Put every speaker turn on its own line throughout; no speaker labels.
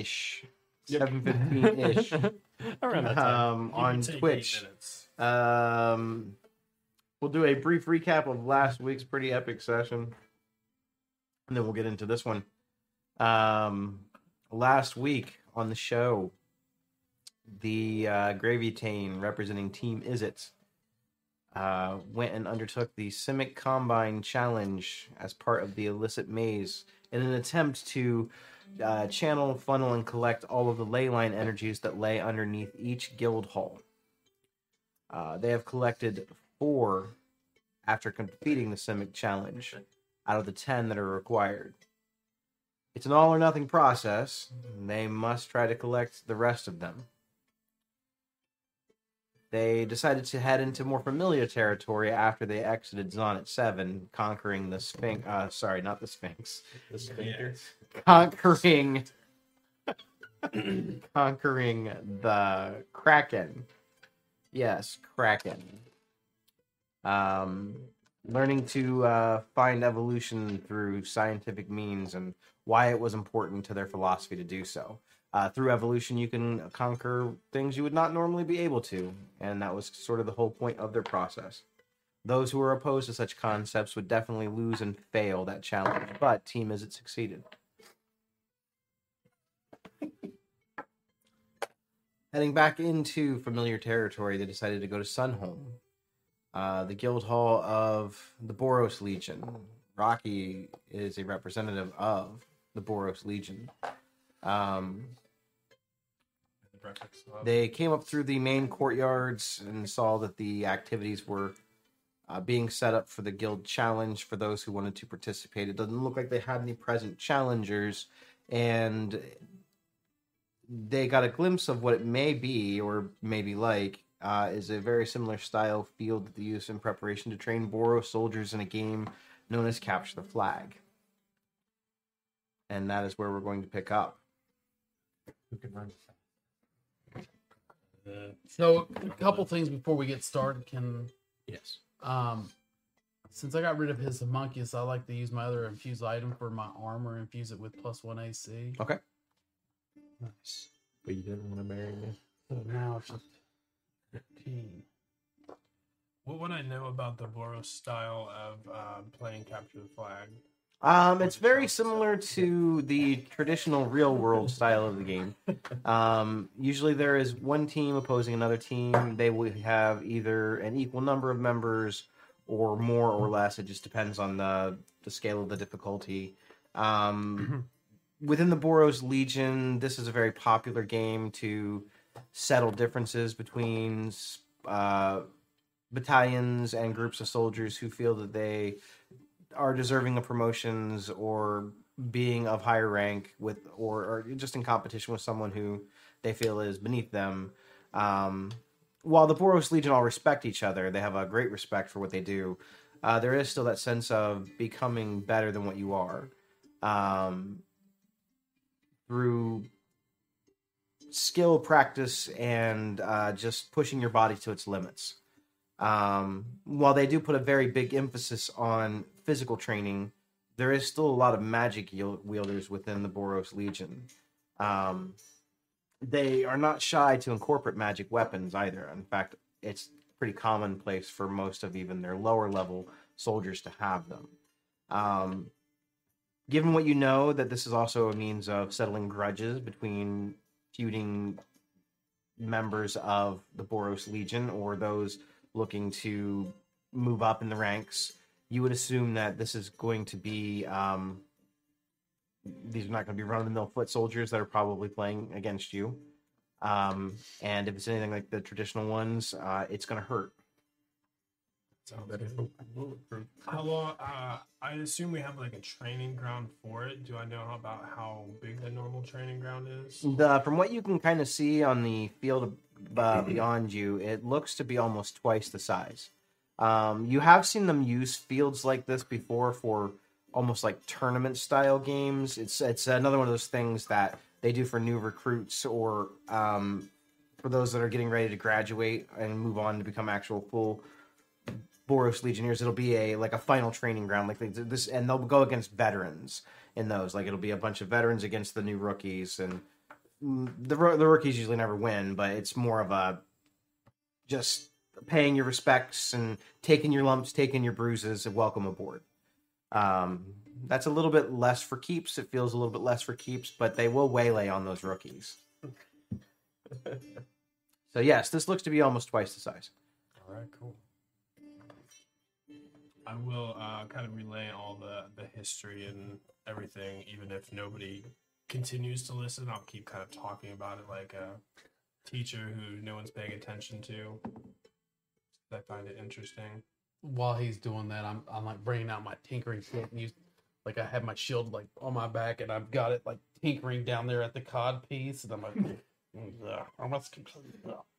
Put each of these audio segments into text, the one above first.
ish, seven fifteen ish,
Around that time.
um, on
can take eight
Twitch. Um, we'll do a brief recap of last week's pretty epic session, and then we'll get into this one. Um, last week on the show, the uh, Gravy Tane representing Team Izzet uh, went and undertook the Simic Combine Challenge as part of the Implicit Maze in an attempt to uh, channel, funnel, and collect all of the ley line energies that lay underneath each guild hall. Uh, they have collected four after completing the Simic Challenge out of the 10 that are required. It's an all or nothing process. They must try to collect the rest of them. They decided to head into more familiar territory after they exited Zonot 7, conquering the Sphinx. Uh, sorry, not the Sphinx.
The sphincter.
Conquering. conquering the Kraken. Yes, Kraken. Um, learning to uh, find evolution through scientific means and why it was important to their philosophy to do so. Uh, through evolution, you can conquer things you would not normally be able to, and that was sort of the whole point of their process. Those who were opposed to such concepts would definitely lose and fail that challenge, but Team Izzet succeeded. Heading back into familiar territory, they decided to go to Sunhome, uh, the guild hall of the Boros Legion. Rocky is a representative of the Boros Legion. Um, they came up through the main courtyards and saw that the activities were uh, being set up for the guild challenge for those who wanted to participate. It doesn't look like they had any present challengers, and they got a glimpse of what it may be or may be like. Uh, is a very similar style field that they use in preparation to train Boros soldiers in a game known as Capture the Flag. And that is where we're going to pick up.
Who can run
So a couple things before we get started. Can
Yes.
um, since I got rid of his homunculus, I like to use my other infused item for my armor. Infuse it with plus one AC.
Okay.
Nice. But you didn't want to marry me.
So now it's just fifteen.
What would I know about the Boros style of uh, playing capture the flag?
Um, it's very similar to the traditional real world style of the game. Um, usually there is one team opposing another team. They will have either an equal number of members or more or less. It just depends on the the scale of the difficulty. Um, within the Boros Legion, this is a very popular game to settle differences between uh, battalions and groups of soldiers who feel that they are deserving of promotions or being of higher rank with or, or just in competition with someone who they feel is beneath them. Um, while the Boros Legion all respect each other, they have a great respect for what they do. Uh, there is still that sense of becoming better than what you are um, through skill practice and uh, just pushing your body to its limits. Um, while they do put a very big emphasis on physical training, there is still a lot of magic wielders within the Boros Legion. Um, they are not shy to incorporate magic weapons either. In fact, it's pretty commonplace for most of even their lower level soldiers to have them. Um, given what you know, that this is also a means of settling grudges between feuding members of the Boros Legion or those looking to move up in the ranks, you would assume that this is going to be um, these are not going to be run of the mill foot soldiers that are probably playing against you. Um, and if it's anything like the traditional ones, uh, it's going to hurt.
Sounds good. How long? Uh, I assume we have like a training ground for it. Do I know about how big the normal training ground is?
The, from what you can kind of see on the field uh, beyond you, it looks to be almost twice the size. Um, you have seen them use fields like this before for almost like tournament style games. It's it's another one of those things that they do for new recruits or um, for those that are getting ready to graduate and move on to become actual full Boros Legionnaires. It'll be a like a final training ground like they, this, and they'll go against veterans in those. Like it'll be a bunch of veterans against the new rookies, and the the rookies usually never win, but it's more of a just paying your respects and taking your lumps, taking your bruises, and welcome aboard. Um, that's a little bit less for keeps. It feels a little bit less for keeps, but they will waylay on those rookies. so yes, this looks to be almost twice the size.
All right, cool. I will uh, kind of relay all the, the history and everything, even if nobody continues to listen. I'll keep kind of talking about it like a teacher who no one's paying attention to. I find it interesting.
While he's doing that, I'm I'm like bringing out my tinkering kit and use like I have my shield like on my back and I've got it like tinkering down there at the cod piece and I'm like, yeah,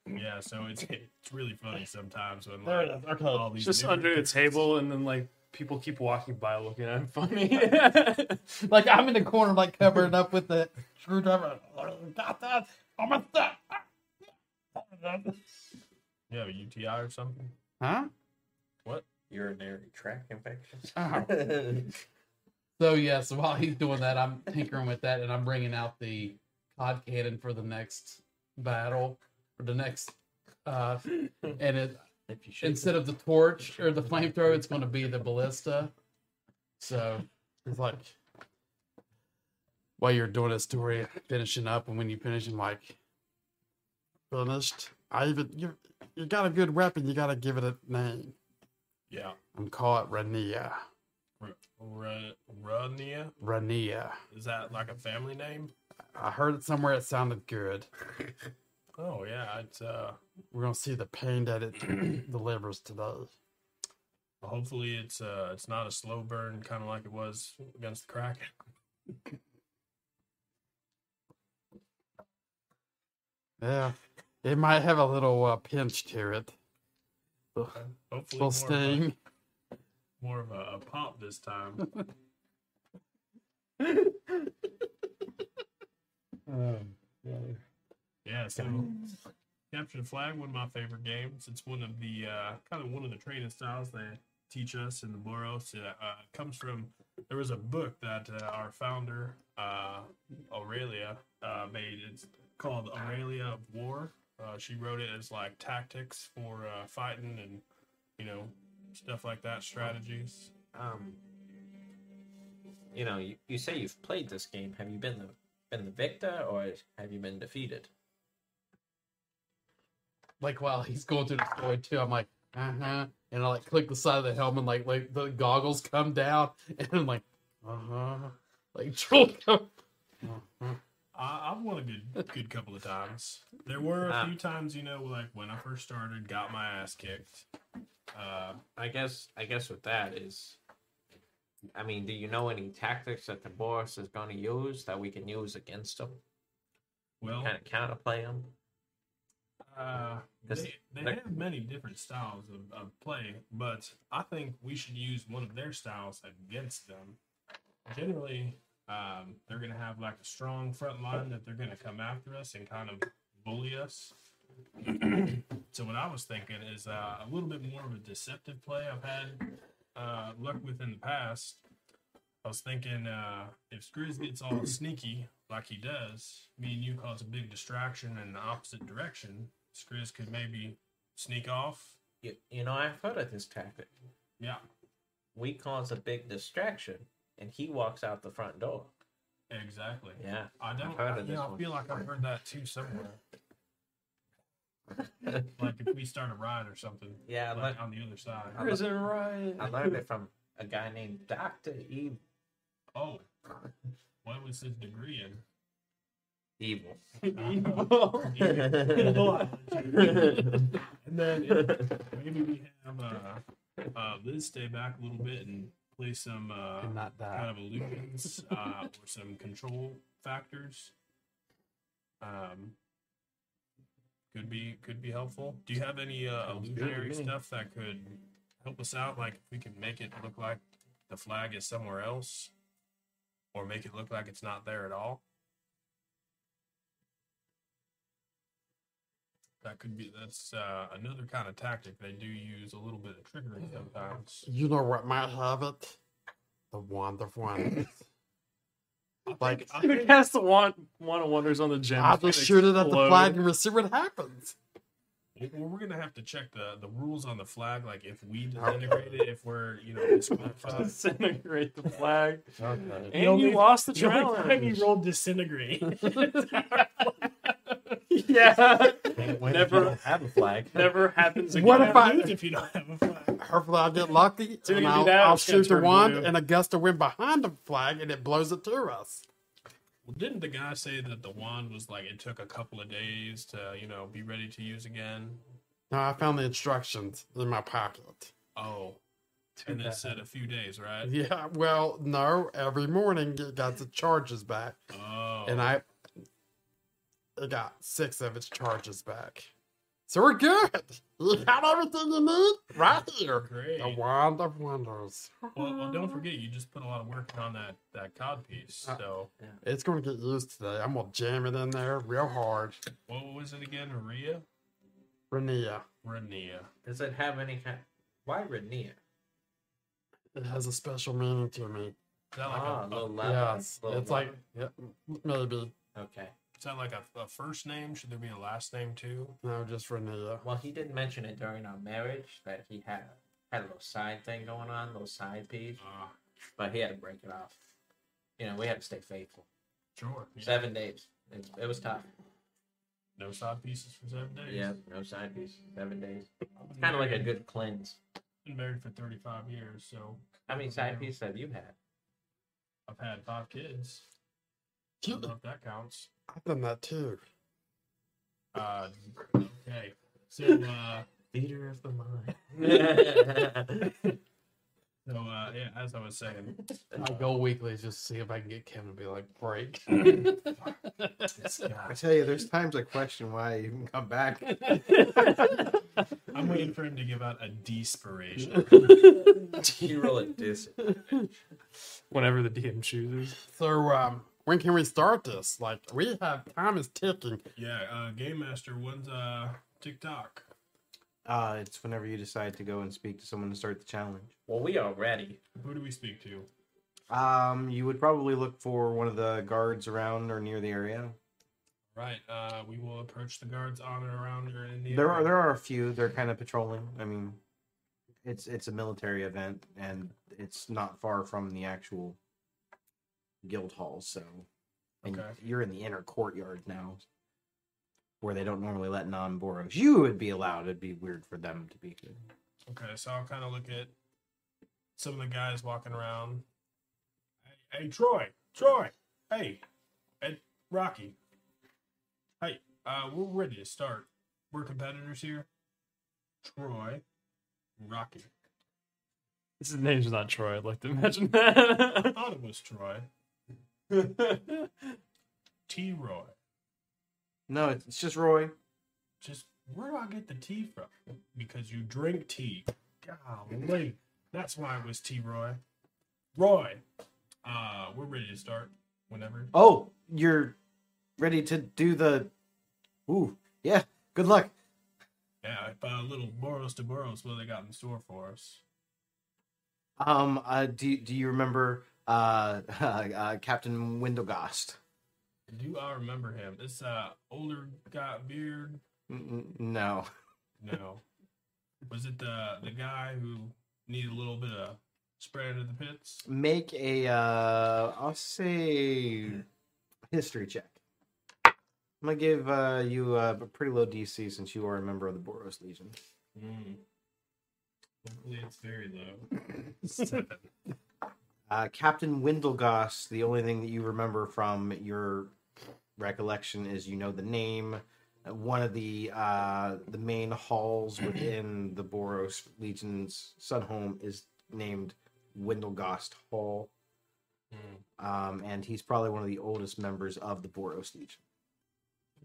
I must complete that.
Yeah, so it's it's really funny sometimes when
There
like,
it is. Okay.
all these
Just
different-
under the table, and then like people keep walking by looking at him funny.
Like I'm in the corner like covering up with the screwdriver. Got that? I'm a that.
You have a UTI or something?
Huh? What?
Urinary tract infection.
Oh. So yeah, so while he's doing that, I'm tinkering with that, and I'm bringing out the cod cannon for the next battle, for the next. Uh, and it
if you should.
instead of the torch or the flamethrower, it's going to be the ballista. So it's like while you're doing a story, finishing up, and when you finish, I'm like finished. I even you you got a good weapon. You got to give it a name.
Yeah.
I'm call it Rania.
R- R- Rania?
Rania.
Is that like a family name?
I heard it somewhere. It sounded good.
Oh yeah, it's uh
We're gonna see the pain that it delivers today.
hopefully it's uh it's not a slow burn kind of like it was against the Kraken.
Yeah, it might have a little uh, pinch to it.
Hopefully
Little
more, of a,
sting.
more of a, a pop this time. Yeah, so Capture the Flag, one of my favorite games. It's one of the uh, kind of one of the training styles they teach us in the Boros. It uh, comes from there was a book that uh, our founder uh, Aurelia uh, made. It's called Aurelia of War. Uh, she wrote it as like tactics for uh, fighting and you know stuff like that, strategies.
um, you know, you, you say you've played this game. Have you been the been the victor, or have you been defeated?
Like while he's going through the story too, I'm like, uh huh, and I like click the side of the helmet, like like the goggles come down, and I'm like, uh huh, like troll come. Uh-huh.
I, I've won a good good couple of times. There were a
Ah.
few times, you know, like when I first started, got my ass kicked. Uh,
I guess I guess with that is, I mean, do you know any tactics that the boss is going to use that we can use against him?
well,
Kind of counterplay them.
Uh, they, they have many different styles of, of play, but I think we should use one of their styles against them. Generally, um, they're going to have like a strong front line that they're going to come after us and kind of bully us. so what I was thinking is uh, a little bit more of a deceptive play I've had uh, luck with in the past. I was thinking uh, if Skriz gets all sneaky like he does, me and you cause a big distraction in the opposite direction. Skriz could maybe sneak off.
You, you know, I've heard of this tactic.
Yeah,
We cause a big distraction, and he walks out the front door.
exactly.
Yeah,
I don't.
heard
I,
of
you
this
know, I feel like I've heard that too somewhere. like if we start a riot or something.
yeah.
Like
learned,
on the other side.
I learned-
right.
I learned it from a guy named Doctor Evil.
Oh, what was his degree in?
Evil.
and then if- maybe we have uh, uh, Liz stay back a little bit and play some uh,
And not
kind
die.
of illusions uh, or some control factors. Um, could be could be helpful. Do you have any uh,
Sounds good to
illusionary stuff that could help us out? Like if we can make it look like the flag is somewhere else, or make it look like it's not there at all. That could be that's uh, another kind of tactic. They do use a little bit of trickery sometimes.
You know what might have it? The wand of wonders.
Like,
I
Who
think,
casts the one one of wonders on the gem?
I'll just shoot it at the flag and we'll see what happens.
well, we're gonna have to check the the rules on the flag. Like if we disintegrate it, if we're you know.
Disintegrate the flag.
Okay.
And
only-
you lost the
The only time you rolled disintegrate.
yeah.
When
Never-
you don't have a flag.
Never happens again.
What if I-
lose if you don't have a flag?
Hopefully, I'll get lucky
Soon
and I'll,
that,
I'll shoot the wand
blue.
and a gust of wind behind the flag and it blows it to us.
Well, didn't the guy say that the wand was like it took a couple of days to you know be ready to use again?
No, I found the instructions in my pocket.
Oh, and it said a few days, right?
Yeah, well, no, every morning it got the charges back,
Oh,
and I it got six of its charges back. So we're good. You got everything you need right here.
great.
The wand of wonders.
Well, well, don't forget you just put a lot of work on that that cod piece.
Uh,
So
It's going to get used today. I'm going to jam it in there real hard.
what was it again? Rhea,
Rania.
Renia.
Does it have any kind? Why Rania?
It has a special meaning to me.
Is that like
Ah,
a,
low
a
level.
yes,
low
it's like yeah, maybe
Okay.
Is that like a, a first name? Should there be a last name too?
no, just Rania.
Well, he did mention it during our marriage that he had had a little side thing going on, little side piece,
Uh,
but he had to break it off. You know, we had to stay faithful.
sure. Yeah.
Seven days. It, it was tough.
No side pieces for seven days.
Yeah, no side piece. Seven days. Kind of like a good cleanse.
Been married for 35 years, so
How many side pieces have you had?
I've had five kids. I don't know if that counts.
I've done that too.
Uh, okay. So, uh,
Theater of the mind.
so uh, yeah, as I was saying,
My goal weekly is just to see if I can get Kevin to be like, break.
I tell you, there's times I question why I even come back.
I'm waiting for him to give out a desperation.
you roll it dis.
Whenever the DM chooses.
So, um, when can we start this? Like, we have time is ticking.
Yeah, uh, Game Master, when's uh, TikTok?
Uh, it's whenever you decide to go and speak to someone to start the challenge.
Well, we are ready.
Who do we speak to?
Um, you would probably look for one of the guards around or near the area.
Right. Uh, we will approach the guards on and around or in the
There are there are a few. They're kind of patrolling. I mean, it's it's a military event, and it's not far from the actual guild hall. So, and
Okay.
you're in the inner courtyard now, where they don't normally let non-boros. You would be allowed. It'd be weird for them to be here.
Okay, so I'll kind of look at some of the guys walking around. Hey, hey, Troy, Troy, hey, Ed, Rocky, hey, uh, we're ready to start. We're competitors here. Troy, Rocky.
His name's not Troy. I'd like to imagine that.
I
that.
thought it was Troy. T. Roy.
No, it's, it's just Roy.
Just where do I get the tea from? Because you drink tea. Golly, that's why it was T. Roy. Roy, uh, we're ready to start whenever.
Oh, you're ready to do the. Ooh, yeah. Good luck.
Yeah, if uh, a little Boros to Boros, what they got in store for us?
Um, uh, do do you remember uh, uh Captain Windogast?
Do I remember him? This uh older guy, beard.
N- No.
No, was it the the guy who needed a little bit of spray into the pits?
Make a uh, I'll say history check. I'm gonna give uh, you uh, a pretty low DC since you are a member of the Boros Legion.
Mm. Hopefully, it's very low. Seven.
Uh, Captain Windlegast, the only thing that you remember from your recollection is you know the name. Uh, One of the uh, the main halls within the Boros Legion's sun home is named Windlegast Hall,
Mm.
um, and he's probably one of the oldest members of the Boros Legion.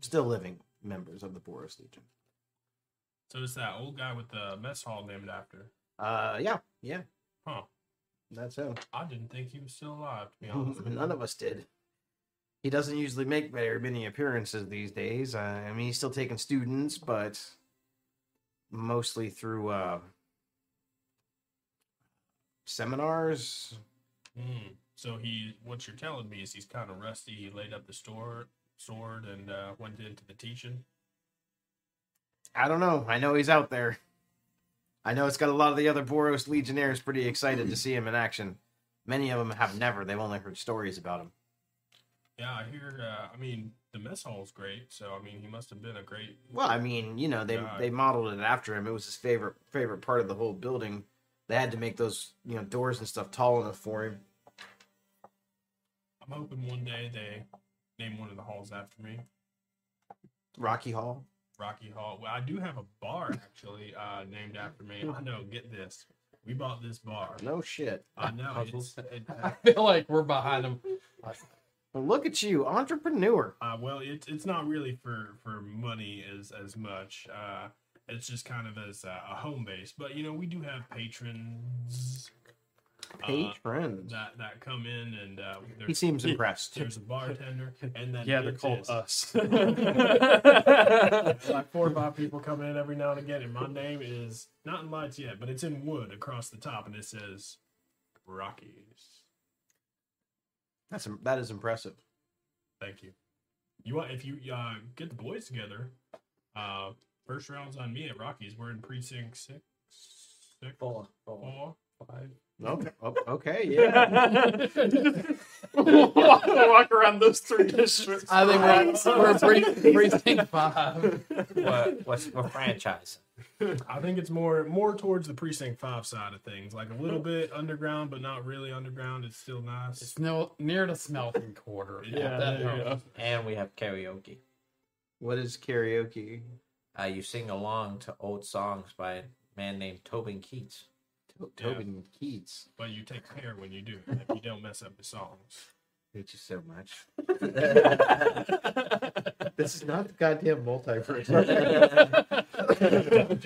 Still living members of the Boros Legion.
So it's that old guy with the mess hall named after.
Uh, yeah, yeah,
Huh.
That's him.
I didn't think he was still alive, to be honest. with.
None of us did. He doesn't usually make very many appearances these days. Uh, I mean, he's still taking students, but mostly through uh, seminars.
Mm. So he, what you're telling me is he's kind of rusty. He laid up the store sword and uh, went into the teaching.
I don't know. I know he's out there. I know it's got a lot of the other Boros Legionnaires pretty excited to see him in action. Many of them have never. They've only heard stories about him.
Yeah, I hear. Uh, I mean, the mess hall's great. So I mean, he must have been a great.
Well, I mean, you know, they
God.
they modeled it after him. It was his favorite favorite part of the whole building. They had to make those you know doors and stuff tall enough for him.
I'm hoping one day they name one of the halls after me.
Rocky Hall.
Rocky Hall. Well, I do have a bar actually uh, named after me. I know. Get this. We bought this bar.
No shit.
I know. It's, it,
I feel like we're behind them.
Well, look at you, entrepreneur.
uh, well, it's it's not really for for money as as much. Uh, it's just kind of as a, a home base. But you know, we do have patrons
Page
uh,
friends.
that that come in, and uh,
He seems impressed.
there's a bartender, and then
Yeah, they're called
this.
us.
like four or five people come in every now and again, and my name is not in lights yet, but it's in wood across the top, and it says Rockies.
That's that is impressive.
Thank you. You want if you uh, get the boys together, uh, first round's on me at Rockies. We're in precinct six, six,
Four. Four.
four.
Five.
Okay. oh, okay. Yeah.
walk, walk around those three districts.
I think we're, we're pre- precinct five.
We're, we're, we're.
I think it's more more towards the precinct five side of things, like a little bit underground, but not really underground. It's still nice.
It's no, near the smelting quarter.
Yeah,
that
there you go.
And we have karaoke.
what is karaoke?
Uh, you sing along to old songs by a man named Tobin Keats.
To- Tobin Keats.
but you take care when you do, if you don't mess up the songs.
hate you so much. this is not the goddamn multiverse.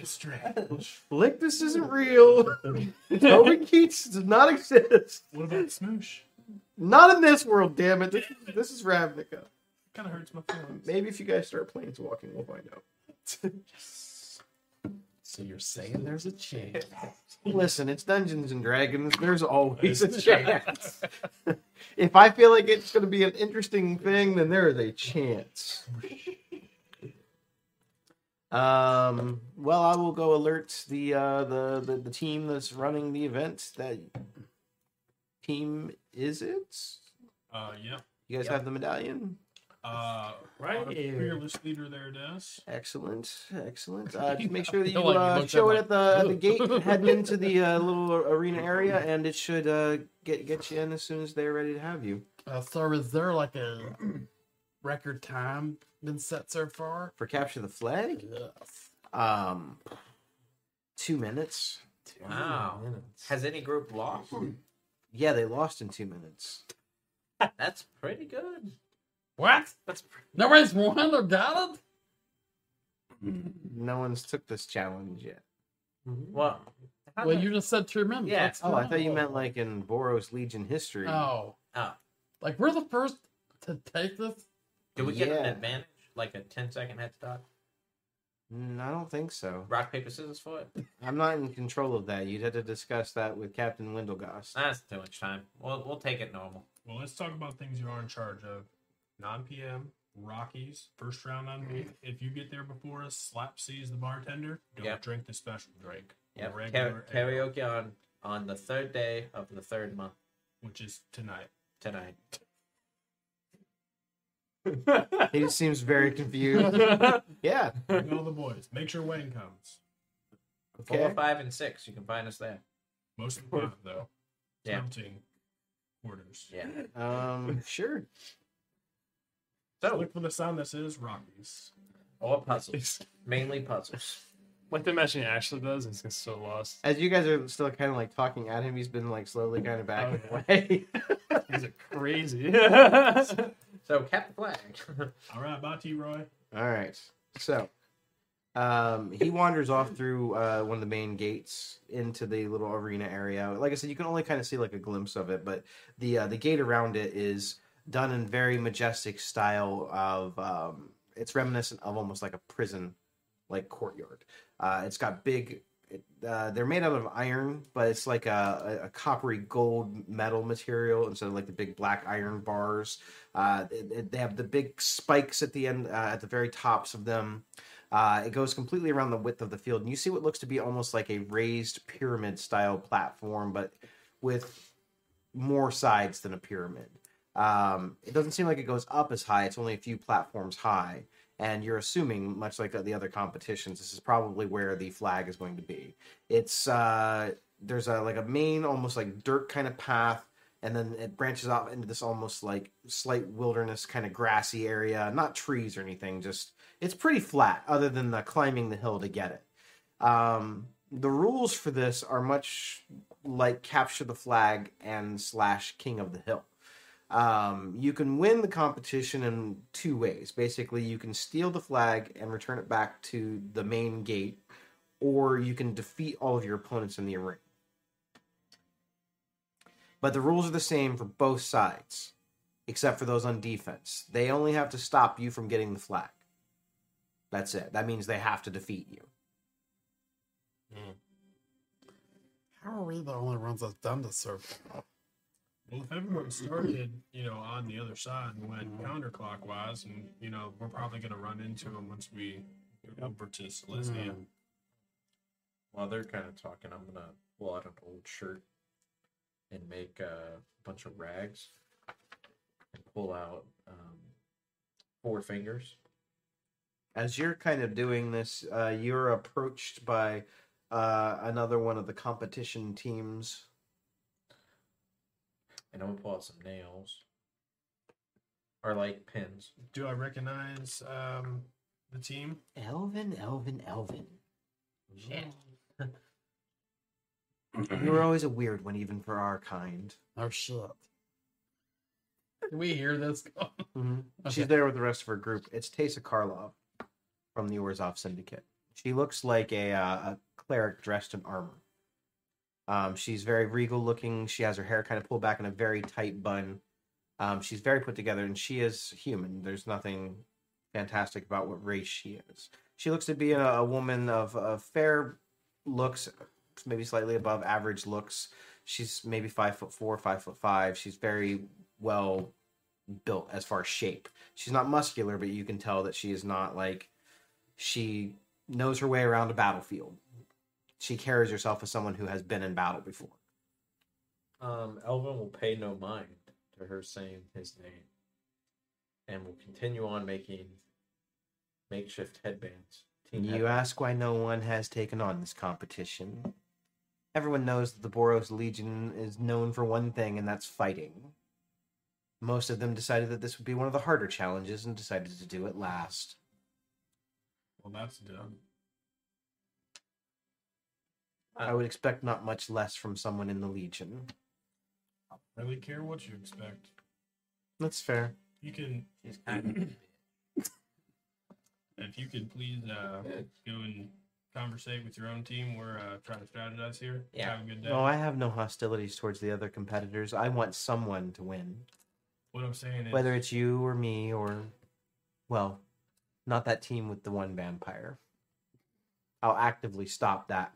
Strange.
Lick, this isn't real. Tobin Keats does not exist.
What about Smoosh?
Not in this world, damn it. This, this is Ravnica.
Kind of hurts my feelings.
Maybe if you guys start planeswalking, we'll find out.
So you're saying there's a chance?
Listen, it's Dungeons and Dragons. There's always a chance. if I feel like it's going to be an interesting thing, then there is a chance. Um. Well, I will go alert the uh the the, the team that's running the event. That team is it?
Uh, yeah.
You guys
Yep.
have the medallion.
Uh,
Right
our
here.
fearless leader there does.
Excellent, excellent. Uh, just make sure that you
feel you
uh, show it at the at the gate heading into the uh, little arena area, and it should uh, get get you in as soon as they're ready to have you
Uh, so is there like a record time been set so far?
for capture the flag.
Yes.
Um, two minutes.
Wow. Has any group lost?
Yeah, they lost in two minutes.
That's pretty good.
What?
That's
Nobody's won or got it?
No one's took this challenge yet.
Well, how
Well, you just said two minutes.
Yeah.
That's
Oh, I thought you meant like in Boros Legion history.
Oh.
Oh.
Like we're the first to take this?
do we get an advantage? Like a 10 second head start?
Mm, I don't think so.
Rock, paper, scissors for it?
I'm not in control of that. You'd have to discuss that with Captain Windlegast.
That's too much time. We'll, we'll take it normal.
Well, let's talk about things you are in charge of. 9 p.m. Rockies, first round on me. If you get there before us, slap sees the bartender. Don't
Yep.
drink the special drink. or
Yep.
regular ale,
karaoke on, on the third day of the third month
which is tonight.
tonight.
He seems very confused. yeah.
Bring all the boys. Make sure Wayne comes.
Four,
Okay.
five, and six. You can find us there.
Most of the time, though.
Yeah.
Counting quarters.
Yeah.
Um. Sure.
So,
Look for the sign that says Rockies.
or puzzles. Mainly puzzles.
like the imagining Ashley does, he's just so lost.
As you guys are still kind of like talking at him, he's been like slowly kind of backing away.
He's a crazy.
So, cap the flag.
All right, bye, T. Roy.
All right. So, um, he wanders off through uh, one of the main gates into the little arena area. Like I said, you can only kind of see like a glimpse of it, but the uh, the gate around it is done in very majestic style of. Um, it's reminiscent of almost like a prison, like courtyard. Uh, it's got big it, uh, they're made out of iron, but it's like a, a, a coppery gold metal material instead of like the big black iron bars. Uh, it- it- they have the big spikes at the end, uh, at the very tops of them. Uh, it goes completely around the width of the field, and you see what looks to be almost like a raised pyramid style platform, but with more sides than a pyramid. Um, it doesn't seem like it goes up as high; it's only a few platforms high and you're assuming, much like the other competitions, this is probably where the flag is going to be. It's uh, there's a like a main, almost like dirt kind of path, and then it branches off into this almost like slight wilderness kind of grassy area. Not trees or anything, just it's pretty flat, other than the climbing the hill to get it. Um, the rules for this are much like capture the flag and slash king of the hill. Um, you can win the competition in two ways. Basically, you can steal the flag and return it back to the main gate, or you can defeat all of your opponents in the arena. But the rules are the same for both sides, except for those on defense. They only have to stop you from getting the flag. That's it. That means they have to defeat you.
How are we the only ones that's done this so far?
Well, if everyone started, you know, on the other side and went counterclockwise, and you know, we're probably going to run into them once we get over to Celestia.
Mm. While they're kind of talking, I'm gonna pull out an old shirt and make a bunch of rags and pull out um, four fingers.
As you're kind of doing this, uh, you're approached by uh, another one of the competition teams.
And I'm gonna pull out some nails or like pins.
Do I recognize um, the team?
Elvin, Elvin, Elvin.
Shit.
You were always a weird one, even for our kind.
Oh shit.
Can we hear this?
Mm-hmm.
Okay.
She's there with the rest of her group. It's Teysa Karlov from the Orzhov Syndicate. She looks like a, uh, a cleric dressed in armor. Um, she's very regal looking. She has her hair kind of pulled back in a very tight bun. Um, she's very put together, and she is human. There's nothing fantastic about what race she is. She looks to be a, a woman of, of fair looks, maybe slightly above average looks. She's maybe five foot four, five foot five. She's very well built as far as shape. She's not muscular, but you can tell that she is not like she knows her way around a battlefield. She carries herself as someone who has been in battle before.
Um, Elvin will pay no mind to her saying his name, and will continue on making makeshift headbands. Team
You
headbands.
ask why no one has taken on this competition. Everyone knows that the Boros Legion is known for one thing, and that's fighting. Most of them decided that this would be one of the harder challenges and decided to do it last.
Well, that's dumb.
I would expect not much less from someone in the Legion.
I really care what you expect.
That's fair.
You can,
She's kind of
if you could please uh, go and conversate with your own team. We're uh, trying to strategize here.
Yeah.
Have a good day.
No, I have no hostilities towards the other competitors. I want someone to win.
what I'm saying is,
Whether it's you or me or, well, not that team with the one vampire. I'll actively stop that.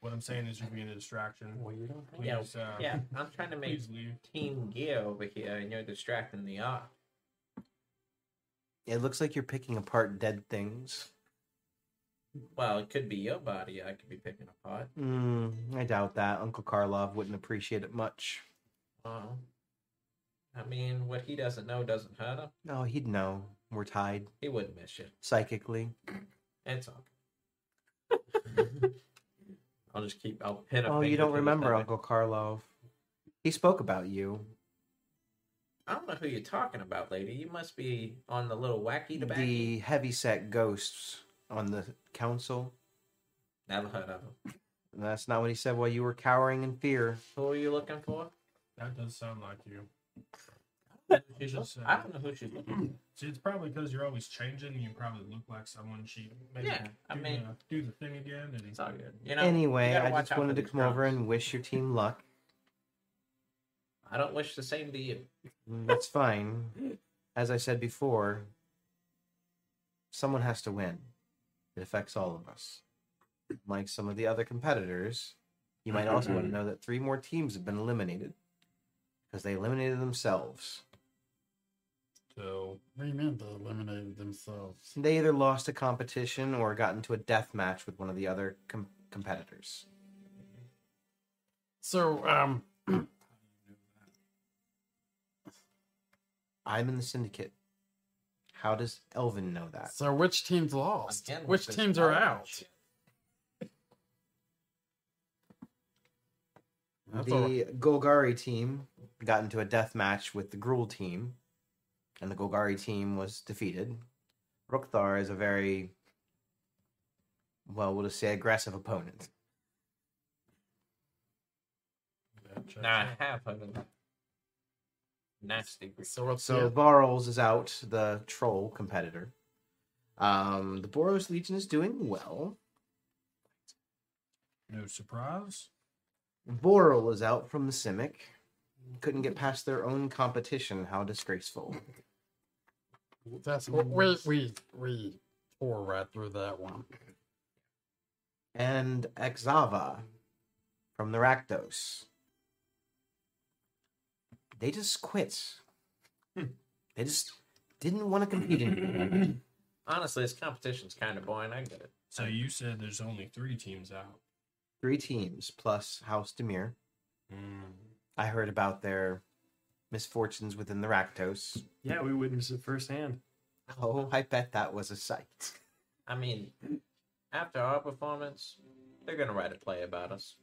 What I'm saying is, you're being a distraction. Well, you don't. Please,
Yeah,
uh,
yeah. I'm trying to make
Please leave.
team gear over here, and you're distracting the art.
It looks like you're picking apart dead things.
Well, it could be your body. I could be picking apart.
Mm, I doubt that. Uncle Karlov wouldn't appreciate it much.
Well, I mean, what he doesn't know doesn't hurt him.
No, he'd know. We're tied
He wouldn't miss you.
psychically.
It's okay. I'll just keep. I'll pin a
Oh, you don't remember. Uncle Karlov. He spoke about you.
I don't know who you're talking about, lady. You must be on the little wacky tobacco.
The heavyset ghosts on the council.
Never heard of them.
That's not what he said while you were cowering in fear.
Who are you looking for?
That does sound like you.
She's
Just, uh,
I don't know who she's looking for.
See, it's probably because you're always changing. And you probably look like someone she maybe
Yeah, I
do,
mean-
the, do the thing again. And
It's all good. You know.
anyway,
you gotta
I
watch
just
out
wanted to
these
come over
drunks.
and wish your team luck.
I don't wish the same to you.
Mm, That's fine. As I said before, someone has to win. It affects all of us. like some of the other competitors, you might also want to know that three more teams have been eliminated because they eliminated themselves.
So
What do you mean they eliminated themselves?
They either lost a competition or got into a death match with one of the other com- competitors.
So, um,
I'm in the syndicate. How does Elvin know that?
so which teams lost?
Again,
which teams are out? That's all-
the Golgari team got into a death match with the Gruul team, and the Golgari team was defeated. Rukthar is a very, well, we'll just say aggressive opponent.
that checks
Nah, I have heard of that. Nasty.
So what's
So
the
Varolz is out, the troll competitor. Um, the Boros Legion is doing well.
no surprise.
Boral is out from the Simic. Couldn't get past their own competition. How disgraceful.
That's what we we we tore right through that one.
And Exava from the Rakdos. They just quit. Hmm. They just didn't want to compete anymore.
Honestly, this competition's kind of boring. I get it.
So you said there's only three teams out.
Three teams plus House Dimir. Hmm. I heard about their misfortunes within the Rakdos.
Yeah, we witnessed it firsthand.
Oh, I bet that was a sight.
I mean, after our performance, they're gonna write a play about us.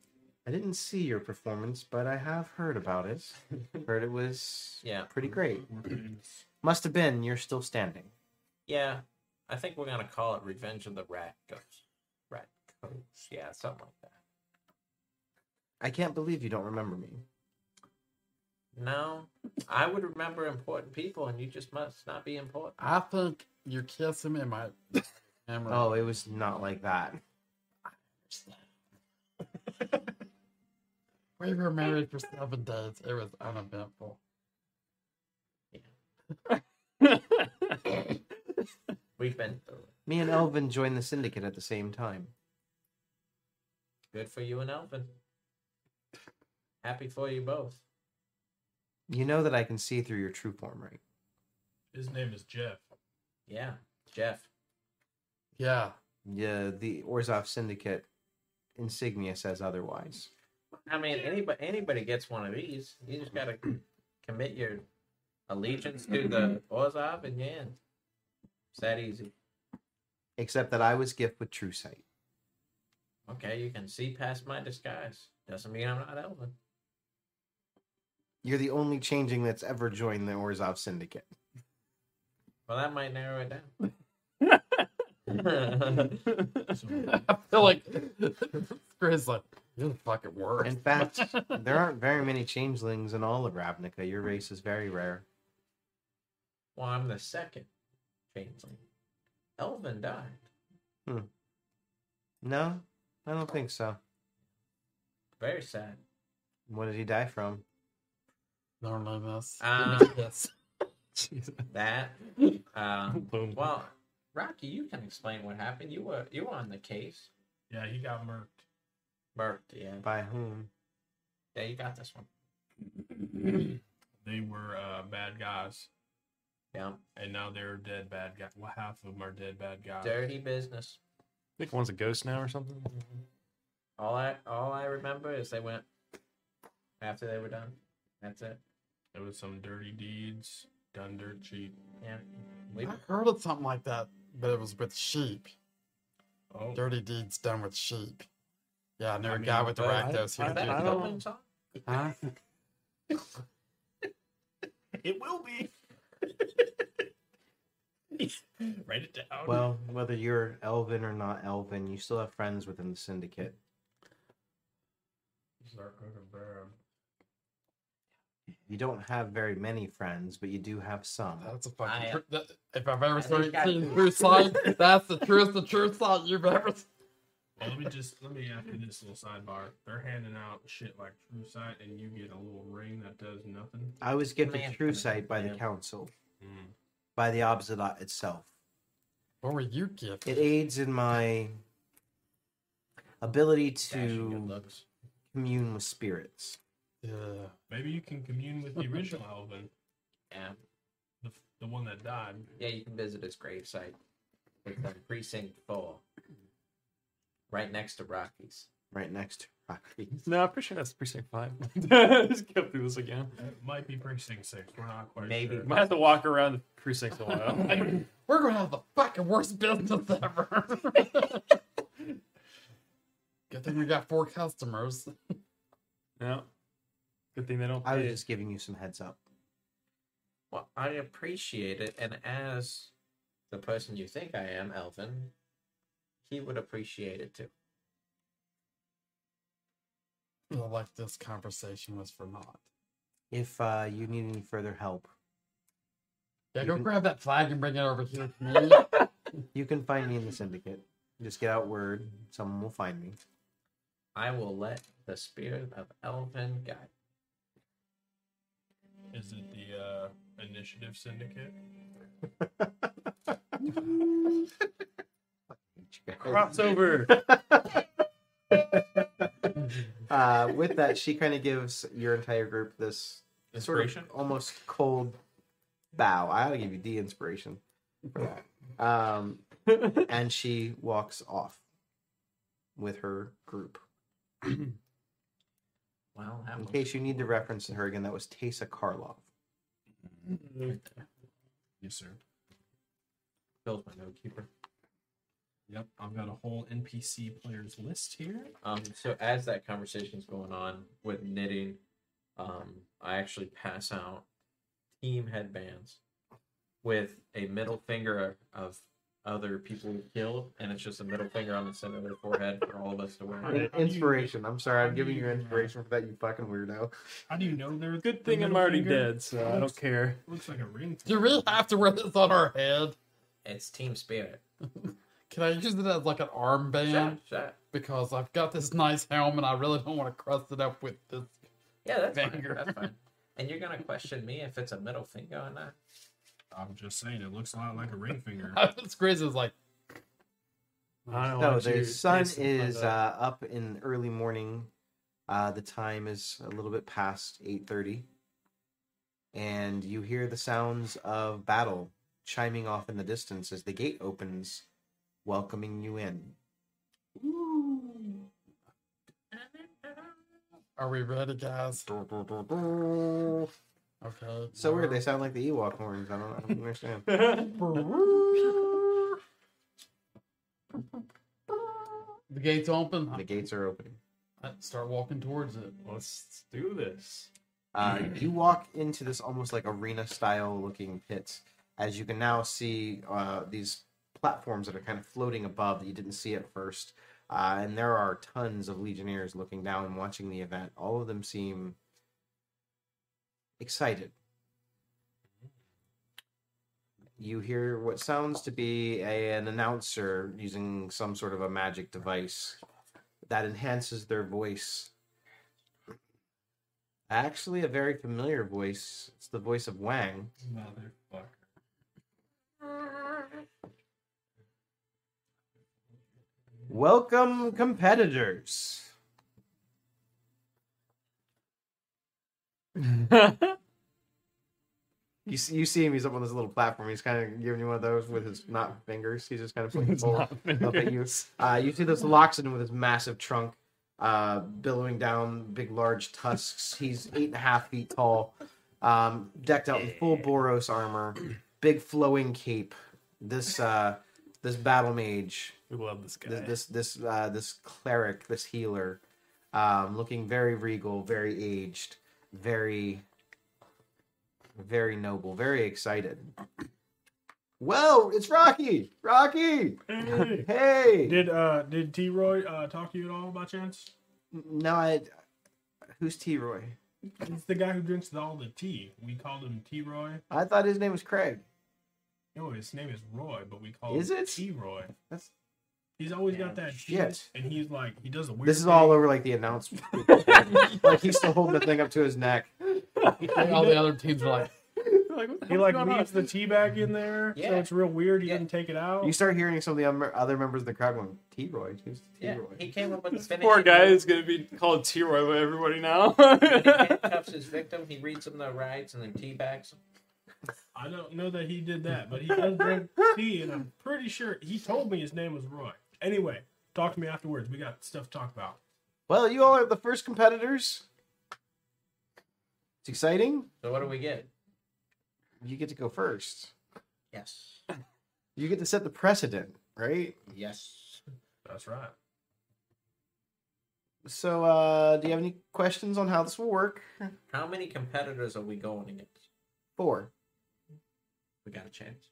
I didn't see your performance, but I have heard about it. heard it was
Yeah,
pretty great. Must have been. You're still standing.
yeah. I think we're gonna call it Revenge of the Rat Ghost. Rat Ghost. Yeah, something like that.
I can't believe you don't remember me.
No, I would remember important people, and you just must not be important.
I think you're kissing me, my camera.
Oh, it was not like that.
We were married for seven days. It was uneventful.
We've been through it.
Me and Elvin joined the syndicate at the same time.
Good for you and Elvin. Happy for you both.
You know that I can see through your true form, right?
His name is Jeff.
Yeah, Jeff.
Yeah.
Yeah, the Orzhov Syndicate insignia says otherwise.
I mean, anybody anybody gets one of these. You just gotta commit your allegiance to the Orzhov, and yeah, it's that easy.
Except that I was gifted with true sight.
Okay, you can see past my disguise. Doesn't mean I'm not Elvin.
You're the only changeling that's ever joined the Orzhov Syndicate.
Well, that might narrow it down.
I feel like Chris like you're the fucking worst.
In fact, there aren't very many changelings in all of Ravnica. Your race is very rare.
well, I'm the second changeling. Elvin died. Hmm.
No, I don't think so.
Very sad.
What did he die from?
Loneliness.
Uh,
yes.
Jesus.
That. Um,
Boom.
well, Rocky, you can explain what happened. You were you were on the case.
yeah, he got murked.
Burked, yeah.
By whom?
Yeah, you got this one.
They were uh, bad guys,
Yeah.
and now they're dead bad guys. Well, half of them are dead bad guys.
Dirty business.
I think one's a ghost now or something.
All I all I remember is they went after they were done. That's it.
There was some dirty deeds done dirt cheap.
Yeah. We
I heard of something like that, but it was with sheep.
Oh,
Dirty deeds done with sheep. Yeah, I knew
I
a
mean,
guy with the
but
Rakdos
I-
who
is that
did
a
I
that.
don't-
Copeland song?
Huh?
it will be. Write it down.
Well, whether you're Elvin or not Elvin, you still have friends within the syndicate.
Start cooking bad.
You don't have very many friends, but you do have some.
That's a fucking.
I-
tr- that, if I've ever seen
I-
seen true sight, that's the truest, the true sight you've ever. seen.
Well, let me just let me ask you this little sidebar. They're handing out shit like True Sight, and you get a little ring that does nothing.
I was given
Man.
true sight by the
Yeah.
council,
Mm.
by the Obzedat itself.
What were you gifted?
It aids in my ability to commune with spirits.
Yeah.
Maybe you can commune with the original Elvin,
Yeah.
the, the one that died.
Yeah, you can visit his gravesite. It's on precinct four. Right next to Rocky's.
Right next to Rocky.
no, I'm pretty sure that's precinct five. Just go through this again.
It might be precinct six. We're not quite
Maybe.
sure.
Might have to walk around the precincts a while.
We're gonna have the fucking worst business ever. Good thing we got four customers.
no. Good thing they don't.
I was just giving you some heads up.
Well, I appreciate it, and as the person you think I am, Elvin, he would appreciate it too.
I feel like this conversation was for naught.
If uh, you need any further help,
Yeah, go
can-
grab that flag and bring it over here to me.
you can find me in the syndicate. Just get out word. Someone will find me.
I will let the spirit of Elvin guide.
Is it the uh, Initiative Syndicate?
crossover.
uh, with that, she kind of gives your entire group this sort of
Inspiration?
almost cold bow. I ought to give you D inspiration for that. Um, and she walks off with her group.
Well, that
In
was-
case you need to reference her again, that was Teysa Karlov.
Yes, sir.
Bill's my note keeper.
Yep, I've got a whole NPC players list here.
Um, so as that conversation's going on with knitting, um, I actually pass out team headbands with a middle finger of other people we killed, and it's just a middle finger on the center of their forehead for all of us to wear.
How
Inspiration. I'm sorry, I'm giving you
you-
inspiration for that, you fucking weirdo.
How do you know they're
Good thing I'm already
finger?
dead, so I don't care.
Looks like a ring.
Do we have to wear this on our head?
It's team spirit.
Can I use it as like an armband?
Shut, shut.
Because I've got this nice helmet. I really don't want to crust it up with this.
Yeah, that's fine.
Finger.
That's fine. And you're gonna question me if it's a middle finger or not?
I'm just saying, it looks a lot like a ring finger.
This Grizz is like,
I don't
So the sun
taste like
is uh, up in early morning. Uh, the time is a little bit past eight thirty, and you hear the sounds of battle chiming off in the distance as the gate opens, welcoming you in.
are we ready, guys?
So
Okay.
weird. They sound like the Ewok horns. I don't, I don't understand.
The gate's open.
The gates are opening.
I start walking towards it.
Let's do this.
Uh, you walk into this almost like arena style looking pit as you can now see uh, these platforms that are kind of floating above that you didn't see at first. Uh, and there are tons of legionnaires looking down and watching the event. All of them seem excited. You hear what sounds to be a, an announcer using some sort of a magic device that enhances their voice Actually, a very familiar voice. It's the voice of Wang.
Motherfucker.
Welcome, competitors. You see, you see him. He's up on this little platform. He's kind of giving you one of those with his not fingers. He's just kind of putting forward up at you. Uh, you see this Loxodon with his massive trunk, uh, billowing down big, large tusks. He's eight and a half feet tall, um, decked out in full Boros armor, big flowing cape. This uh, this battle mage,
We love this guy.
this this this, uh, this cleric, this healer, um, looking very regal, very aged, very very noble, very excited. Well, it's Rocky. Rocky.
Hey,
Hey.
did uh did T Roy uh talk to you at all by chance?
No, I. Who's T. Roy?
He's the guy who drinks all the tea. We called him T Roy.
I thought his name was Craig.
No, his name is Roy, but we call
Is
him
it?
T Roy.
That's
He's always got that
Shit.
shit, and he's like he does a weird.
this is
thing.
all over like the announcement. like he's still holding the thing up to his neck.
All the other teams are like,
like like, what the
He like
going on?
leaves the tea bag in there, so it's real weird. He
Yeah.
didn't take it out.
You start hearing some of the other other members of the crowd going, T Roy, who's T
Yeah,
Roy?
he came up with the
This
finishing
poor guy is gonna be called T Roy by everybody now.
When he handcuffs his victim, he reads him the rights and then teabags them.
I don't know that he did that, but he does drink tea, and I'm pretty sure he told me his name was Roy. Anyway, talk to me afterwards. We got stuff to talk about.
Well, you all are the first competitors. It's exciting.
So what do we get?
You get to go first.
Yes.
You get to set the precedent, right?
Yes.
That's right.
So, uh, do you have any questions on how this will work?
How many competitors are we going against?
Four.
We got a chance.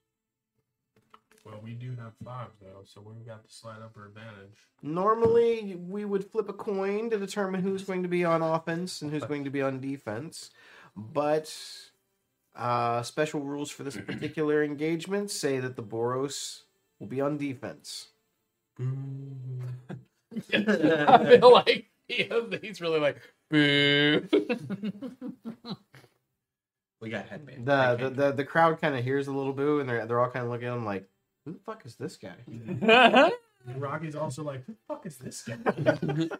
Well, we do have five though, so we've got the slight upper advantage.
Normally, we would flip a coin to determine who's going to be on offense and who's going to be on defense. But uh, special rules for this particular engagement say that the Boros will be on defense. Boo.
I feel like he, he's really like, boo.
We got headband.
The the, the, the crowd kind of hears a little boo, and they're they're all kind of looking at him like, "Who the fuck is this guy?"
And Rocky's also like, "Who the fuck is this guy?"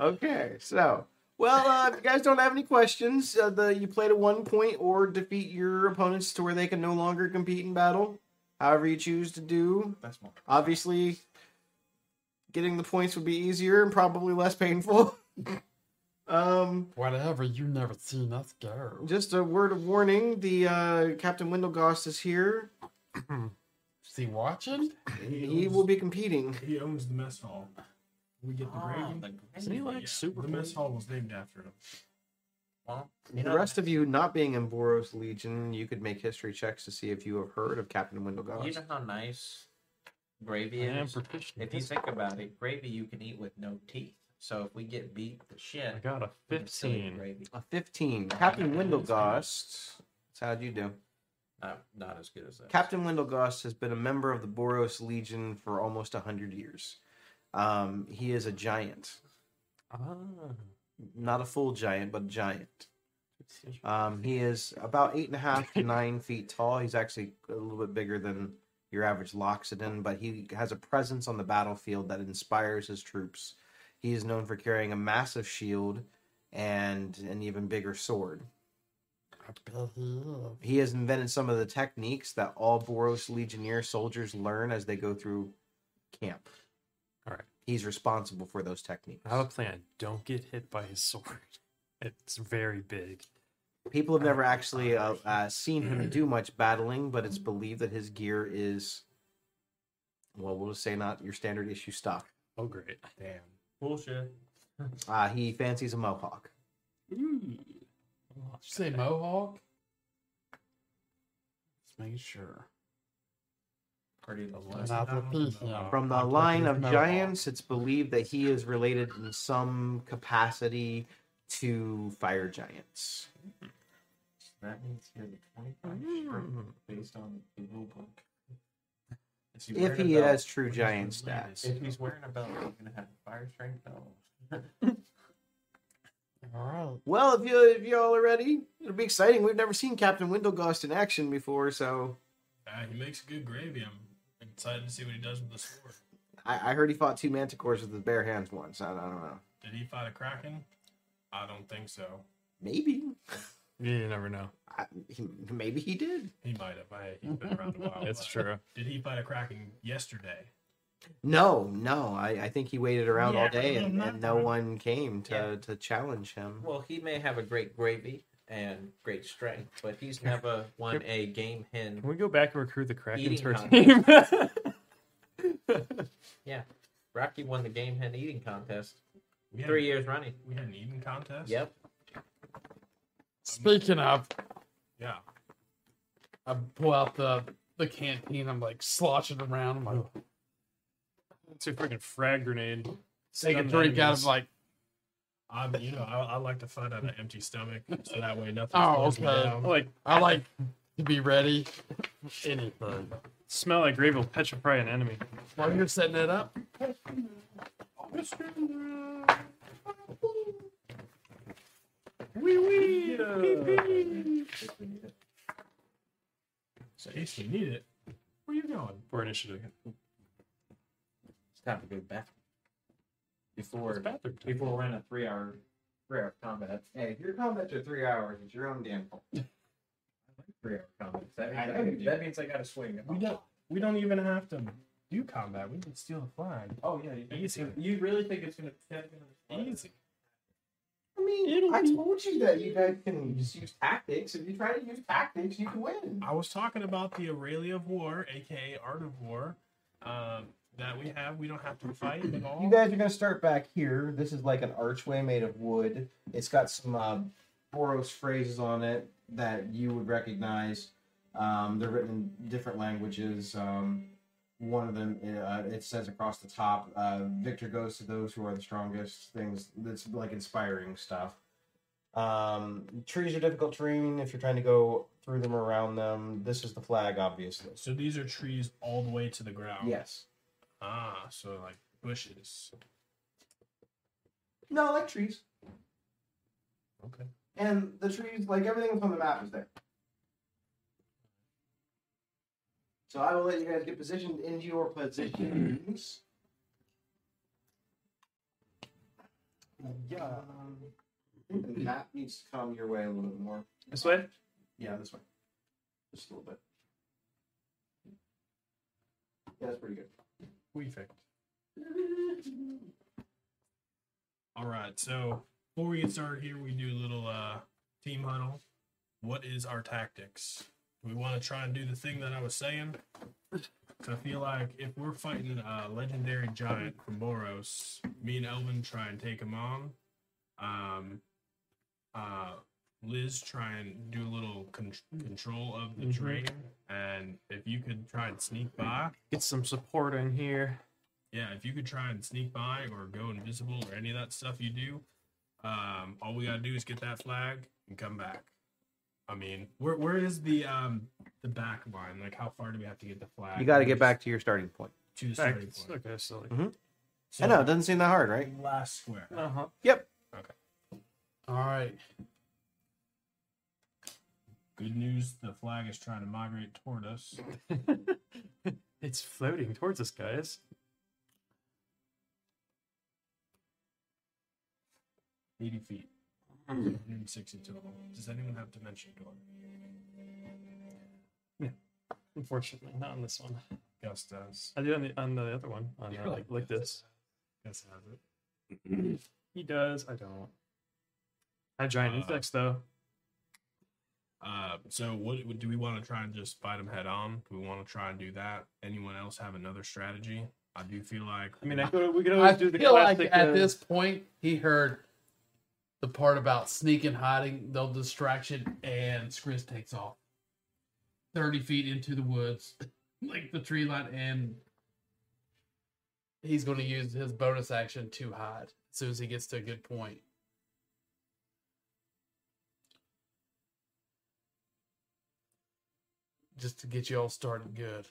Okay, so well, uh, if you guys don't have any questions, uh, the you play to one point or defeat your opponents to where they can no longer compete in battle. However you choose to do.
That's more.
Obviously, getting the points would be easier and probably less painful. um,
Whatever, you never seen us go.
just a word of warning: the uh, Captain Windlegost is here.
Is he watching?
He will be competing.
He owns the mess hall. We get the
Oh,
gravy.
the
Isn't he like
Yeah,
super
The mess hall was named after him.
Well, you
The
know,
rest of you not being in Boros Legion, you could make history checks to see if you have heard of Captain Windlegost.
You know how nice gravy
I am
is.
proficient.
If you think about it, gravy you can eat with no teeth. So if we get beat to shit,
I got a
we can still eat
15.
Gravy.
A 15. Captain Windlegost. That's how'd you do?
Not, not as good as that.
Captain Windlegost has been a member of the Boros Legion for almost 100 years. Um, he is a giant.
Ah.
Not a full giant, but a giant. Um, he is about eight and a half to nine feet tall. He's actually a little bit bigger than your average Loxodon, but he has a presence on the battlefield that inspires his troops. He is known for carrying a massive shield and an even bigger sword.
I bet he is.
He has invented some of the techniques that all Boros Legionnaire soldiers learn as they go through camp.
All right.
He's responsible for those techniques.
I have a plan. Don't get hit by his sword. It's very big.
People have never actually uh, uh, seen him do much battling, but it's believed that his gear is, well, we'll just say not your standard issue stock.
Oh, great.
Damn. Bullshit.
Uh, he fancies a mohawk.
Did you say Mohawk? Just making sure.
Pretty
The less
Not
down
the
on
piece,
the-
yeah.
From the line of
mohawk.
giants, it's believed that he is related in some capacity to fire giants.
That means he has a 25
Mm.
strength based on the rule book. Is
If he
belt?
has true giant stats.
If he's wearing a belt, he's gonna have a fire strength. No.
All right.
Well, if you if y'all are ready, it'll be exciting. We've never seen Captain Windlegost in action before, so
Uh, he makes good gravy. I'm excited to see what he does with the sword.
I, I heard he fought two manticores with his bare hands once. I, I don't know.
Did he fight a kraken? I don't think so.
Maybe.
You never know.
I, he, maybe he did.
He might have. I, he's been around a while.
It's true.
Did he fight a kraken yesterday?
No, no. I, I think he waited around all
Yeah,
day and,
not
and no
right.
one came to,
Yeah.
to challenge him.
Well, he may have a great gravy and great strength, but he's never won a game hen.
Can we go back and recruit the Krakens
Eating
for a
contest.
team?
Rocky won the game hen eating contest
We had,
three years running.
We had an eating contest.
Yep.
Speaking of,
Yeah.
I pull out the the canteen. I'm like sloshing around. I'm like
it's a freaking frag grenade.
take a
Stun
drink out
enemies.
of like.
I'm, you know, I, I like to fight on an empty stomach, so that way nothing
Oh,
slows me
okay.
down.
Like
I like to be ready. Anything.
Smell like grave will petrify an enemy.
While you're setting it up,
Wee wee. So Ace, we need it. Where are you going?
For initiative.
It's time to go back. Before
It's bathroom time.
before we're in a three hour three hour combat.
Hey, if your combats are three hours, it's your own damn fault.
Three hour combat. That
I
means,
know
I,
you
that means I gotta swing.
We don't. We don't even have to do combat. We can steal the flag.
Oh yeah, you,
Easy.
you really think it's gonna
Easy.
I mean,
It'll
I
be-
told you that you guys can just use tactics. If you try to use tactics, you can win.
I was talking about the Aurelia of War, aka Art of War, um, that we have. We don't have to fight at all.
You guys are gonna start back here. This is like an archway made of wood. It's got some uh, Boros phrases on it that you would recognize. Um, they're written in different languages. Um, one of them, uh, it says across the top, uh, "Victor goes to those who are the strongest." Things that's like inspiring stuff. Um, trees are difficult terrain if you're trying to go through them or around them. This is the flag, obviously.
so these are trees all the way to the ground.
Yes.
Ah, so like bushes.
No, like trees.
Okay.
And the trees, like everything on the map, is there. So I will let you guys get positioned into your positions. Yeah. I think the map needs to come your way a little bit more.
This way?
Yeah, this way. Just a little bit. Yeah, that's pretty good.
We Perfect. All right. So before we get started here, we do a little uh, team huddle. What is our tactics? We want to try and do the thing that I was saying? I feel like if we're fighting a legendary giant from Boros, me and Elvin try and take him on. Um, uh, Liz try and do a little con- control of the
Mhm.
terrain, and if you could try and sneak by,
Get some support in here.
yeah, if you could try and sneak by or go invisible or any of that stuff you do, um, all we gotta do is get that flag and come back. I mean, where where is the um the back line? Like, how far do we have to get the flag?
You got to get back to your starting point.
to the
Back.
starting point.
Okay, so like.
So,
I know, it doesn't seem that hard, right?
Last square.
Uh huh.
Yep. Okay.
All right.
Good news: the flag is trying to migrate toward us.
it's floating towards us, guys.
Eighty feet. 160 total. Does anyone have dimension door? Yeah.
Unfortunately, not on this one.
Gus does.
I do on the on the other one. On
You're
uh,
like
like, like this.
Gus has it.
He does. I don't. I have giant
Uh,
insects though.
Uh, so what what- do we want to try and just fight them head on? Do we want to try and do that? Anyone else have another strategy? I do feel like
I mean, I could, we could
I
always do the I
feel like
classic.
at
uh,
this point he heard the part about sneaking, hiding, the distraction, and Skriz takes off thirty feet into the woods, like the tree line, and he's going to use his bonus action to hide as soon as he gets to a good point. Just to get you all started good.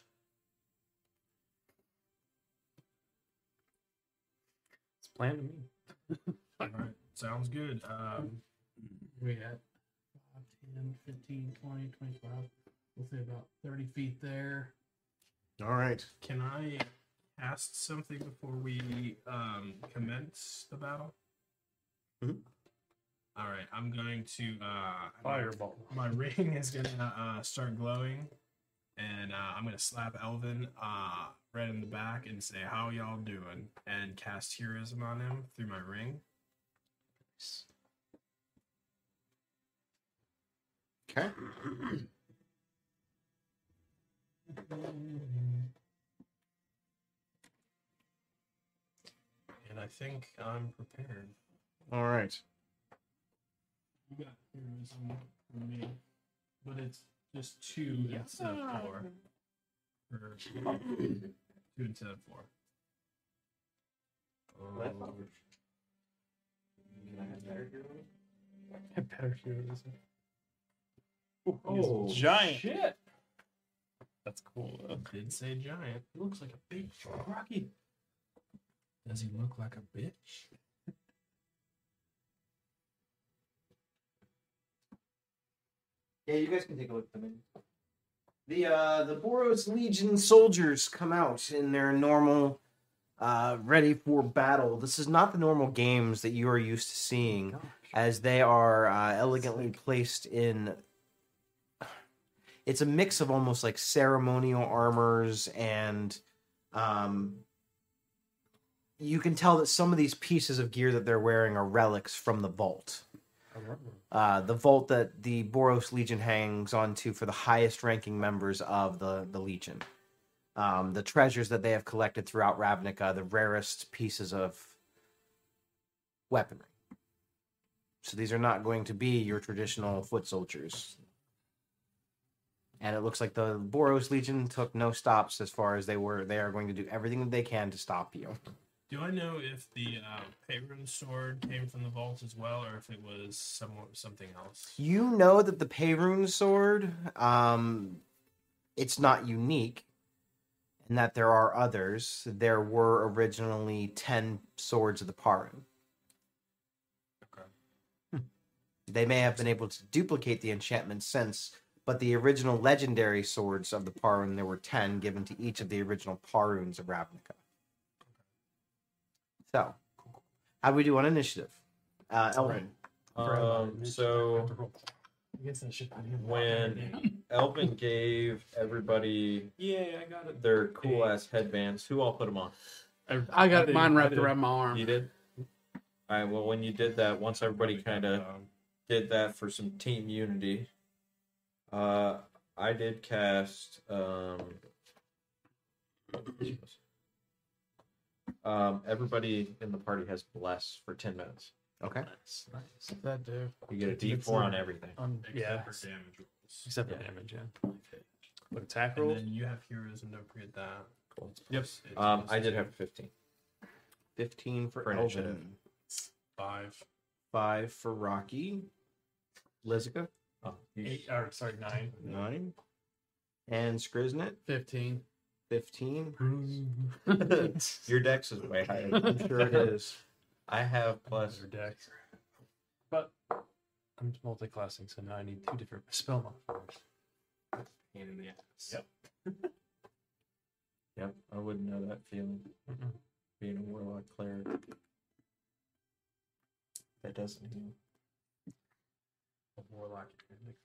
it's planned to me.
all right, sounds good. Um,
we at 5, 10, 15, 20, 25. We'll say about 30 feet there.
All right.
can I cast something before we um commence the battle?
Mhm.
All right, I'm going to uh
Fireball.
my ring is gonna uh, start glowing, and uh, I'm gonna slap Elvin uh, right in the back and say, "How y'all doing?" and cast heroism on him through my ring.
Okay.
And I think I'm prepared.
All right.
You got heroism for me, but it's just two instead of four. Or two instead of four. Um,
Better heroes.
Oh,
giant.
Shit.
That's cool. Though.
Did say giant. He looks like a bitch. Rocky. Does he look like a bitch?
Yeah, you guys can take a look at them. The uh the Boros Legion soldiers come out in their normal uh ready for battle. This is not the normal games that you are used to seeing as they are uh, elegantly placed in it's a mix of almost like ceremonial armors and um you can tell that some of these pieces of gear that they're wearing are relics from the vault uh, the vault that the Boros Legion hangs onto for the highest ranking members of the, the Legion. Um, the treasures that they have collected throughout Ravnica, the rarest pieces of weaponry. So these are not going to be your traditional foot soldiers. And it looks like the Boros Legion took no stops as far as they were. They are going to do everything that they can to stop you.
Do I know if the uh, Parun sword came from the vault as well, or if it was somewhat something else?
You know that the Parun sword, um, it's not unique, and that there are others. There were originally ten swords of the Parun.
Okay.
They may have been able to duplicate the enchantment since, but the original legendary swords of the Parun, there were ten given to each of the original Paruns of Ravnica. So, how do we do on initiative? Uh, Elvin.
Um, so
I guess I should put him
when Elvin gave everybody
yeah, I got it.
their cool ass headbands, who all put them on?
I got
did-
mine wrapped around my arm.
You did. All right. Well, when you did that, once everybody kind of did that for some team unity. Uh, I did cast. Um, um, everybody in the party has bless for ten minutes.
Okay.
Nice, nice.
That do.
You get a
It's-
D
it's
four on everything.
Except
yeah,
for damage rolls.
except for
Yeah.
damage. Yeah. Okay. But attack
And then you have heroes, and don't forget that.
Cool.
Yep.
It's- it's
Um, I did
two.
have fifteen.
Fifteen for,
For
Elvin.
initiative.
five.
Five for Rocky. Lizica.
Oh,
Eight, or sorry, nine.
Nine. And Skriznet.
15.
15.
Your dex is way higher.
I'm sure it is.
I have plus.
Your deck. But I'm multi-classing, so now I need two different spell modifiers.
Pain in the ass.
Yep.
Yep, I wouldn't know that feeling.
Mm-mm.
Being a warlock cleric. That doesn't heal.
A warlock. you can mix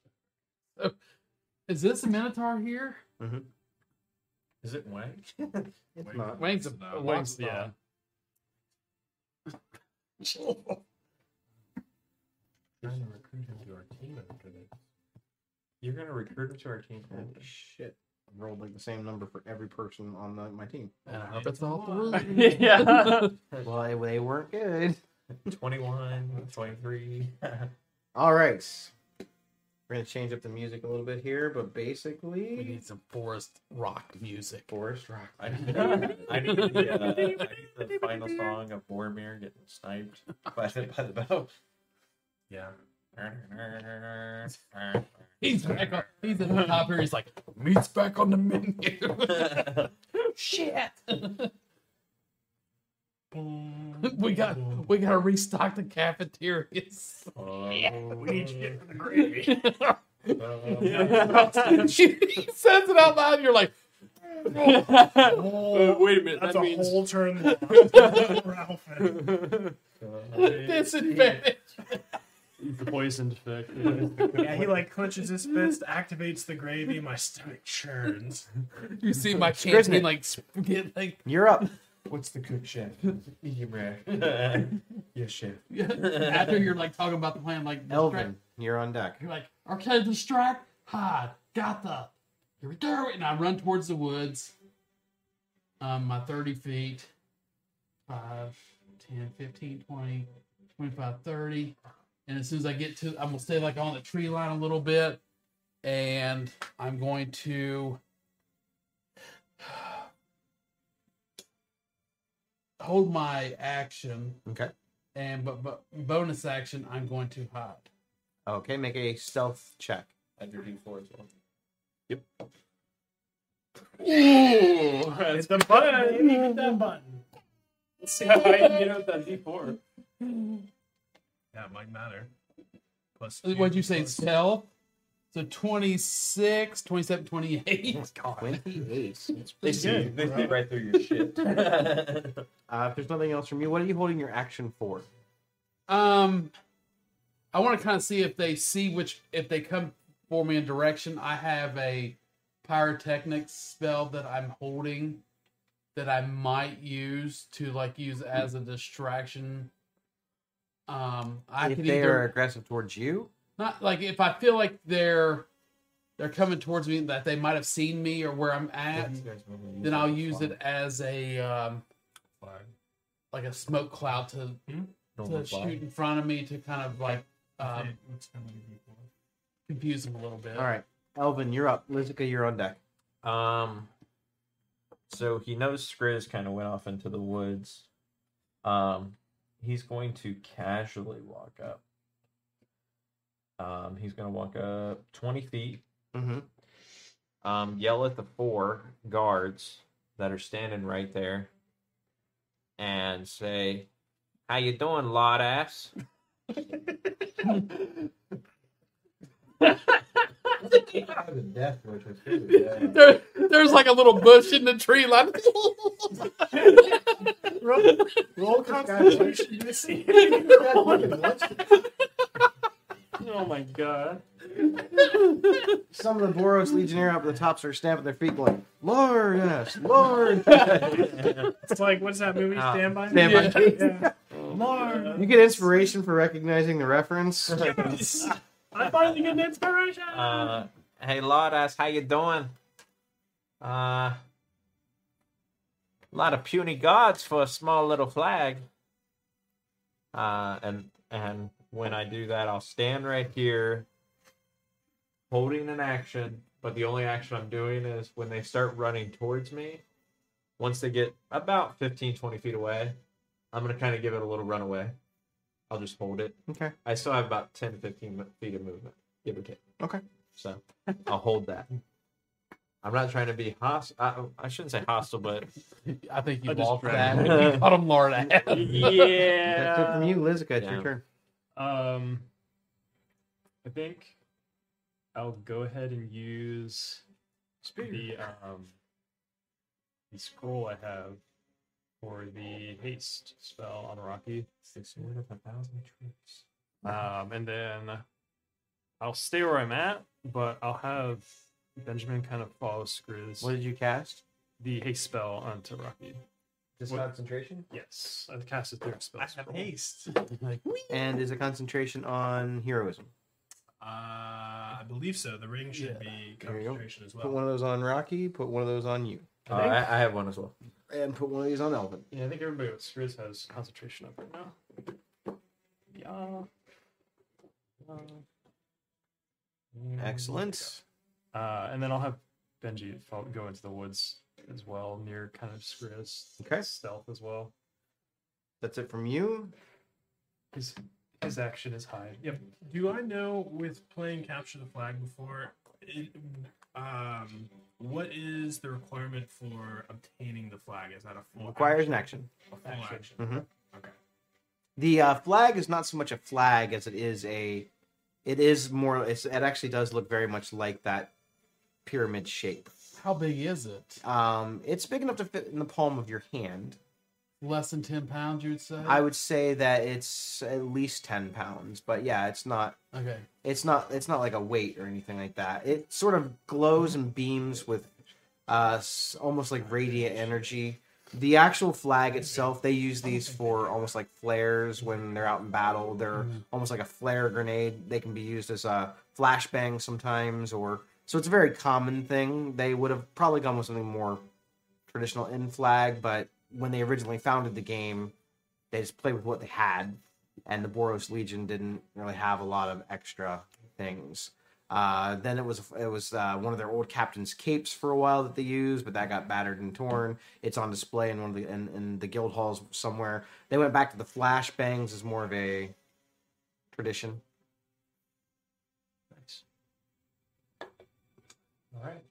it.
Is this a Minotaur here? Mm-hmm.
Is it Wang?
It's
Wait.
not.
Wang's a,
No.
a
Wang's-
Longstar.
yeah.
Trying to recruit him to our team after this.
You're gonna recruit him to our team.
Holy shit. I rolled like the same number for every person on the, my team.
And I hope it's all three.
yeah.
Well, they, they weren't good.
21, 23.
All right. We're going to change up the music a little bit here, but basically.
We need some forest rock music.
Forest Rock.
I need, I need, the, uh, I need the final song of Boromir getting sniped by the, by the bow.
Yeah.
He's back on, he's at the top here. He's like, meat's back on the menu. Shit. we got we gotta restock the cafeterias.
We need to get the gravy.
he says it out loud. You're like,
Uh, wait a minute.
That's
that
a
means
whole turn Ralph.
disadvantage.
The poisoned effect.
Yeah, he like clenches his fist, activates the gravy, my stomach churns.
You see my
Skriznik.
canteen like get like
You're up.
What's the cook chef? Medium rare. yes, chef.
after you're like talking about the plan like distract-
Elvin, you're on deck.
You're like, okay, distract, hide, got the. Here we go. And I run towards the woods. Um, my 30 feet, 5, 10, 15, 20, 25, 30. And as soon as I get to, I'm going to stay like on the tree line a little bit. And I'm going to hold my action.
Okay.
And but, but bonus action, I'm going to hide.
Okay, make a stealth check.
Add your D4 as well.
Ooh,
It's the button. baby. Hit that button.
Let's see how high you can get out that D4.
Yeah, it might matter. Plus,
What'd you say?
plus-
Stealth? So 26, 27, 28.
Twenty-eight.
They see, they see right through your shit.
Uh, if there's nothing else from you, what are you holding your action for?
Um, I want to kind of see if they see which, if they come for me in direction. I have a pyrotechnics spell that I'm holding that I might use to like use as a distraction. Um, I
if
could
they
either
are aggressive towards you,
not like if I feel like they're they're coming towards me that they might have seen me or where I'm at, then I'll use it as a um, like a smoke cloud to, to shoot in front of me to kind of like um,
Okay, what's gonna be before?
confuse them a little bit.
all right. Elvin, you're up. Lizica, you're on deck.
Um, so he knows Skriz kind of went off into the woods. Um, he's going to casually walk up. Um, he's going to walk up 20 feet,
Mm-hmm.
um, yell at the four guards that are standing right there, and say, "How you doing, lot ass?"
There, there's like a little bush in the tree, like
Roll Constitution to see.
Oh my god.
Some of the Boros Legionnaire up at the top start stamping their feet, going, "Lord, yes, Lord."
It's like what's that movie?
Ah,
Stand by
Stand
Me?
by Me.
Yeah. Lord,
you get inspiration for recognizing the reference.
I finally get an inspiration.
Uh, hey, Lord ass, how you doing? Uh, a lot of puny gods for a small little flag. Uh, and and when I do that, I'll stand right here, holding an action. But the only action I'm doing is when they start running towards me. Once they get about 15, 20 feet away, I'm gonna kind of give it a little runaway. I'll just hold it.
Okay.
I still have about 10 to 15 feet of movement, give or take.
Okay.
So I'll hold that. I'm not trying to be hostile. I, I shouldn't say hostile, but
I think you
I just
balked that. You called him Lord ass.
That's it from you, Lizica. It's
Yeah.
your turn.
Um, I think I'll go ahead and use the um the scroll I have for the haste spell on Rocky.
the sword of a thousand troops.
Um, and then I'll stay where I'm at, but I'll have Benjamin kind of follow Screws.
What did you cast?
the haste spell onto Rocky.
Just
What-
concentration.
Yes, I cast it through a spell.
I have
scroll.
haste.
Like,
And is a concentration on heroism.
Uh, I believe so. The ring should be
There you go.
concentration as well.
Put
well.
one of those on Rocky. Put one of those on you,
Uh, I, I have one as well.
and put one of these on Elvin.
Yeah, I think everybody with Skriz has concentration up right now. Yeah. Uh,
Excellent.
Uh, and then I'll have Benji fo- go into the woods as well, near kind of Skriz.
Okay.
Stealth as well.
That's it from you.
His his action is hide. Yep.
Do I know with playing capture the flag before? It, um, what is the requirement for obtaining the flag? Is that a full
Requires an
action?
action.
A full action.
Mhm.
Okay.
The uh, flag is not so much a flag as it is a. It is more. It's, it actually does look very much like that pyramid shape.
How big is it?
Um, it's big enough to fit in the palm of your hand.
Less than 10 pounds, you would say?
I would say that it's at least ten pounds, but yeah, it's not.
Okay.
It's not. It's not like a weight or anything like that. It sort of glows and beams with, uh, almost like radiant energy. The actual flag itself, they use these for almost like flares when they're out in battle. They're almost like a flare grenade. They can be used as a flashbang sometimes, or so it's a very common thing. They would have probably gone with something more traditional in flag, but when they originally founded the game, they just played with what they had, and the Boros Legion didn't really have a lot of extra things. Uh, then it was it was uh, one of their old captain's capes for a while that they used, but that got battered and torn. It's on display in one of the in, in the guild halls somewhere. They went back to the flashbangs as more of a tradition.
All right.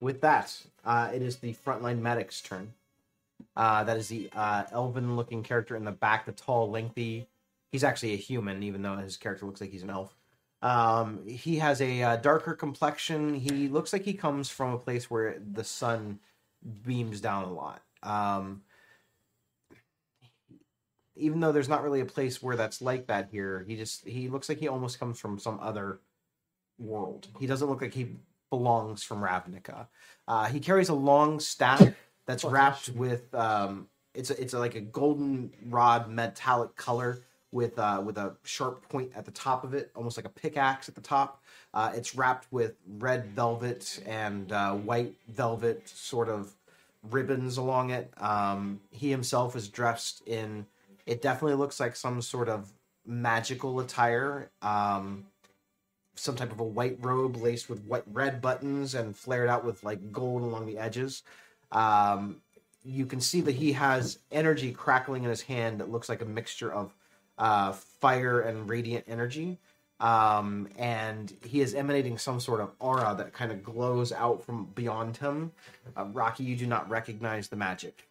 with that, uh, it is the frontline medic's turn. Uh, that is the uh, elven-looking character in the back, the tall, lengthy. He's actually a human, even though his character looks like he's an elf. Um, he has a uh, darker complexion. He looks like he comes from a place where the sun beams down a lot. Um, even though there's not really a place where that's like that here, he just he looks like he almost comes from some other world. He doesn't look like he belongs from Ravnica. Uh, he carries a long staff that's wrapped with um, it's a, it's a, like a golden rod metallic color with uh, with a sharp point at the top of it, almost like a pickaxe at the top. Uh, it's wrapped with red velvet and uh, white velvet sort of ribbons along it. Um, he himself is dressed in. It definitely looks like some sort of magical attire. Um, some type of a white robe laced with white red buttons and flared out with like gold along the edges. Um, you can see that he has energy crackling in his hand that looks like a mixture of uh, fire and radiant energy. Um, and he is emanating some sort of aura that kind of glows out from beyond him. Uh, Rocky, you do not recognize the magic.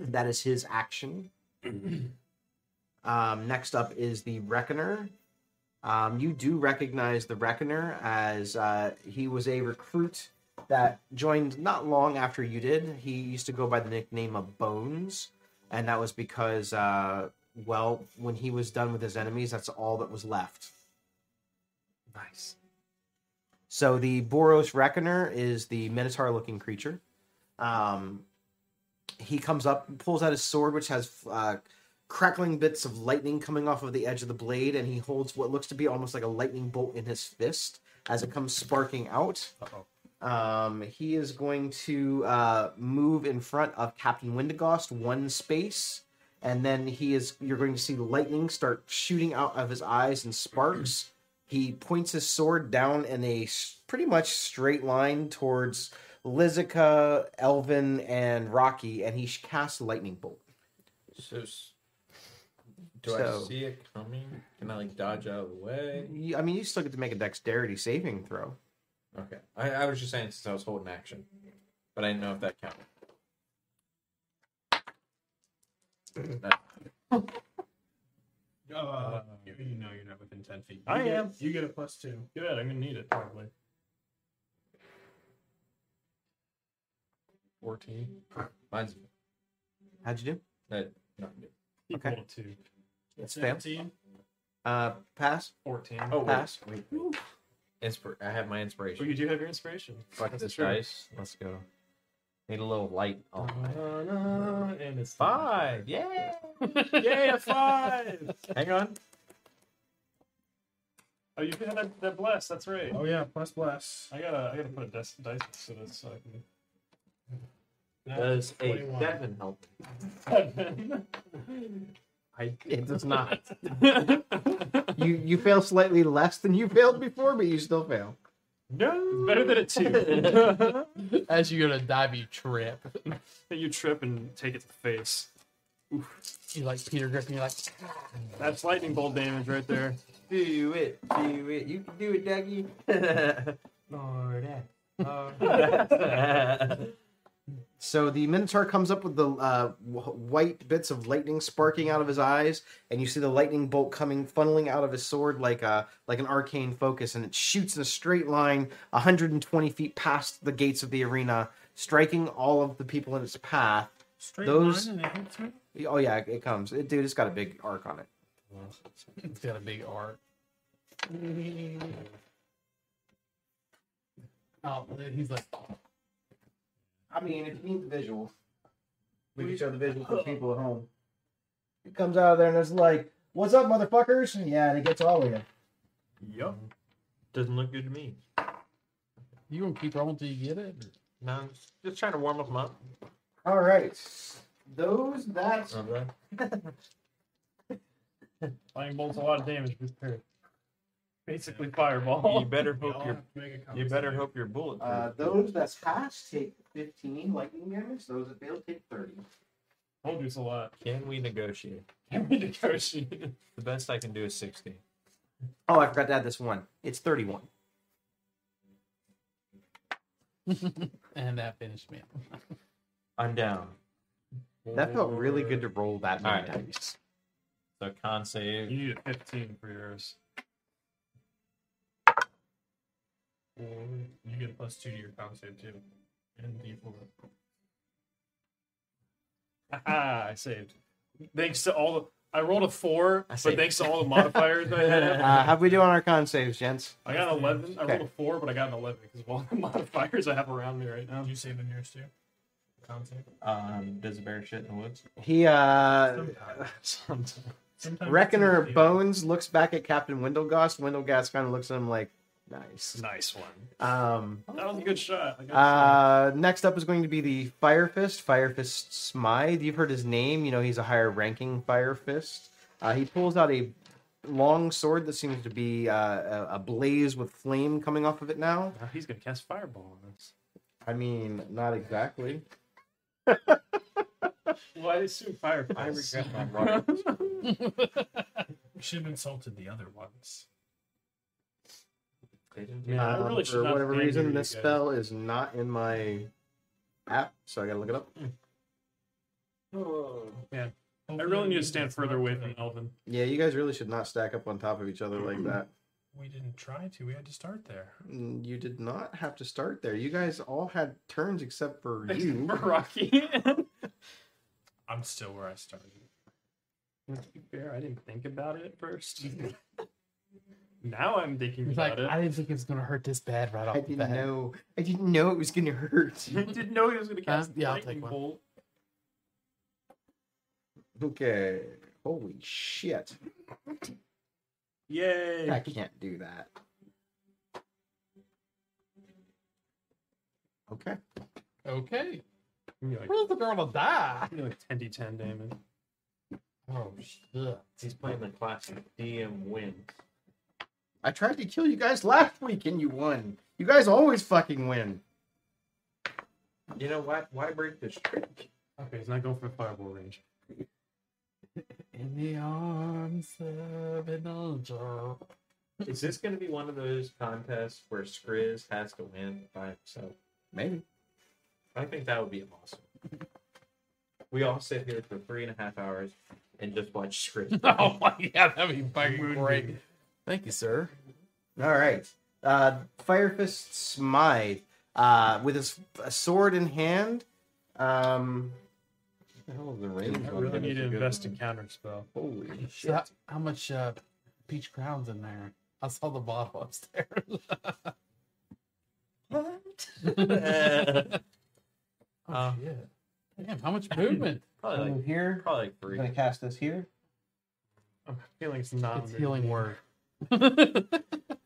That is his action. um, next up is the Reckoner. Um, you do recognize the Reckoner as uh, he was a recruit that joined not long after you did. He used to go by the nickname of Bones, and that was because, uh, well, when he was done with his enemies, that's all that was left.
Nice.
So the Boros Reckoner is the Minotaur-looking creature. Um, he comes up, pulls out his sword, which has uh, crackling bits of lightning coming off of the edge of the blade, and he holds what looks to be almost like a lightning bolt in his fist as it comes sparking out. Um, he is going to uh, move in front of Captain Windigost one space, and then he is. You're going to see the lightning start shooting out of his eyes and sparks. He points his sword down in a pretty much straight line towards Lizica, Elvin, and Rocky, and he casts lightning bolt.
So, do
So-
I see it coming? Can I like dodge out of the way?
You- I mean, you still get to make a dexterity saving throw.
Okay. I, I was just saying since I was holding action, but I didn't know if that counted. That-
Uh, you, you know you're not within ten feet. You
I
get-
am.
You get a plus two.
Good, I'm gonna need it probably. Fourteen.
mine's
How'd you do?
that. No, good.
Okay.
Equal to
It's fail.
17.
Uh, pass.
fourteen.
Oh wait,
Pass.
wait, wait. Inspir- I have my
Oh,
inspiration.
you do have your inspiration.
Fuck
That's
this
true.
dice. Let's go. Need a little light. on my
And it's
Five. Yeah.
Yeah, five.
Hang on.
Oh, you had that, that bless. That's right.
Oh yeah, plus bless.
I gotta, I gotta put a dice, dice next to this so I can.
Does a
21.
seven help?
can.
I
It does not. you you fail slightly less than you failed before, but you still fail.
it's better than a two.
As you're gonna dive, you trip.
Then you trip and take it to the face.
You like Peter Griffin. You're like,
That's lightning bolt damage right there.
do it. Do it. You can do it, Dougie. Lord. Eh. Oh.
So the Minotaur comes up with the uh, white bits of lightning sparking out of his eyes, and you see the lightning bolt coming, funneling out of his sword like a like an arcane focus, and it shoots in a straight line, 120 feet past the gates of the arena, striking all of the people in its path.
Straight
Those-
line and it hits me.
Oh yeah, it comes. It, dude, it's got a big arc on it.
it's got a big arc. Oh, he's like,
I mean, if you need the visual, we can show the visual for people at home. It comes out of there and it's like, "What's up, motherfuckers?" Yeah, and it gets all of you.
Yup. Doesn't look good to me.
you gonna keep rolling till you get it?
No, just- just trying to warm up them up.
All right, those that
Okay.
Lightning bolt's a lot of damage. Be prepared. Basically, fireball.
You better
We
hope your
have to make a
you better hope your bullet.
uh, those that pass take fifteen lightning damage. Those that fail take thirty.
Told you it's a lot.
Can we negotiate?
Can we negotiate?
The best I can do is sixty.
Oh, I forgot to add this one. It's thirty-one.
and that finished me.
I'm down.
That felt really good to roll that many
Alright.
dice.
So con save.
You need a 15 for yours.
You get a plus two to your con save too. And D4.
Haha, I saved. Thanks to all the. I rolled a four,
I
but
saved.
thanks to all the modifiers I had.
Uh, how we do on our con saves, gents?
I got an 11. I rolled a four, but I got an 11 because of all the modifiers I have around me right now.
Did you save in yours too? Con save?
Um, does a bear shit in the woods?
He uh
Sometimes.
Sometimes.
Sometimes
Reckoner
it's in the-
Bones looks back at Captain Windlegast. Windlegast kind of looks at him like, nice.
Nice one.
Um,
That was a good shot. I got
uh, next up is going to be the Fire Fist, Fire Fist Smythe. You've heard his name. You know he's a higher ranking Fire Fist. Uh, he pulls out a long sword that seems to be uh, a- ablaze with flame coming off of it now.
Now he's gonna cast fireball on us.
I mean, not exactly.
Why is it fire?
I regret my right.
You should have insulted the other ones.
They didn't
Yeah, I
Um,
really should
for
not
whatever
pander
reason,
you
this
guys.
spell is not in my app, so I gotta look it up.
Oh, man, I really need to stand further away from Elvin.
Yeah, you guys really should not stack up on top of each other like that.
We didn't try to. We had to start there.
Mm, You did not have to start there. You guys all had turns except for you.
Rocky.
I'm still where I started.
to be fair, I didn't think about it at first. now I'm thinking
He's
about
like,
it.
I didn't think it was gonna hurt this bad right off
I
the
didn't
bat.
know. I didn't know it was gonna hurt.
I didn't know he was gonna cast
Uh, yeah, I'll
lightning
take one.
bolt.
Okay. Holy shit!
Yay!
I can't do that. Okay.
Okay.
Give me like,
Where's the girl to die?
give me like 10 d10 damage.
Oh shit.
He's playing the classic DM wins.
I tried to kill you guys last week and you won. You guys always fucking win.
You know why? Why break the streak?
Okay, he's not going for the fireball range.
In the arms of an angel.
Is this going to be one of those contests where Skriz has to win by himself?
Maybe.
I think that would be awesome. We all sit here for three and a half hours and just watch Skriz.
Oh my god, that'd be fucking great. Thank you, sir.
All right. Uh, Fire Fist Smythe, uh, with his f- sword in hand. Um, what the hell is the range?
I
on
really
him?
need to
It's a good
invest
one.
in counter spell.
Holy
So
shit!
how, how much uh, peach crowns in there? I saw the bottle upstairs. What? oh
Uh,
shit! Damn, how much movement?
Probably like,
here.
probably like
I'm
three.
gonna cast this here.
I'm feeling it's not.
it's
under
healing
me.
word.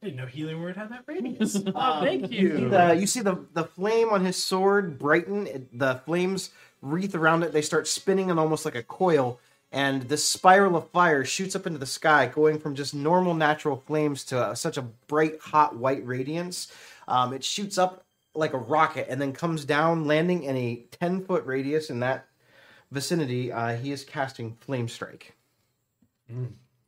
Didn't know healing word had that radius.
Oh, thank
You see
you.
the, you see the, the flame on his sword brighten. It, the flames wreath around it. They start spinning in almost like a coil. And this spiral of fire shoots up into the sky, going from just normal natural flames to uh, such a bright, hot white radiance. Um, it shoots up like a rocket and then comes down, landing in a 10 foot radius in that vicinity. Uh, he is casting Flame Strike.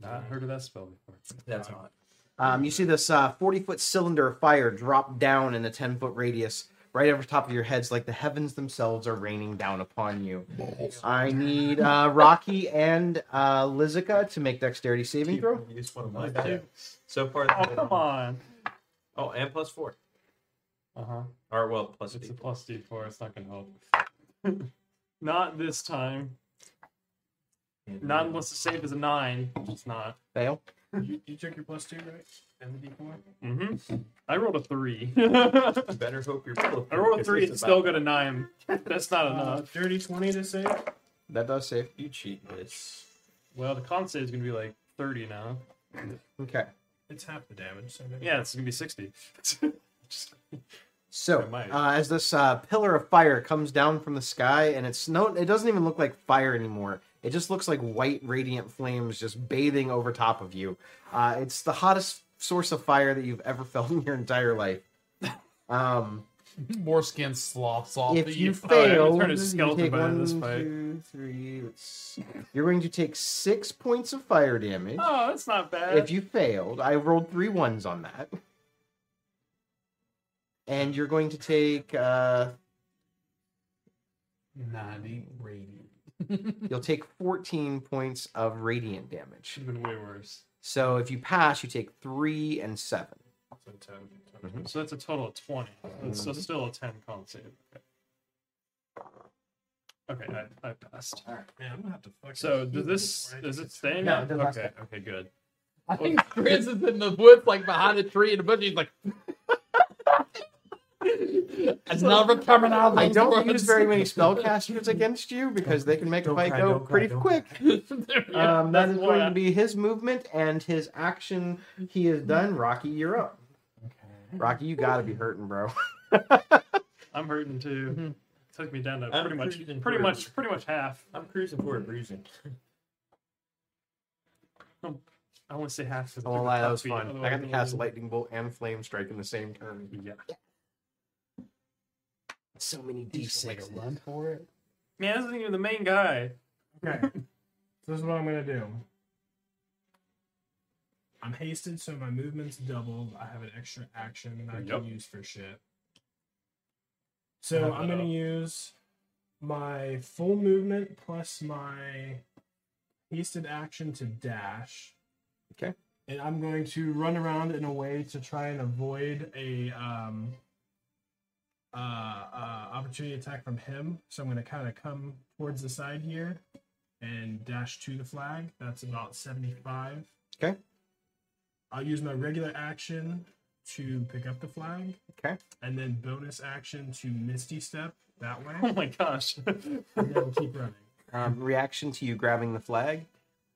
Not heard of that spell before.
That's hot.
Um, you see this uh, 40 foot cylinder of fire drop down in a 10 foot radius right over top of your heads, like the heavens themselves are raining down upon you. I need uh, Rocky and uh, Lizica to make dexterity saving throw.
Use one of my
Okay.
So far,
Oh come on.
Oh, and plus four.
Uh huh.
Or well, plus
It's a
D4.
plus D4. It's not gonna help. not this time. Not unless the save is a nine, which it's not.
Fail.
you, you took your plus two, right? And the D4?
Mm-hmm. I rolled a three.
Better hope you're.
I rolled a three. It's still got a nine. That's not
Uh,
enough.
dirty 20 to save?
That does save.
You cheat this.
Well, the con save is gonna be like thirty now.
Okay.
It's half the damage. So maybe
Yeah, it's gonna be sixty. Just-
So,
I might.
uh, as this uh, pillar of fire comes down from the sky, and it's no, it doesn't even look like fire anymore. It just looks like white, radiant flames just bathing over top of you. Uh, it's the hottest source of fire that you've ever felt in your entire life. Um,
More skin sloths off
if
of
you
you.
Oh, yeah,
fail,
we turned a
you
skeleton
take
by the end
one,
of this fight.
two, three. Let's, you're going to take six points of fire damage.
Oh, that's not bad.
If you failed, I rolled three ones on that. and you're going to take uh,
90 radiant.
You'll take 14 points of radiant damage.
Should have been way worse.
So if you pass, you take three and seven.
So 10, 10.
Mhm.
So that's a total of 20. That's so still a 10 con save. Okay, okay I, I passed.
Man, I'm gonna have to fucking
So does this
before I
does it
to-
stay
No,
now?
it does not
okay, okay, good.
I think Chris is in the woods, like behind a tree in the bush. He's like, it's never coming out.
I don't
woods."
use very many spellcasters against you because they can make a
Don't
fight
cry,
go
don't cry,
pretty
don't
quick. Um, that
that's
is going
I-
to be his movement and his action. He is done. Rocky, you're up. Rocky, you gotta be hurting, bro.
I'm hurting too. Took me down to
I'm
pretty much,
cruising
pretty
for-
much, pretty much half.
I'm cruising for a bruising.
I want to say half.
I won't
took
lie, that was fun. I got to cast lightning bolt and flame strike in the same turn.
Yeah.
So many
He's just like a
d6.
run for it.
Man, this isn't even the main guy.
Okay. so this is what I'm gonna do. I'm hasted, so my movement's doubled. I have an extra action that I
Yep.
can use for shit. So I'm gonna
up.
use my full movement plus my hasted action to dash.
Okay.
And I'm going to run around in a way to try and avoid a um uh, uh opportunity attack from him. So I'm gonna kind of come towards the side here and dash to the flag. That's about 75.
Okay.
I'll use my regular action to pick up the flag.
Okay.
And then bonus action to Misty Step that way.
Oh my gosh.
and then keep running.
Um, reaction to you grabbing the flag.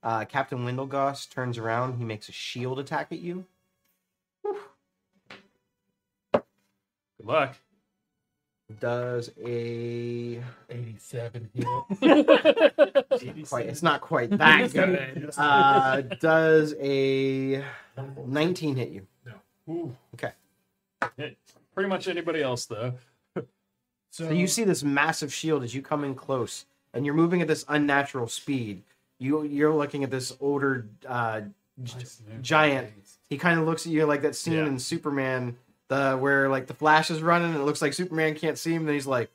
Uh, Captain Windlegoss turns around. He makes a shield attack at you.
Good luck.
Does a
87 hit.
quite? It's not quite that good. Uh, does a 19 hit you?
Ooh.
Okay.
Hit pretty much anybody else though.
So,
So you see this massive shield as you come in close, and you're moving at this unnatural speed. You you're looking at this older uh, g- giant. He kind of looks at you like that scene
Yeah.
in Superman, the where like the Flash is running and it looks like Superman can't see him. And he's like,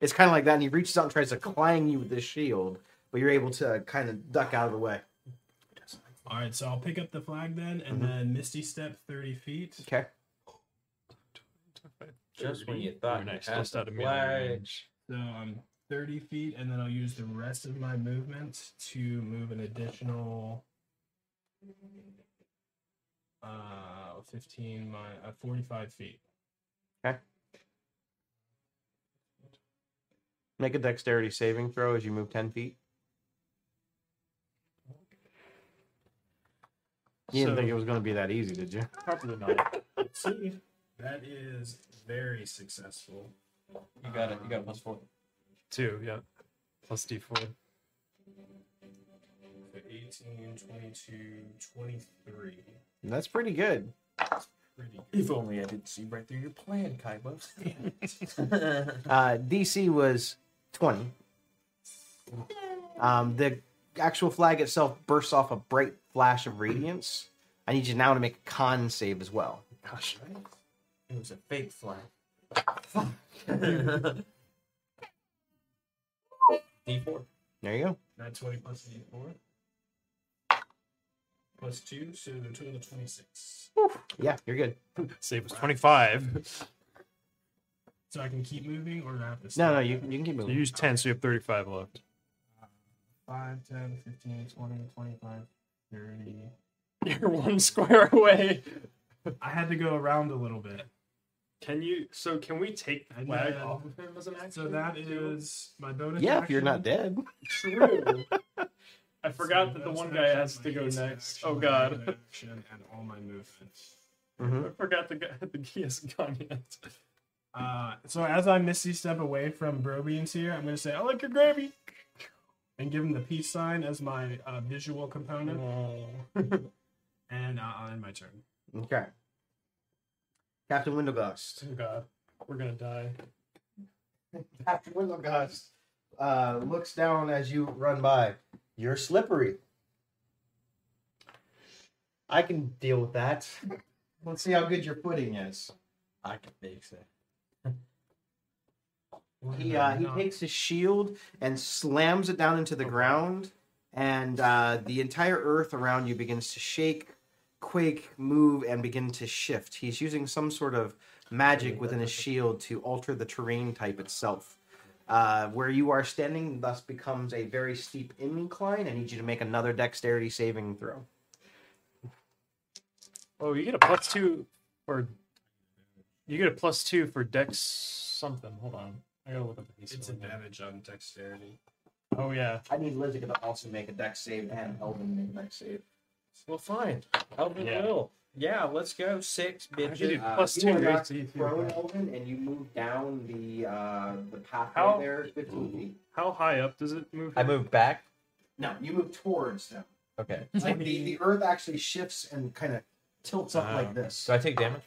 it's kind of like that, and he reaches out and tries to clang you with this shield, but you're able to kind of duck out of the way.
All right, so I'll pick up the flag then, and
Mhm.
then Misty Step 30 feet.
Okay.
Just when you thought
Very
you
nice.
had
Just
the
out of
flag.
So I'm 30 feet, and then I'll use the rest of my movement to move an additional uh 15 my uh, 45 feet. Okay.
Make a dexterity saving throw as you move 10 feet. You didn't
So-
think it was going to be that easy, did you?
Probably not.
Let's see. That is very successful.
You got it. You got plus four.
Two, yeah. Plus D four.
So 18, 22, 23.
That's pretty good.
Pretty
If only I didn't see right through your plan, Kaiba.
Uh, DC was 20. Um, the actual flag itself bursts off a bright flash of radiance. I need you now to make a con save as well.
Gosh, it was a fake flag. D4.
There you go.
Not 20 plus D4. Plus 2, so a total of 26.
Yeah, you're good.
Save was twenty five.
So I can keep moving, or do I have to
No,
stop?
no, you, you can keep
You
moving.
use ten, so you have thirty five left.
Uh, 5, 10, 15, 20, 25, 30.
You're one square away.
I had to go around a little bit.
Can you? So can we take
I
the flag
did.
off of him as an action?
So that
too?
is my bonus.
Yeah, if you're not
action.
dead.
true. I forgot that the one guy has to go next. Oh god.
regular action, and all my movements.
hmm
I forgot the guy. The key hasn't gone yet.
Uh, so as I misty step away from Brobeans here, I'm gonna say, "I like your gravy," and give him the peace sign as my uh, visual component, and uh, I'll end my turn.
Okay. Captain Windlegust.
Oh god, we're gonna die.
Captain Windlegust uh, looks down as you run by. You're slippery. I can deal with that. Let's see how good your footing is.
I can fix it.
He uh, he takes his shield and slams it down into the ground, and uh, the entire earth around you begins to shake, quake, move, and begin to shift. He's using some sort of magic within his shield to alter the terrain type itself. Uh, where you are standing, thus becomes a very steep incline. I need you to make another dexterity saving throw.
Oh, you get a plus two for. You get a plus two for Dex something. Hold on, I gotta look up the
It's
piece.
advantage on dexterity.
Oh yeah.
I need Lizica to also make a dex save and Elvin to make a dex save.
Well, fine. Elvin
Yeah.
will. Yeah, let's go. Six
I
bitches.
Uh,
plus
you
two.
are
to
not
AC
Elvin, and you move down the uh, the pathway
How-
there 15 feet.
How high up does it move?
I move back.
No, you move towards them.
Okay.
Like the, the earth actually shifts and kind of tilts up like this.
So I take damage.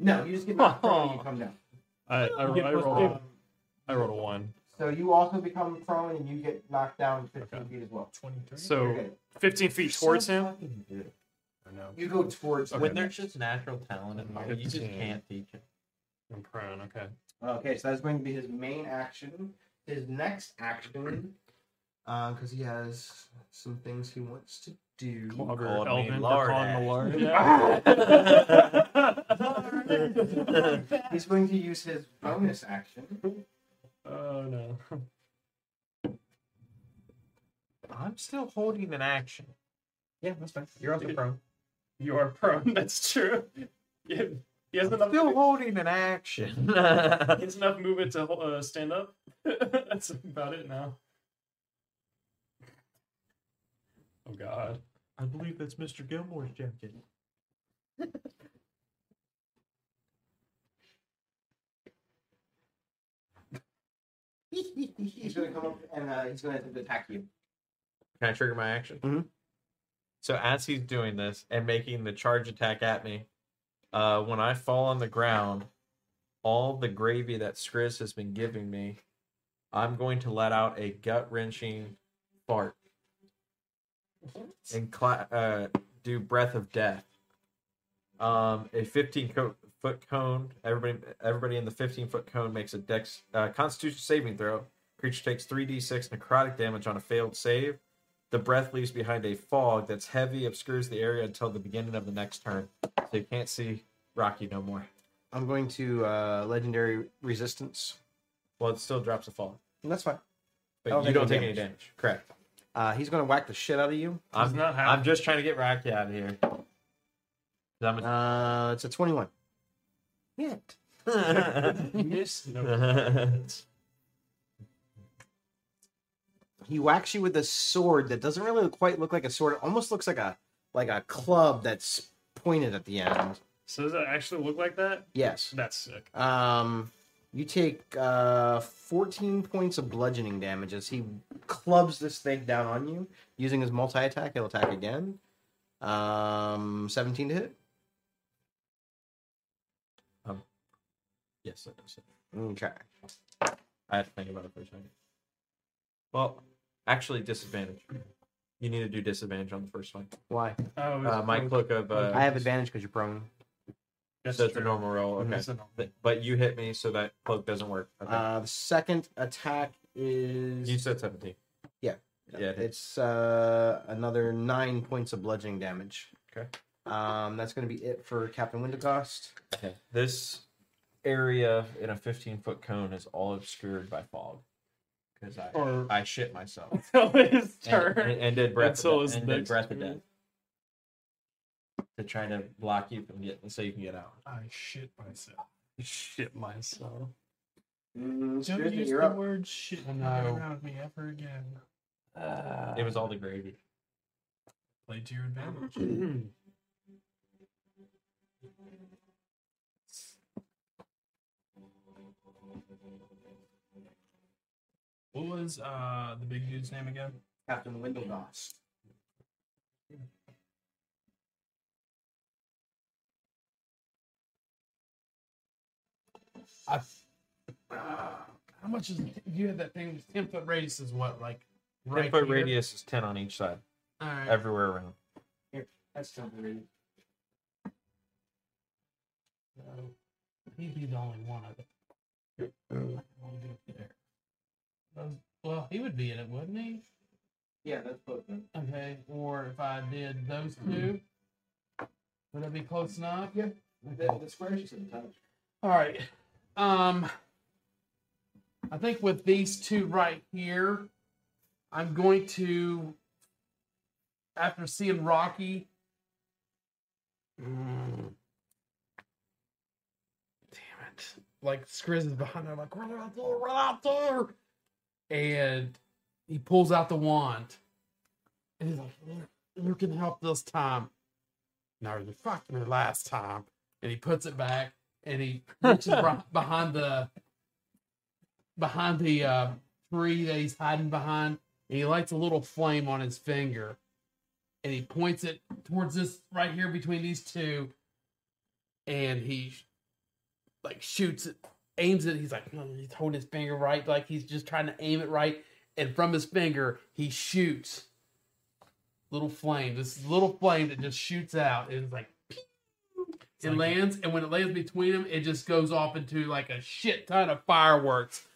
No, you just get knocked prone and you come down.
I I,
You
I rolled.
two.
I rolled a one.
So you also become prone and you get knocked down 15
Okay.
feet as well.
23.
You're
So
good.
15 feet towards him.
I know.
You go towards
Okay.
When there's just natural talent in life, you just
Fifteen.
can't teach it.
I'm prone. Okay.
Okay, so that's going to be his main action. His next action, uh, because he has some things he wants to do.
Clogger
Called me
Elvin for
lard
calling the
ass.
He's going to use his bonus action.
oh no.
I'm still holding an action.
Yeah, that's fine. You're also prone.
You are prone. That's true. Yeah, he has
I'm
enough.
still holding an action.
He has enough movement to uh, stand up. That's about it now. Oh God.
I believe that's Mr. Gilmore's jacket.
He's going to come up and uh, he's going to attack you.
Can I trigger my action?
Mhm.
So as he's doing this and making the charge attack at me, uh, when I fall on the ground, all the gravy that Skriz has been giving me, I'm going to let out a gut wrenching fart and cla- uh, do breath of death. Um, a 15 co- foot cone. Everybody, everybody in the 15 foot cone makes a dex uh, Constitution saving throw. Creature takes 3d6 necrotic damage on a failed save. The breath leaves behind a fog that's heavy, obscures the area until the beginning of the next turn. So you can't see Rocky no more.
I'm going to uh, legendary resistance.
Well, it still drops a fog, And
That's fine.
but
I don't
you
take
don't
any
take any
damage.
damage. Correct.
Uh, he's going to whack the shit out of you.
Does
I'm
not
I'm just trying to get Rocky out of here. I'm
Uh, it's a 21. Hit.
Miss. No.
A-
He whacks you with a sword that doesn't really quite look like a sword. It almost looks like a like a club that's pointed at the end.
So does it actually look like that?
Yes.
That's sick.
Um, you take uh 14 points of bludgeoning damage as he clubs this thing down on you using his multi attack. He'll attack again. Um, 17 to hit.
yes, that does it.
Okay.
I had to think about it for a second. Well, actually, disadvantage. You need to do disadvantage on the first one.
Why?
Oh,
Uh, my cloak of. Uh,
I have advantage because you're prone.
That's
so it's a
true.
normal roll. Okay.
That's a normal-
But, but you hit me, so that cloak doesn't work. Okay.
Uh, the second attack is
you said 17.
Yeah.
Yeah. it hits.
It's uh, another nine points of bludgeoning damage.
Okay.
Um, that's going to be it for Captain Wintercost.
Okay. This area in a 15 foot cone is all obscured by fog. Because I,
Or-
I shit myself.
Until his
And,
turn.
and, and did breath
Until
of,
his
death, and did
next
breath of
turn.
death. To try to block you from getting so you can get out.
I shit myself.
Shit myself.
Mm,
Don't
Skriz,
use
you're
the
up.
word shit
I know.
around me ever again.
Uh,
It was all the gravy.
Play to your advantage. What was uh the big dude's name again?
Captain Wintercost.
How much is you had that thing? Ten foot radius is what? Like
10 foot radius is 10 on each side,
All right.
everywhere around.
That's ten temporary.
He'd be the only one of it. I wanna go there. Those- Well, he would be in it, wouldn't he?
Yeah, that's both.
Okay, or if I did those two, would that be close enough?
Yeah.
Okay.
The squares you said touch.
All right. Um, I think with these two right here, I'm going to, after seeing Rocky. Mm, damn it! Like Skriz is behind there, like run out there, run out there, and he pulls out the wand, and he's like, "You- "You can help this time." No, you fucked me last time, and he puts it back and he reaches behind the behind the uh, tree that he's hiding behind, and he lights a little flame on his finger, and he points it towards this right here between these two, and he like shoots it, aims it. He's like mm, he's holding his finger right, like he's just trying to aim it right, and from his finger he shoots little flame, this little flame that just shoots out, and it's like it
like-
lands, and when it lands between them, it just goes off into like a shit ton of fireworks.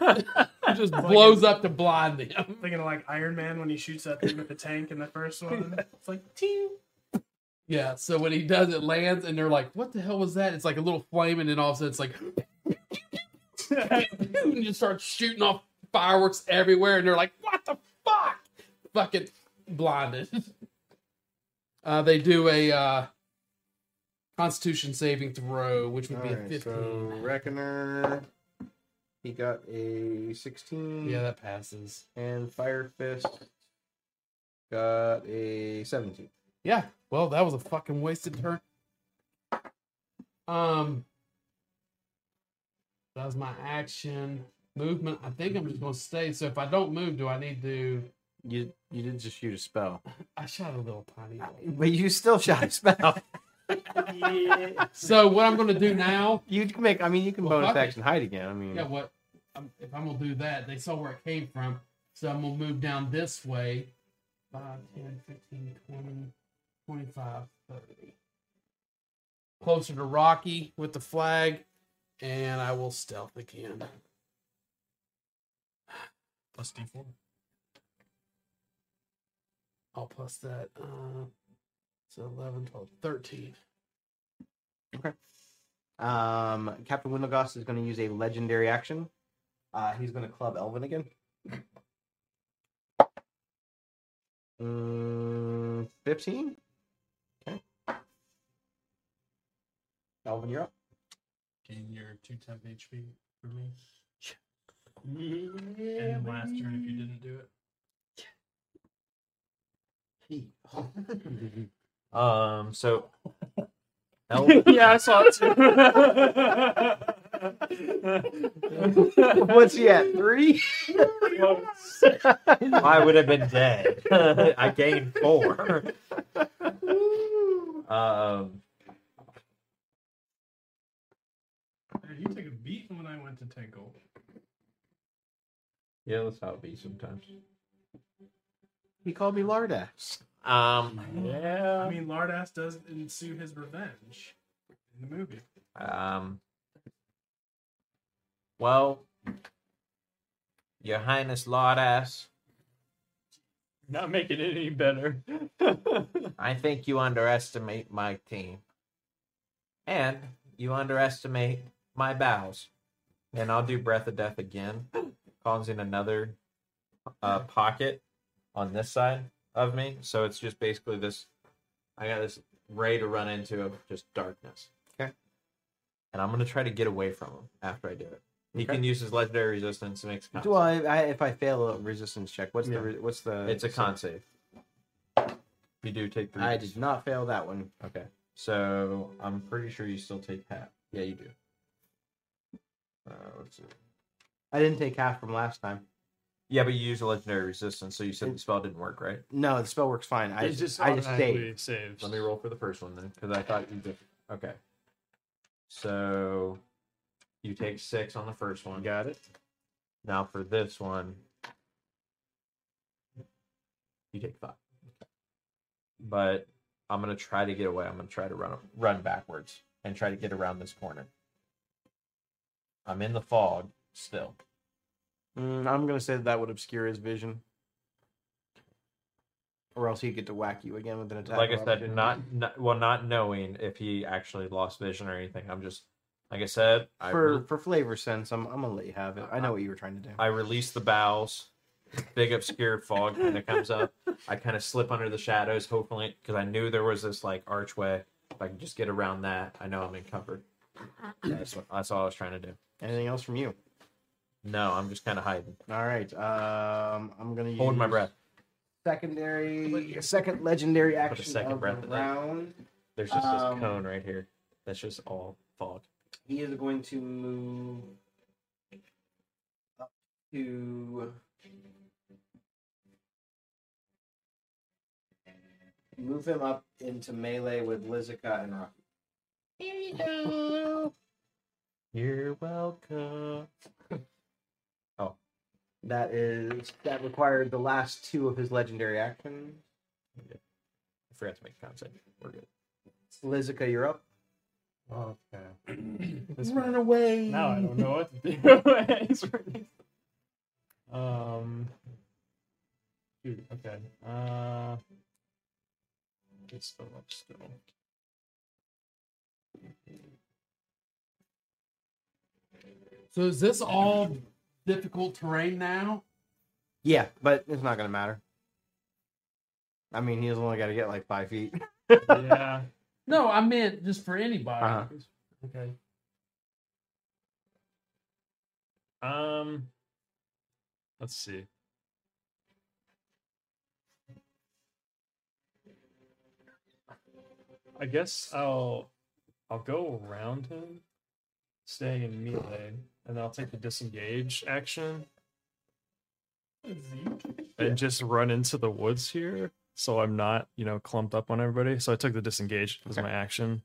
it just
like
blows up to blind them.
Thinking of like Iron Man when he shoots that thing with the tank in the first one. It's like, ting.
Yeah, so when he does, it lands, and they're like, "What the hell was that?" It's like a little flame, and then all of a sudden, it's like, and you start shooting off fireworks everywhere, and they're like, "What the fuck?" Fucking blinded. Uh, they do a uh, Constitution saving throw, which would be a
Alright,
fifteen.
so Reckoner, he got a 16.
Yeah, that passes.
And Fire Fist got a 17.
Yeah. Well, that was a fucking wasted turn. Um, that was my action movement. I think I'm just gonna stay. So if I don't move, do I need to?
You you didn't just shoot a spell,
I shot a little tiny. one.
but you still shot a spell.
So what I'm gonna do now?
you can make. I mean, you can
Well,
bonus action hide again. I mean,
Yeah. What? Um, if I'm gonna do that, they saw where it came from. So I'm gonna move down this way. 5, 10, 15, 20, 25, 30. Closer to Rocky with the flag, and I will stealth again.
Plus D4.
I'll plus that. Uh, so 11, 12, 13. Okay.
Um, Captain Windlegost is going to use a legendary action. Uh, he's going to club Elvin again. Mm, 15? Okay. Elvin, you're up.
Gain your two temp HP for me. and last turn if you didn't do it.
Um, so Elvin,
yeah, I saw it too.
What's he at? Three?
I would have been dead. I gained four. um,
Hey, You took a beat when I went to Tinkle.
yeah, that's how it be sometimes.
He called me Lardax.
Um,
yeah.
I mean, Lardass does ensue his revenge in the movie.
um, well, Your Highness Lardass,
Not making it any better.
I think you underestimate my team. And you underestimate my bows. And I'll do Breath of Death again, causing another uh, pocket on this side of me. So it's just basically this I got this ray to run into of just darkness.
Okay.
And I'm going to try to get away from him after I do it. He
Okay.
can use his legendary resistance to make a con
Well, I, I, if I fail a resistance check, what's
Yeah.
the re- what's the?
It's a con save. You do take three.
I did not fail that one.
Okay. So I'm pretty sure you still take half. Yeah, you do. Uh, let's see.
I didn't take half from last time.
Yeah, but you used a legendary resistance, so you said the spell didn't work, right?
No, the spell works fine. I
It
just,
just
I just
automatically
stayed.
saves.
Let me roll for the first one then, because I thought you did. Okay. So you take six on the first one.
Got it.
Now for this one, you take five. But I'm gonna try to get away. I'm gonna try to run run backwards and try to get around this corner.
I'm in the fog still.
Mm, I'm gonna say that, that would obscure his vision, or else he'd get to whack you again with an attack.
like I said, not, not well, not knowing if he actually lost vision or anything. I'm just like I said,
for for flavor sense. I'm I'm gonna let you have it. I know what you were trying to do.
I release the bows. Big obscure fog kind of comes up. I kind of slip under the shadows, hopefully, because I knew there was this like archway. If I can just get around that, I know I'm in comfort. That's, what, that's all I was trying to do.
Anything else from you?
No, I'm just kind of hiding,
All right. Um, I'm gonna
hold my breath.
Secondary, second legendary
a
action
second
of
breath
the
in that.
round.
There's just
Um,
this cone right here. That's just all fog.
He is going to move up to move him up into melee with Lizica and Rocky.
You're welcome.
Oh, that is that required the last two of his legendary actions.
I forgot to make a con save. We're good.
Lizica, you're up.
Okay.
Run away.
Now I don't know what to do. He's running. um. Shoot, okay. Uh. It's still up still.
So is this all difficult terrain now?
Yeah, but it's not gonna matter. I mean, he's only got to get like five feet.
Yeah.
No, I meant just for anybody.
Uh-huh.
Okay.
Um. Let's see. I guess I'll I'll go around him, staying in melee, and then I'll take the disengage action and just run into the woods here, so I'm not you know clumped up on everybody. So I took the disengage as
Okay.
my action.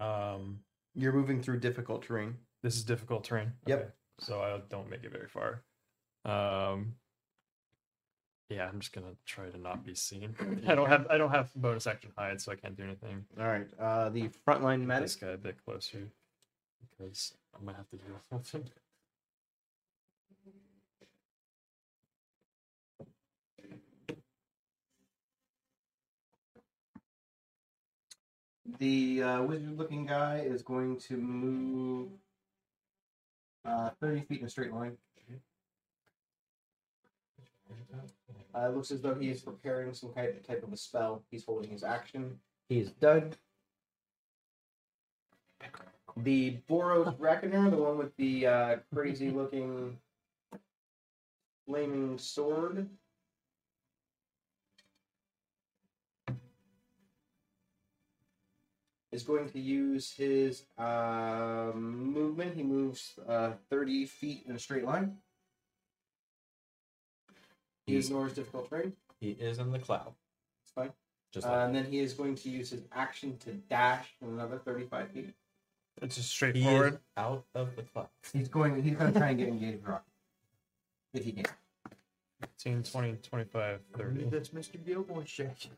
Um,
You're moving through difficult terrain.
this is difficult terrain.
Yep.
Okay. So I don't make it very far. Um. Yeah, I'm just gonna try to not be seen. I don't have I don't have bonus action hide, so I can't do anything.
All right. Uh, the frontline medic.
This guy a bit closer because I'm gonna have to with him.
The uh, wizard-looking guy is going to move uh, 30 feet in a straight line. Uh, it looks as though he is preparing some kind type of a spell. He's holding his action. He is done. The Boros Reckoner, the one with the uh, crazy-looking flaming sword, is going to use his um, movement. He moves uh, 30 feet in a straight line. He ignores difficult terrain.
He is in the cloud.
It's fine.
Just
Uh,
like
and then he is going to use his action to dash another 35 feet.
It's just
he is
straightforward.
out of the cloud.
He's going. He's going to try and get engaged with Rock. If he can.
15, 20, 25, 30.
That's Mr. Gilmore shit.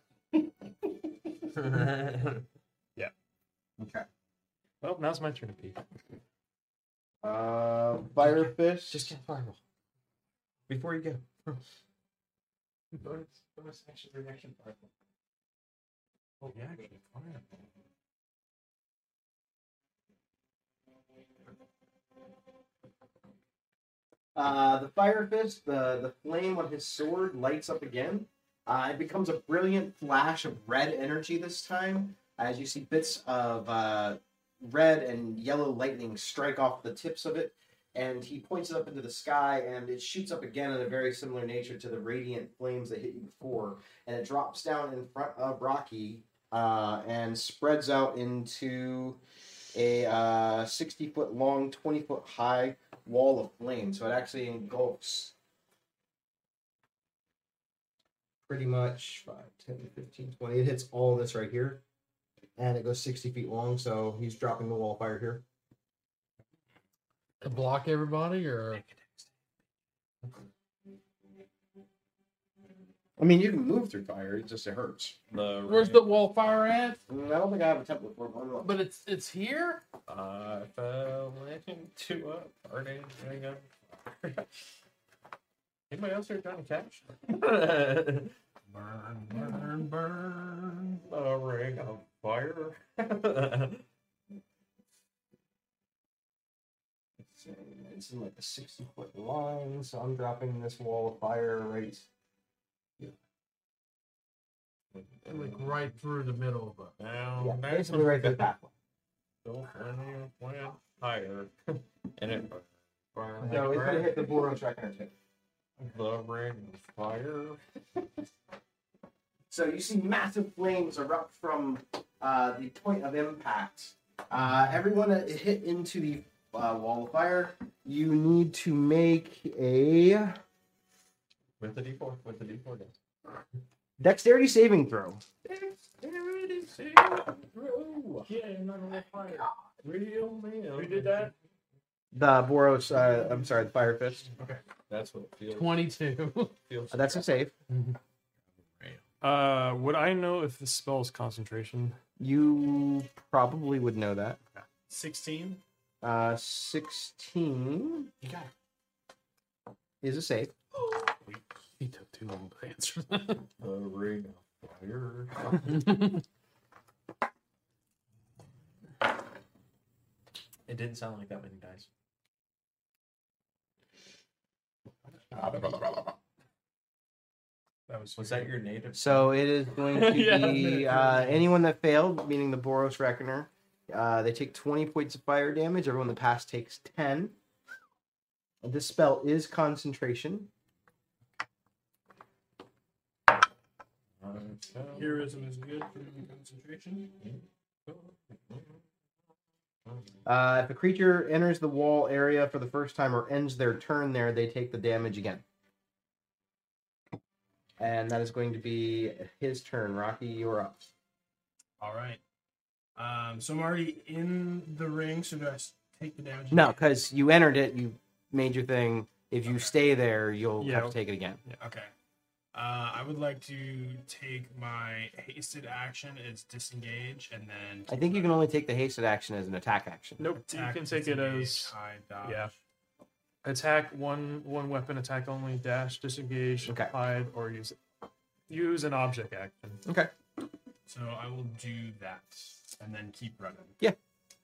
Yeah.
Okay.
Well, now's my turn to pee.
Uh, Fire Fist.
Just get fireball before you go.
bonus, bonus action reaction fireball.
Oh yeah, actually, fireball.
Uh, the fire fist, the, the flame on his sword lights up again. Uh, it becomes a brilliant flash of red energy this time, as you see bits of uh, red and yellow lightning strike off the tips of it. And he points it up into the sky, and it shoots up again in a very similar nature to the radiant flames that hit you before. And it drops down in front of Rocky uh, and spreads out into a uh, 60 foot long, 20 foot high wall of flame. So it actually engulfs pretty much 5, 10, 15, 20. It hits all this right here. And it goes 60 feet long. So he's dropping the wall of fire here.
To block everybody, or
I mean, you can move through fire. It just it hurts.
The
where's the wall fire at?
Mm, I don't think I have a template for it. but I'm
But it's it's here.
I fell into a burning ring of fire. Anybody else here trying to catch?
Burn, burn, burn.
a ring of fire.
It's, it's in like a 60 foot line, so I'm dropping this wall of fire right.
Like right through the middle of it.
Down,
Yeah,
down,
basically right through the pathway.
Don't when you went higher. and it burned
So it's gonna hit the Boros Reckoner too.
the ring of fire.
So you see massive flames erupt from uh, the point of impact. Uh, everyone that hit into the uh, wall of fire, you need to make a
With the D4, with the D4 dice.
Dexterity saving throw.
Dexterity saving throw.
Yeah, you're not on fire.
Real man.
Who did that?
The Boros, uh, I'm sorry, the Fire Fist. Okay.
That's what it feels.
22.
feels
Uh, that's a save.
Uh, would I know if the spell is concentration?
You probably would know that.
16.
Uh, 16
You got it.
is a save.
He took too long to answer that.
The ring of fire. It didn't sound like that many dice.
That was
Was that your native?
So it is going to
Yeah.
be uh, anyone that failed, meaning the Boros Reckoner. Uh, they take 20 points of fire damage. Everyone that passed takes 10. This spell is concentration.
Heroism is good for concentration.
Uh, if a creature enters the wall area for the first time or ends their turn there, they take the damage again. And that is going to be his turn. Rocky, you're up.
All right. Um, so I'm already in the ring, so do I take the damage?
No, because you entered it, you made your thing. If you
Okay.
stay there, you'll
Yeah.
have to take it again.
Okay. Uh, I would like to take my hasted action as disengage, and then
I think you can only take the hasted action as an attack action.
Nope.
attack,
you can take it
disengage,
as
hide, dodge.
yeah. attack one one weapon attack only dash disengage
Okay.
hide or use it. Use an object action.
Okay.
So I will do that, and then keep running. Yeah.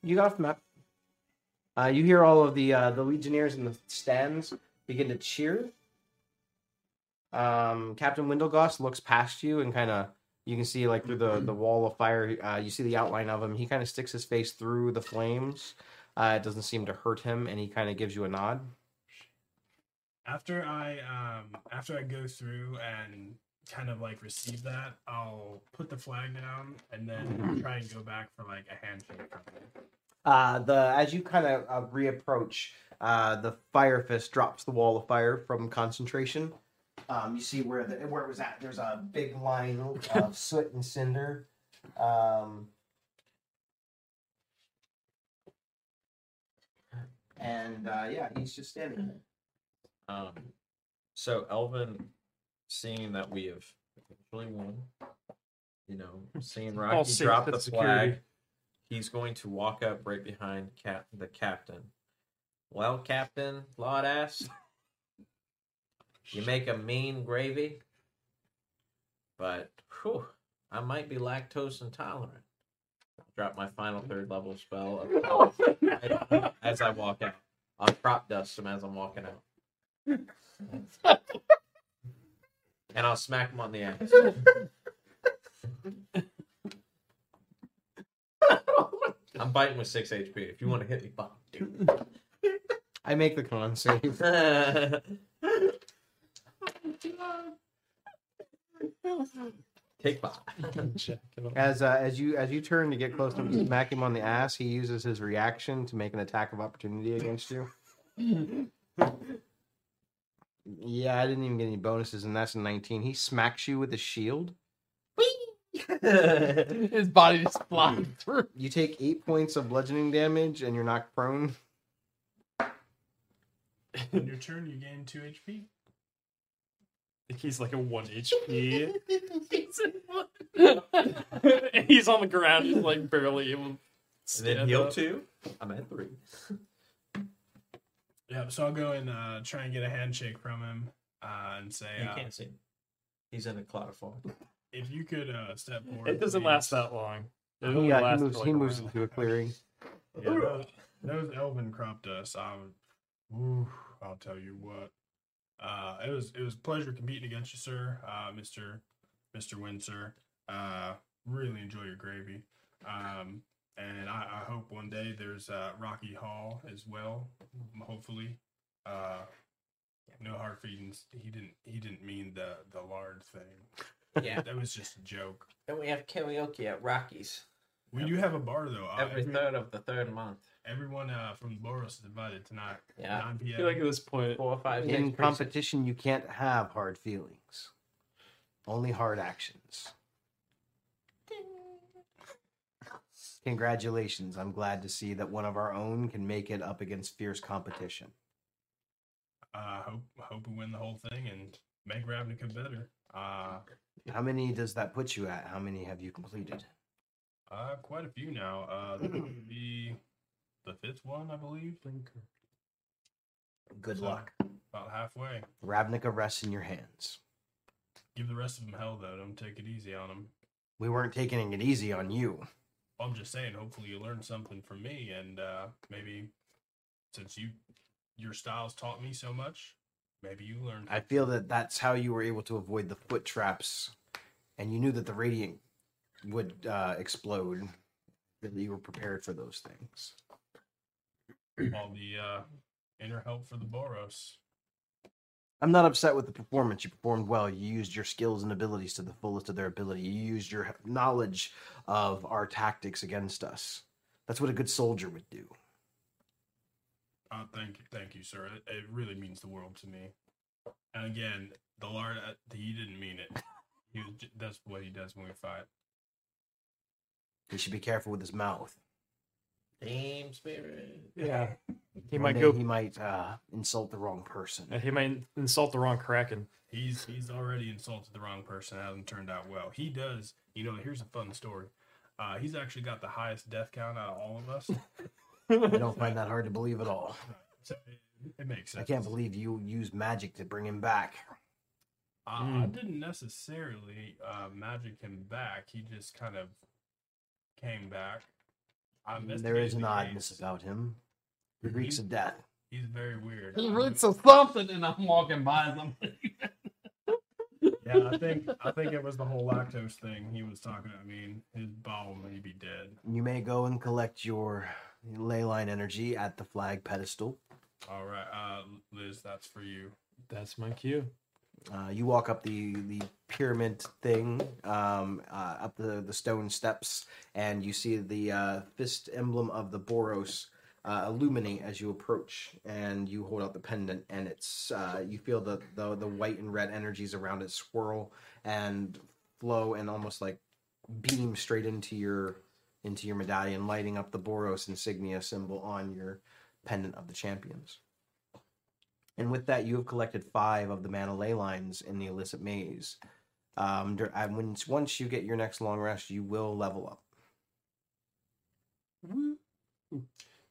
You got off the map. Uh, you hear all of the uh, the legionnaires in the stands begin to cheer. Um, Captain Windlegoss looks past you and kind of you can see like through the the wall of fire. Uh, you see the outline of him. He kind of sticks his face through the flames. Uh, it doesn't seem to hurt him, and he kind of gives you a nod.
After I um after I go through and kind of like receive that, I'll put the flag down and then try and go back for like a handshake. from.
Uh, the as you kind of uh, reapproach, uh, the fire fist drops the wall of fire from concentration. Um, you see where the where it was at. There's a big line of soot and cinder. Um, and uh, yeah, he's just standing there.
Um, so Elvin, seeing that we have eventually won, you know, seeing
All
Rocky
safe
drop the
security.
flag, he's going to walk up right behind cap the captain. Well, Captain Lawdass, you make a mean gravy, but whew, I might be lactose intolerant. Drop my final third level spell of as I walk out. I'll crop dust him as I'm walking out. and I'll smack him on the ass. I'm biting with six HP. If you want to hit me, fuck, dude.
I make the con save.
Take five.
As uh, as you as you turn to get close to him, to smack him on the ass, he uses his reaction to make an attack of opportunity against you. Yeah, I didn't even get any bonuses, and that's a 19. He smacks you with a shield.
His body just flying through.
You take eight points of bludgeoning damage, and you're knocked prone.
On your turn, you gain two HP.
He's like a one HP. he's on the ground, he's like barely able to
And then
Stand
heal
up.
two. I'm at three.
Yeah, so I'll go and uh, try and get a handshake from him uh, and say,
You
uh,
can't see. He's in a cloud of fog.
if you could uh, step forward.
It doesn't
please.
last that long. It only
Yeah, he moves,
for,
he
a
moves
round.
into a clearing.
Yeah, those, those elven crop dust. I would, ooh, I'll tell you what. Uh, it was it was a pleasure competing against you, sir, uh, Mister Mister Windsor. Uh, really enjoy your gravy. Um, and I, I hope one day there's uh, Rocky Hall as well. Hopefully, uh, no hard feelings. He didn't he didn't mean the the lard thing.
Yeah.
That was just a joke.
And we have karaoke at Rockies
We do have a bar though. Uh,
every third of the third month.
Everyone uh, from Boros is invited tonight.
Yeah.
9 p.m.
I feel like at this point,
Four, five, six,
In
three, six.
competition, you can't have hard feelings, only hard actions. Congratulations. I'm glad to see that one of our own can make it up against fierce competition.
uh, hope hope we win the whole thing and make Ravnica better. Uh,
How many does that put you at? How many have you completed?
Uh, quite a few now. Uh, this would be the fifth one, I believe.
Good
So,
luck.
About halfway.
Ravnica rests in your hands.
Give the rest of them hell though. Don't take it easy on them.
We weren't taking it easy on you.
I'm just saying. Hopefully, you learned something from me, and uh, maybe since you your styles taught me so much, maybe you learned.
I feel that that's how you were able to avoid the foot traps, and you knew that the radiant would uh, explode. That you were prepared for those things.
all the uh, inner help for the Boros.
I'm not upset with the performance. You performed well. You used your skills and abilities to the fullest of their ability. You used your knowledge of our tactics against us. That's what a good soldier would do.
Uh, thank you, thank you, sir. It, it really means the world to me. And again, the Lord, uh, he didn't mean it. He was, that's what he does when we fight.
He should be careful with his mouth.
Team spirit.
yeah, he
One
might go.
He might uh, insult the wrong person.
uh, He might insult the wrong Kraken.
He's he's already insulted the wrong person. It hasn't turned out well. He does. You know, here's a fun story. Uh, he's actually got the highest death count out of all of us.
I don't find that hard to believe at all.
So it, it makes sense.
I can't believe you used magic to bring him back.
I, I
Mm.
didn't necessarily uh, magic him back. He just kind of came back. I
There is an
the
oddness about him. He reeks of death.
He's very weird.
He reeks of something, and I'm walking by them.
Yeah, I think I think it was the whole lactose thing he was talking. I mean, his bowel may be dead.
You may go and collect your ley line energy at the flag pedestal.
All right, uh, Liz, that's for you.
That's my cue.
Uh, you walk up the the pyramid thing, um, uh, up the the stone steps, and you see the uh, fist emblem of the Boros uh, illuminate as you approach. And you hold out the pendant, and it's uh, you feel the, the the white and red energies around it swirl and flow, and almost like beam straight into your into your medallion, lighting up the Boros insignia symbol on your pendant of the champions. And with that, you have collected five of the mana ley lines in the Implicit Maze. Um, and when, once you get your next long rest, you will level up.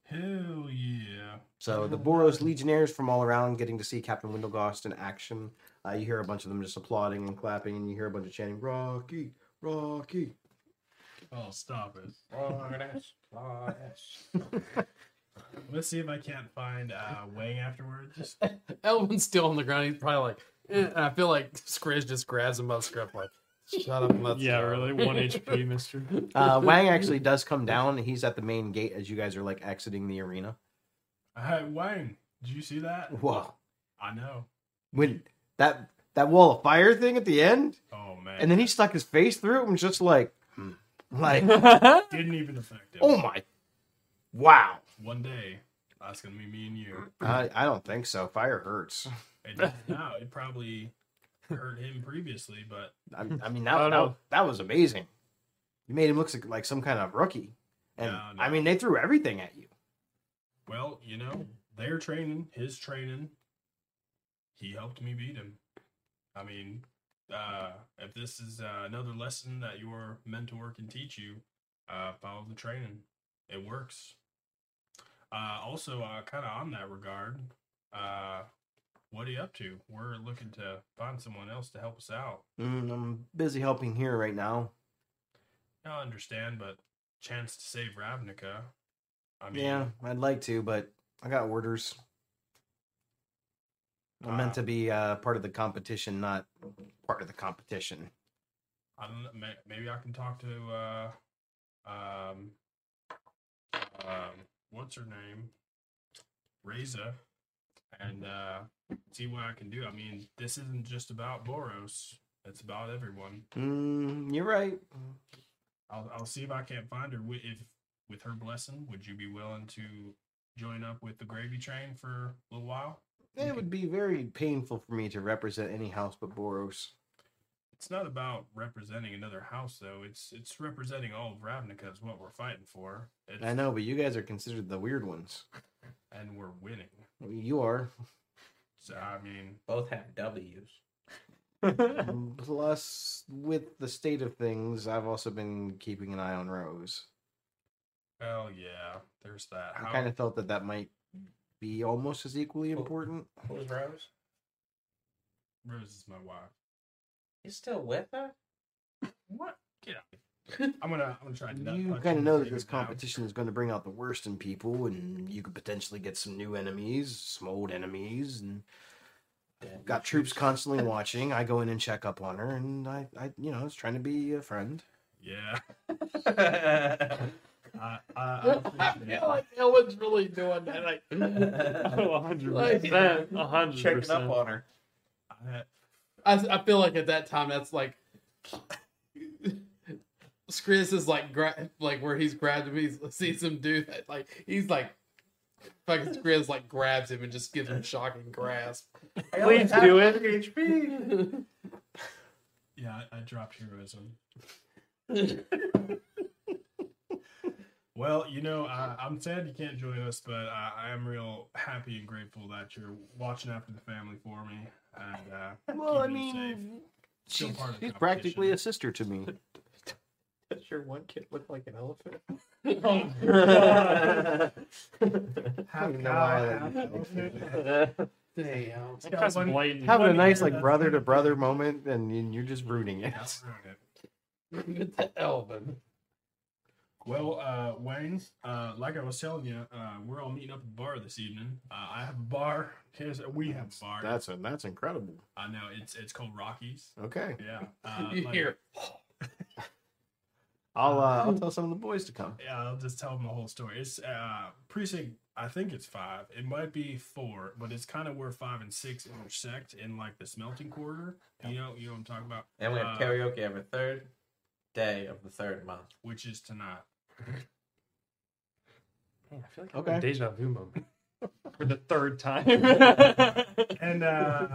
Hell yeah!
So the Boros Legionnaires from all around getting to see Captain Windlegost in action. Uh, you hear a bunch of them just applauding and clapping, and you hear a bunch of chanting, Rocky, Rocky.
Oh, stop it.
Lawrence, Lawrence.
Let's see if I can't find uh, Wang afterwards.
Elvin's still on the ground. He's probably like, eh, and I feel like Skriz just grabs him by the scruff, like, shut up and let's
yeah,
go."
really. One HP, Mister.
Uh, Wang actually does come down, and he's at the main gate as you guys are like exiting the arena.
Hey, Wang, did you see that?
Whoa!
I know.
When that that wall of fire thing at the end,
Oh man.
and then he stuck his face through it and was just like, hmm. like,
didn't even affect him.
oh my, wow.
One day, that's gonna be me and you.
I, I don't think so. Fire hurts.
It doesn't now. It probably hurt him previously, but
I, I mean, that,
Oh,
that, that was amazing. You made him look like, like some kind of rookie. And
No, no.
I mean, they threw everything at you.
well, you know, their training, his training, he helped me beat him. I mean, uh, if this is uh, another lesson that your mentor can teach you, uh, follow the training. it works. Uh, also, uh, kind of on that regard, uh, what are you up to? We're looking to find someone else to help us out.
Mm, I'm busy helping here right now.
I understand, but chance to save Ravnica. I mean,
Yeah, I'd like to, but I got orders. I'm meant
Ah.
to be uh, part of the competition, not part of the competition.
I don't know. Maybe I can talk to uh, um, what's her name, Reza, and uh, see what I can do. I mean, this isn't just about Boros; it's about everyone.
Mm, you're right.
I'll I'll see if I can't find her. If with her blessing, would you be willing to join up with the gravy train for a little while?
It would be very painful for me to represent any house but Boros.
It's not about representing another house, though. It's it's representing all of Ravnica is what we're fighting for. It's,
I know, but you guys are considered the weird ones.
and we're winning.
You are.
So I mean,
Both have W's.
Plus, with the state of things, I've also been keeping an eye on Rose.
hell yeah, there's that.
I
How,
kind of felt that that might be almost as equally important.
Who's Rose?
Rose is my wife.
He's still with her?
What? Get out. I'm gonna I'm gonna try. to nut
You kind of know that this
him
competition is going to bring out the worst in people, and you could potentially get some new enemies, some old enemies, and got troops constantly watching. I go in and check up on her, and I, I you know, I was trying to be a friend.
Yeah. I, I, I
I feel like Ellen's really doing that. Like,
Oh, 100%.
Like-
100%.
Checking up on her.
I,
I, I feel like at that time that's like Skriz is like gra- like where he's grabbed him. He sees him do that. Like he's like fucking Skriz like grabs him and just gives him a shocking grasp.
Please do it.
HP.
yeah, I, I dropped heroism. Well, you know, I, I'm sad you can't join us, but I, I am real happy and grateful that you're watching after the family for me. And uh,
Well, I
keeping me safe.
mean, she's,
part of the
she's practically a sister to me.
Does your one kid look like an elephant?
I don't know why I let you
Damn.
That's blatant.
having a nice like brother to brother moment, and you- you're just rooting it.
That's ruined it.
Get the Elvin.
Well, uh, Wayne, uh, like I was telling you, uh, we're all meeting up at the bar this evening. Uh, I have a bar. Here's, we have a bar.
That's a, that's incredible.
I know it's it's called Rockies.
Okay,
Yeah. Uh,
you
like-
hear?
I'll uh, I'll tell some of the boys to come.
Yeah, I'll just tell them the whole story. It's uh, precinct. I think it's five. It might be four, but it's kind of where five and six intersect in like the smelting quarter. You know, you know what I'm talking about.
And we have
Uh,
karaoke every third day of the third month.
which is tonight.
Man, I feel like
Okay.
I'm having deja vu moment for the third time.
And uh,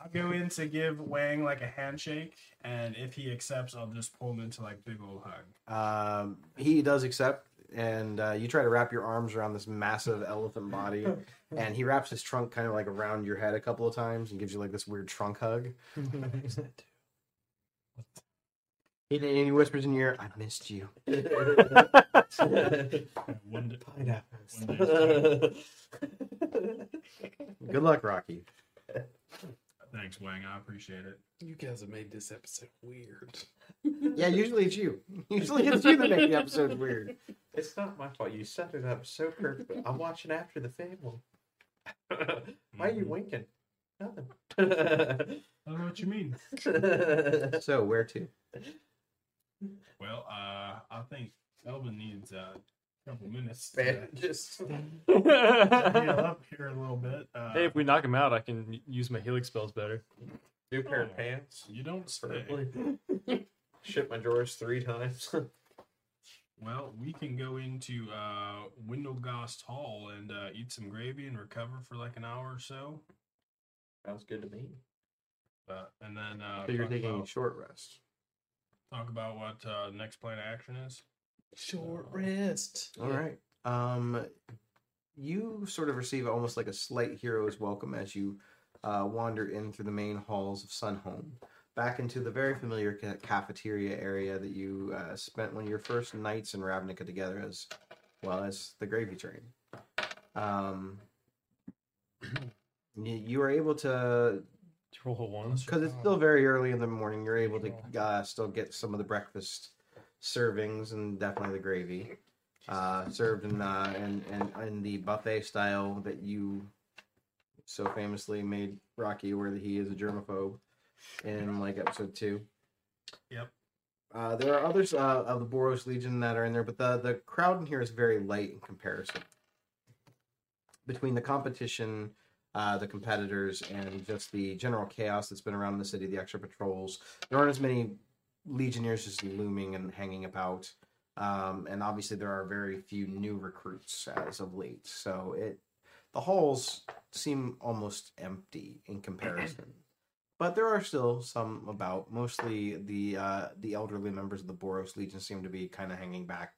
I'll go in to give Wang like a handshake, and if he accepts, I'll just pull him into like big old hug.
Um, he does accept, and uh, you try to wrap your arms around this massive elephant body, and he wraps his trunk kind of like around your head a couple of times and gives you like this weird trunk hug. And and he whispers in your ear, "I missed you."
One day,
Pineapples.
one
Good luck, Rocky.
thanks, Wang. I appreciate it.
You guys have made this episode weird.
Yeah, usually it's you. Usually it's you that make the episodes weird.
It's not my fault. You set it up so perfect. I'm watching after the family. Why are you mm-hmm. winking? Nothing.
I don't know what you mean.
So where to?
Well, uh, I think Elvin needs uh, a couple minutes to
Man, just
heal up here a little bit. Uh,
hey, if we knock him out, I can use my helix spells better.
new pair of pants.
you don't say.
Preferably. Ship my drawers three times.
Well, we can go into uh, Windlegost Hall and uh, eat some gravy and recover for like an hour or so.
Sounds good to me.
Uh, and then uh,
So you're
talk,
taking a
about,
short rest.
Talk about what uh, next plan of action is.
Short rest.
All right. Um, you sort of receive almost like a slight hero's welcome as you uh, wander in through the main halls of Sunhome, back into the very familiar ca- cafeteria area that you uh, spent one of your first nights in Ravnica together as Well, as the gravy train. Um, you, you were able to
Roll a one.
because it's still very early in the morning. You're able to uh, still get some of the breakfast servings and definitely the gravy uh, served in, uh, in, in in the buffet style that you so famously made Rocky aware that he is a germaphobe in like episode two.
Yep.
Uh, there are others uh, of the Boros Legion that are in there, but the the crowd in here is very light in comparison. Between the competition, uh, the competitors, and just the general chaos that's been around the city, the extra patrols, there aren't as many Legionnaires just looming and hanging about. Um, and obviously, there are very few new recruits as of late. So it the halls seem almost empty in comparison. But there are still some about. Mostly the uh, the elderly members of the Boros Legion seem to be kind of hanging back,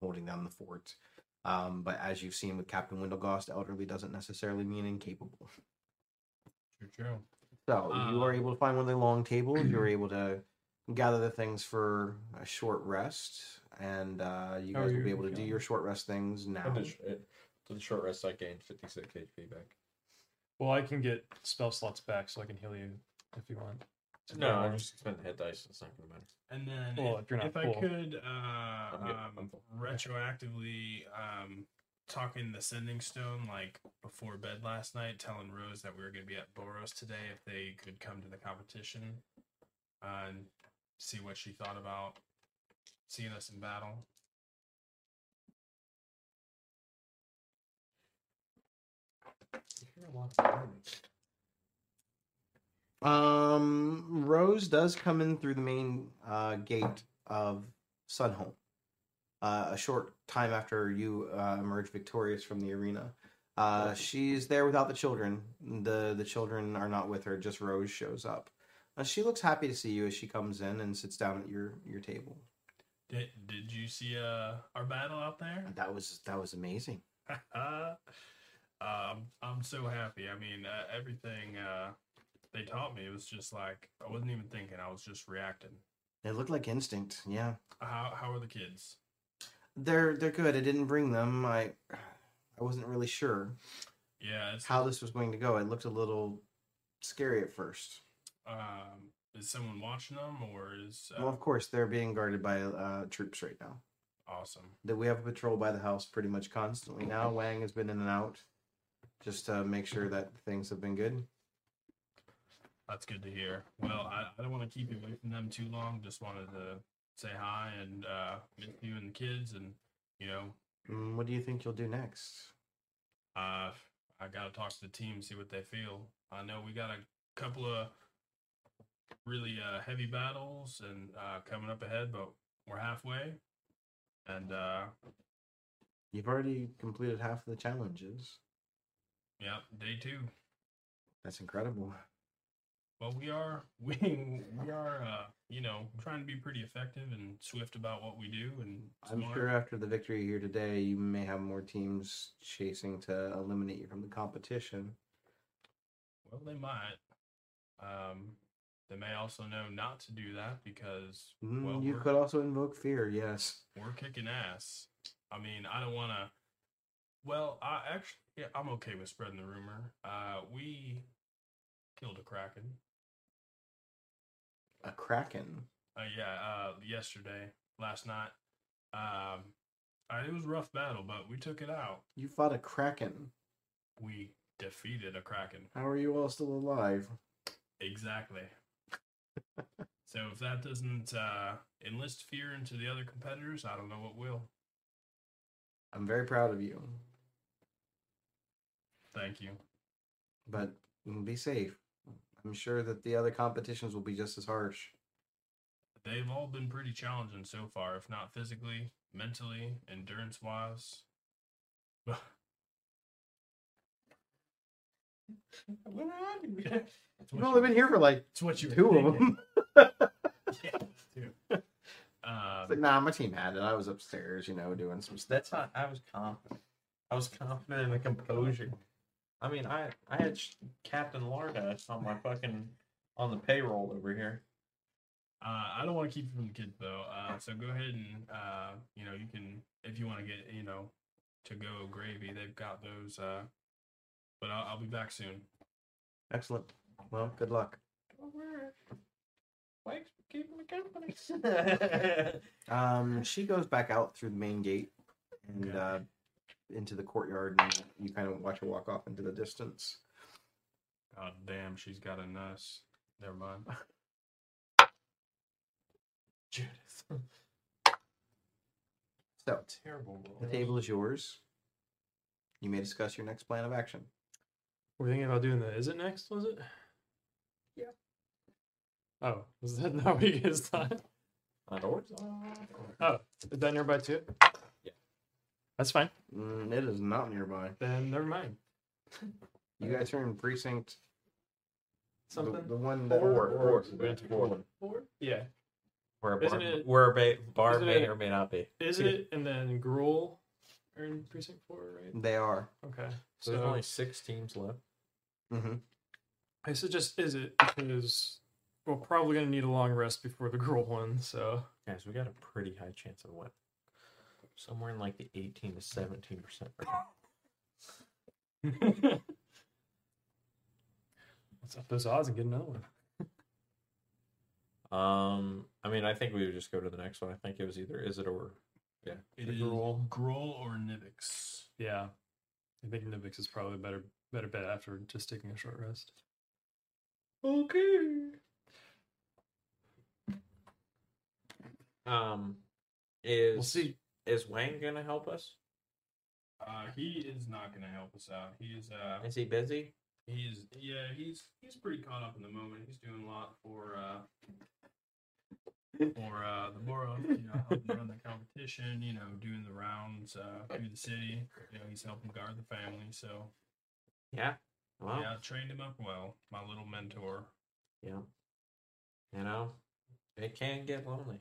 holding down the fort. Um, but as you've seen with Captain Windlegost, elderly doesn't necessarily mean incapable.
True, true.
So you are
Uh,
able to find one of the long tables. You're able to gather the things for a short rest, and uh, you guys
are
will be able to do your short rest things now.
did sh- To the short rest, I gained 56 HP back.
Well, I can get spell slots back, so I can heal you if you want. To
No, I
more.
just spent the hit dice. It's not gonna matter.
And then
Well,
if,
if you're not
if I
full.
could uh,
I'm good. I'm
um,
full.
retroactively um, talking the sending stone like before bed last night, telling Rose that we were going to be at Boros today if they could come to the competition uh, and see what she thought about seeing us in battle.
Um, Rose does come in through the main uh, gate of Sunhome. Uh, a short time after you uh, emerge victorious from the arena, uh, she's there without the children. the The children are not with her. Just Rose shows up. Uh, she looks happy to see you as she comes in and sits down at your your table.
Did, did you see uh, our battle out there?
That was that was amazing.
um, I'm so happy. I mean, uh, everything uh, they taught me it was just like I wasn't even thinking. I was just reacting.
It looked like instinct. Yeah,
How how are the kids?
they're they're good. I didn't bring them. I I wasn't really sure
Yeah,
how this was going to go. It looked a little scary at first.
um, is someone watching them or is uh,
Well, of course, they're being guarded by uh, troops right now.
awesome?
That we have a patrol by the house pretty much constantly now. Wang has been in and out just to make sure that things have been good.
That's good to hear. Well, I, I don't want to keep you away from them too long. Just wanted to say hi and uh, miss you and the kids, and you know,
Mm, what do you think you'll do next?
uh, I got to talk to the team, see what they feel. I know we got a couple of really uh, heavy battles and uh, coming up ahead, but we're halfway, and uh,
You've already completed half of the challenges.
yeah, day two.
That's incredible.
Well, we are we we are uh, you know trying to be pretty effective and swift about what we do, and
I'm
smart.
sure after the victory here today, you may have more teams chasing to eliminate you from the competition.
Well, they might. Um, they may also know not to do that because
Mm,
well,
you could also invoke fear, yes.
we're kicking ass. I mean, I don't want to. Well, I actually, yeah, I'm okay with spreading the rumor. Uh, we killed a kraken.
A kraken.
Uh, yeah, uh, yesterday, last night. Um, uh, it was a rough battle, but we took it out.
You fought a kraken.
We defeated a kraken.
How are you all still alive?
Exactly. so if that doesn't uh, enlist fear into the other competitors, I don't know what will.
I'm very proud of you,
Thank you.
but be safe. I'm sure that the other competitions will be just as harsh.
They've all been pretty challenging so far, if not physically, mentally, endurance wise. But
You've only been here for like
It's what you
two of them.
Yeah, two. Um,
like, nah, my team had it. I was upstairs, you know, doing some stuff.
That's not. I was confident. I was confident in the composure. I mean, I I had Captain Lardass on my fucking on the payroll over here.
Uh, I don't want to keep you from the kids though. Uh, so go ahead and uh, you know you can if you want to get you know to go gravy. They've got those. Uh, but I'll, I'll be back soon.
Excellent. Well, good luck. Don't worry.
Thanks for keeping me company.
Um, she goes back out through the main gate and
Okay.
uh, into the courtyard, and you kind of watch her walk off into the distance.
God damn, she's got a nuss. Never mind.
Judith.
So
Terrible.
the table is yours. You may discuss your next plan of action.
We're thinking about doing the. Izzet next? Was it?
Yeah.
Oh, was that not what you guys thought?
Not always.
Oh, is that nearby too?
Yeah.
That's fine.
Mm, it is not nearby.
Then never mind.
You guys are in precinct the,
Something.
the one that
Four, four,
we went to four.
Four? Yeah.
Where a
Isn't
bar,
it-
where a ba- bar
isn't
may
it-
or may not be.
Is it? And then Gruul are in precinct four, right?
They are.
Okay.
So
So,
there's only six teams left.
Mm-hmm.
I suggest Izzet because we're probably gonna need a long rest before the Gruul one. So
Guys, we got a pretty high chance of winning. Somewhere in like the 18 to 17 percent.
let's up those odds and get another one.
Um, I mean, I think we would just go to the next one. I think it was either Izzet or yeah.
It
The
is
Gruul.
Gruul or Nivix.
Yeah, I think Nivix is probably a better better bet after just taking a short rest.
Okay. Um, is
We'll see.
Is Wang gonna help us?
Uh, he is not going to help us out. He is. Uh,
Is he busy?
he's yeah. He's he's pretty caught up in the moment. He's doing a lot for uh for uh the borough. You know, helping run the competition. You know, doing the rounds uh through the city. You know, he's helping guard the family. So
Yeah. Well,
yeah, trained him up well. My little mentor.
yeah. You know, it can get lonely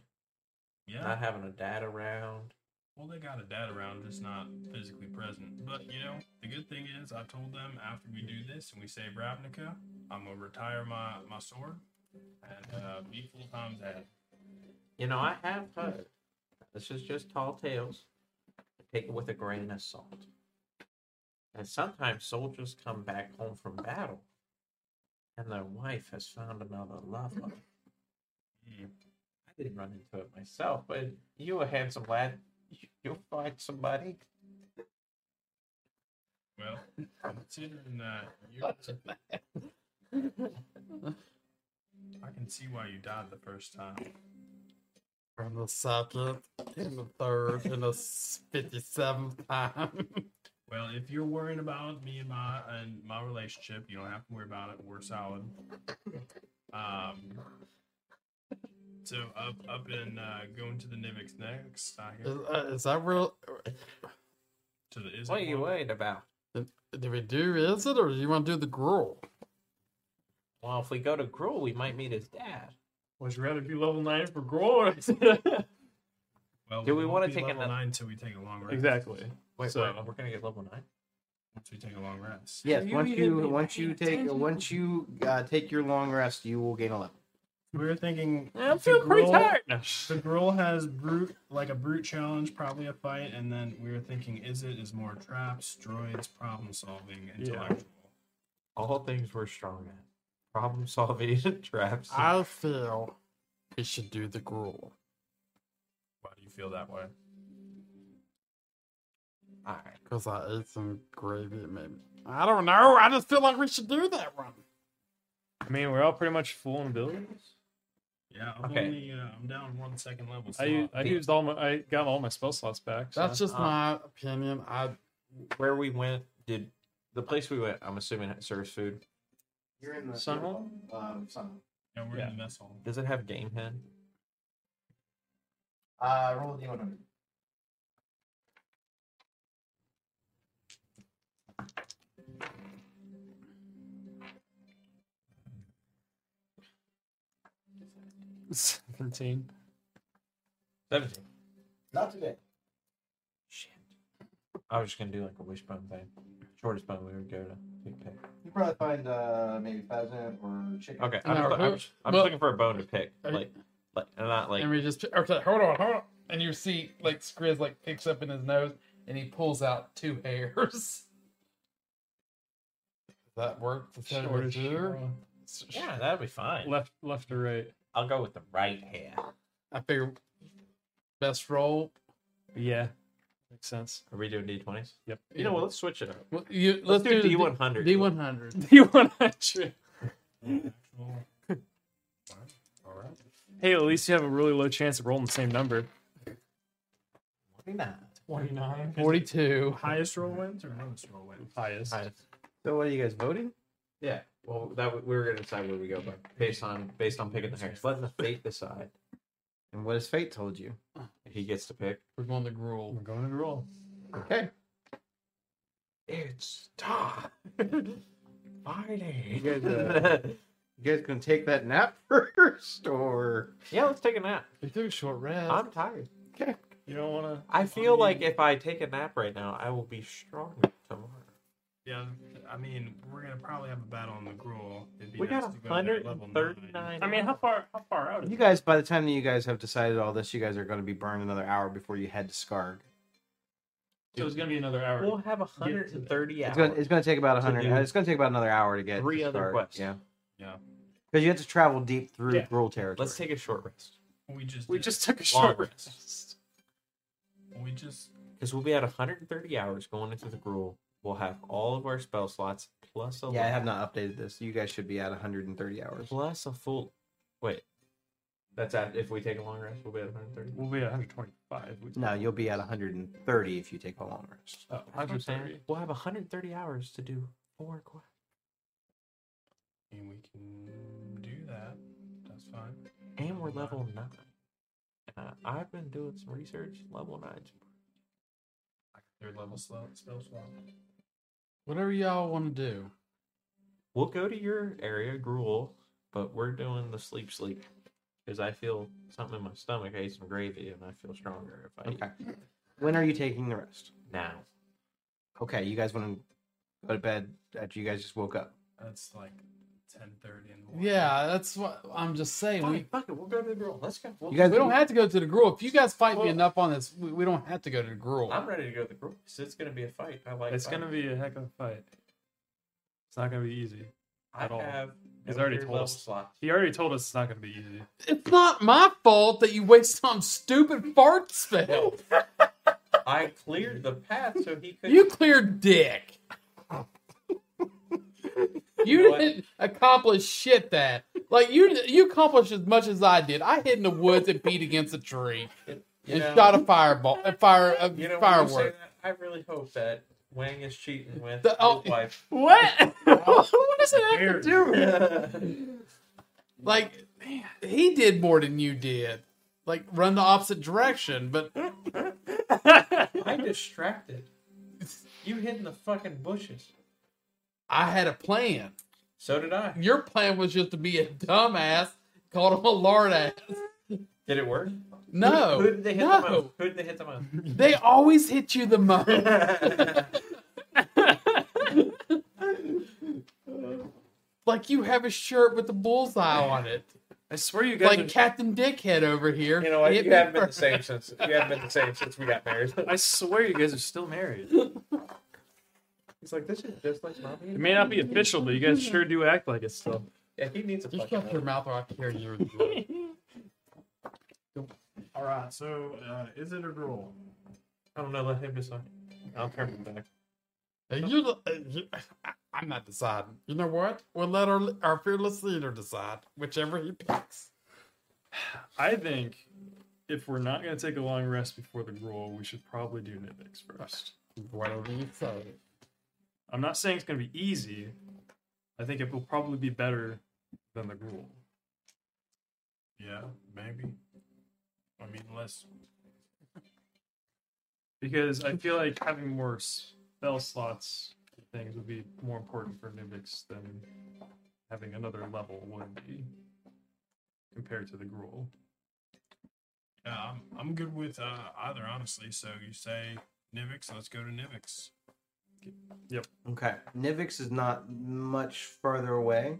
Yeah.
not having a dad around.
Well, they got a dad around, just not physically present. But you know, the good thing is, I told them after we do this and we save Ravnica, I'm gonna retire my my sword and uh, be full time dad.
You know, I have heard. This is just tall tales. Take it with a grain of salt. And sometimes soldiers come back home from battle, and their wife has found another lover.
Mm.
I didn't run into it myself, but you a handsome lad. You- You'll find somebody.
Well, considering that you, I can see why you died the first time.
From the second, and the third, and the fifty seventh time.
Well, if you're worrying about me and my and my relationship, you don't have to worry about it. We're solid. Um. So up up in uh, going to the Nivix next. I
Is,
hear
uh, is that real?
to the is
What are you
one?
worried about?
Do we do Izzet or do you want to do the Gruul?
Well, if we go to Gruul, we might meet his dad.
Would you rather be level nine for Gruul?
Well,
Do we
won't
wanna
be
take
level
another-
nine until we take a long rest?
exactly.
Wait,
So-
we're, we're gonna get level nine.
Once we take a long rest.
Yes,
You
once you
be
once you
paying
take
attention.
once you uh, take your long rest, you will gain a level.
We were thinking.
I'm
the
feeling pretty tired.
The girl has brute like a brute challenge, probably a fight, and then we were thinking, Izzet is more traps, droids, problem solving, intellectual.
All things we're strong at. Problem solving, traps.
I feel we should do the Gruul.
Why do you feel that way?
Alright.
Because I ate some gravy, maybe. I don't know. I just feel like we should do that one.
I mean, we're all pretty much full in abilities.
Yeah, I'm
Okay.
only uh, I'm down one second level.
I
slot.
I used all my I got all my spell slots back. So.
That's just
Uh,
my opinion. I
Where we went, did the place we went? I'm assuming it serves food.
You're in the
Sunhole?
Um, Sunhole.
yeah, we're
yeah.
in the mess hall.
Does it have game hen?
Uh, roll the d100.
Seventeen.
Seventeen.
Not today.
Shit. I was just gonna do like a wishbone thing. Shortest bone we would go to take pick.
You probably find uh maybe pheasant or chicken.
Okay, I'm,
No,
just, I'm,
who-
just- I'm
well-
looking for a bone to pick.
Are-
Like Like and not like
and we just okay, hold on, hold on. And you see like Skriz like picks up in his nose and he pulls out two hairs. That worked to set it
Shortish.
through.
yeah, that'd be fine.
Left, left or right?
I'll go with the right hair.
I figure best roll.
Yeah, makes sense.
Are we doing d20s?
Yep.
You know what? Let's switch it up.
Well, you,
Let's,
let's,
do
the
D100.
D one hundred.
D one hundred.
All right.
Hey, at least you have a really low chance of rolling the same number.
29.
29.
Forty two.
Highest roll wins or lowest roll wins?
Highest. Highest.
So what are you guys voting?
Yeah. Well, that we were gonna decide where we go, but based on based on picking the hairs, let the fate decide.
And what has fate told you?
He gets to pick.
We're going to Gruul.
We're going to roll.
Okay.
It's time. Fighting.
You guys, uh, You guys gonna take that nap first, or
yeah, let's take a nap.
We took a short rest.
I'm tired. Okay.
You don't want to.
I feel like if I take a nap right now, I will be stronger tomorrow.
Yeah, I mean, we're gonna probably have a battle on the Gruul. It'd be
We
nice
got
to go there at level
139.
I mean, how far? How far out? Is
you guys? By the time that you guys have decided all this, you guys are going to be burned another hour before you head to Skarg.
So it's gonna be another hour.
We'll have 130 hours.
It's going. It's going to take about a
To
hundred.
do
It's going to take about another hour to get
three
to
other
Skarg,
quests.
Yeah.
Yeah.
Because you have to travel deep through
Yeah.
Gruul territory.
Let's take a short rest.
we just
we
did.
just took a
Long
short
rest.
rest.
we just
Because we'll be at 130 hours going into the Gruul. We'll have all of our spell slots plus a
Yeah, I have not updated this. You guys should be at 130 hours.
plus a full. Wait, that's at if we take a long rest, we'll be at 130.
We'll be at 125. We-
No, you'll be at 130 if you take a long rest.
Oh,
That's what I'm saying.
130.
We'll have 130 hours to do four quests.
I mean, we can do that. That's fine.
And we're level nine. Uh, I've been doing some research. Level nine.
Third level slow spell swap.
Whatever y'all want to do.
We'll go to your area, Gruul, but we're doing the sleep sleep because I feel something in my stomach. I ate some gravy and I feel stronger if I eat
Okay. When are you taking the rest?
now.
Okay, you guys want to go to bed after you guys just woke up.
That's like ten thirty in the morning.
Yeah, that's what I'm just saying.
Fine,
We
fuck it. We'll go to the Gruul. Let's go. We'll-
You guys
we don't have to go to the Gruul. If you guys fight me enough on this, we, we don't have to go to the Gruul.
I'm ready to go to the Gruul. 'cause It's gonna be a fight. I like.
It's
fighting.
gonna be a heck of a fight. It's not gonna be easy.
I
at all.
have.
He's already told us.
slots.
He already told us it's not gonna be easy.
It's not my fault that you waste on stupid fart spell.
I cleared the path so he could.
You cleared dick. You
know what?
didn't accomplish shit that. Like you you accomplished as much as I did. I hid in the woods and beat against a tree
you
and
know,
shot a fireball a fire a
You know, when you say
firework.
I really hope that Wang is cheating with
The- oh,
his wife.
What? what does it have to do?
I
Like man, he did more than you did. Like run the opposite direction, but I'm
distracted. You hid in the fucking bushes.
I had a plan.
So did I.
Your plan was just to be a dumbass, called him a lard ass.
Did it work?
No,
Who, who did they hit the most? Who did they hit the most?
they always hit you the most. like you have a shirt with a bullseye on it,
I swear you guys.
like
are-
Captain Dickhead over here.
You know what?
hit
You haven't been the same since you haven't been the same since we got married.
I swear you guys are still married.
He's like, this is just like mommy.
It may not be official, but you guys sure do act like it still.
Yeah, he needs a
Just
fucking.
shut your mouth or I can hear you.
All right. So, uh, is it a Gruul?
I don't know. Let him decide. I'll turn him back.
You, uh, you, I'm not deciding. You know what? We'll let our our fearless leader decide, whichever he picks.
I think if we're not going to take a long rest before the Gruul, we should probably do Nivix first.
Whatever you say.
I'm not saying it's going to be easy. I think it will probably be better than the Gruul.
Yeah, maybe. I mean, less.
Because I feel like having more spell slots and things would be more important for Nivix than having another level would be compared to the Gruul.
Yeah, I'm, I'm good with uh, either, honestly. So you say Nivix, let's go to Nivix.
Okay. Nivix is not much further away.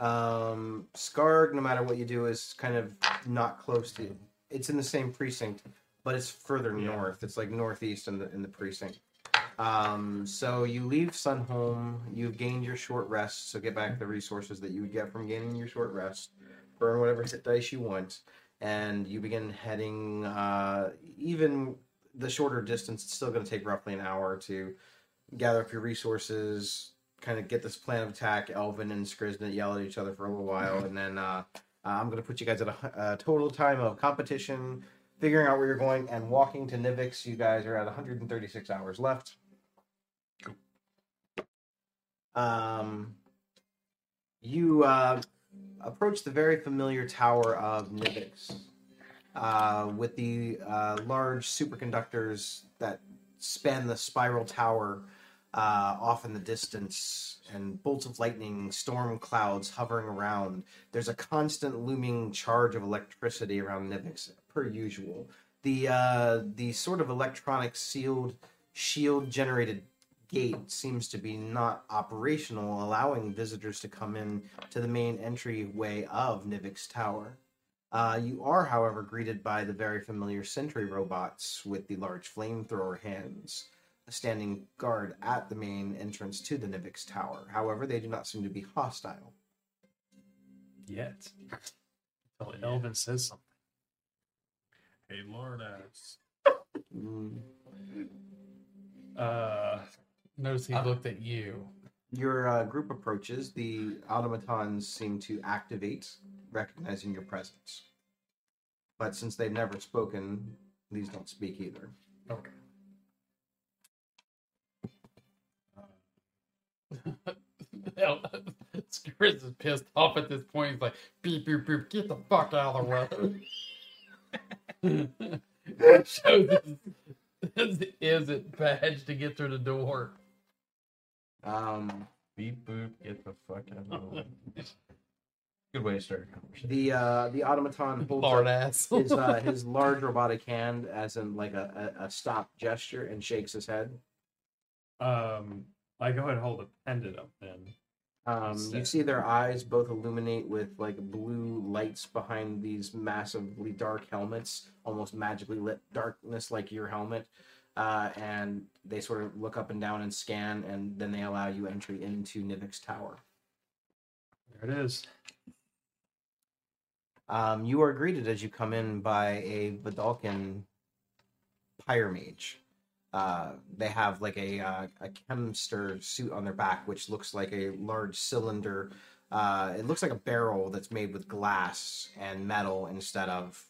Um, Skarg, no matter what you do, is kind of not close to. It's in the same precinct, but it's further
Yeah.
north. It's like northeast in the in the precinct. Um, so you leave Sunhome. You've gained your short rest. So get back the resources that you would get from gaining your short rest. Burn whatever hit dice you want, and you begin heading. Uh, even the shorter distance, it's still going to take roughly an hour to gather up your resources, kind of get this plan of attack. Elvin and Skriznet yell at each other for a little while, and then uh, uh, I'm going to put you guys at a, a total time of competition, figuring out where you're going, and walking to Nivix. You guys are at 136 hours left. Um, you uh, approach the very familiar tower of Nivix uh, with the uh, large superconductors that span the spiral tower uh, off in the distance, and bolts of lightning, storm clouds hovering around. There's a constant looming charge of electricity around Nivix, per usual. The uh, the sort of electronic sealed shield generated gate seems to be not operational, allowing visitors to come in to the main entryway of Nivix Tower. Uh, you are, however, greeted by the very familiar sentry robots with the large flamethrower hands, standing guard at the main entrance to the Nivix Tower. However, they do not seem to be hostile.
Yet. Until Elvin says something.
Hey, Lord ass.
Mm.
Uh,
Notice he
Uh,
looked at you.
Your uh, group approaches. The automatons seem to activate, recognizing your presence. But since they've never spoken, these don't speak either.
okay.
Chris is pissed off at this point. He's like, beep, beep, beep, get the fuck out of the way. Shows his, his Izzet badge to get through the door.
Um,
Beep boop, get the fuck out of the way. Good way to start a conversation.
the uh, the automaton holds
Lord
up
ass.
his uh, his large robotic hand as in like a, a, a stop gesture and shakes his head.
Um, I go ahead and hold a pendant up then.
Um, you see their eyes both illuminate with like blue lights behind these massively dark helmets, almost magically lit darkness like your helmet. Uh, and they sort of look up and down and scan, and then they allow you entry into Nivix Tower.
There it is.
Um, you are greeted as you come in by a Vedalken Pyromage. Uh, they have like a uh, a chemster suit on their back, which looks like a large cylinder. Uh, it looks like a barrel that's made with glass and metal instead of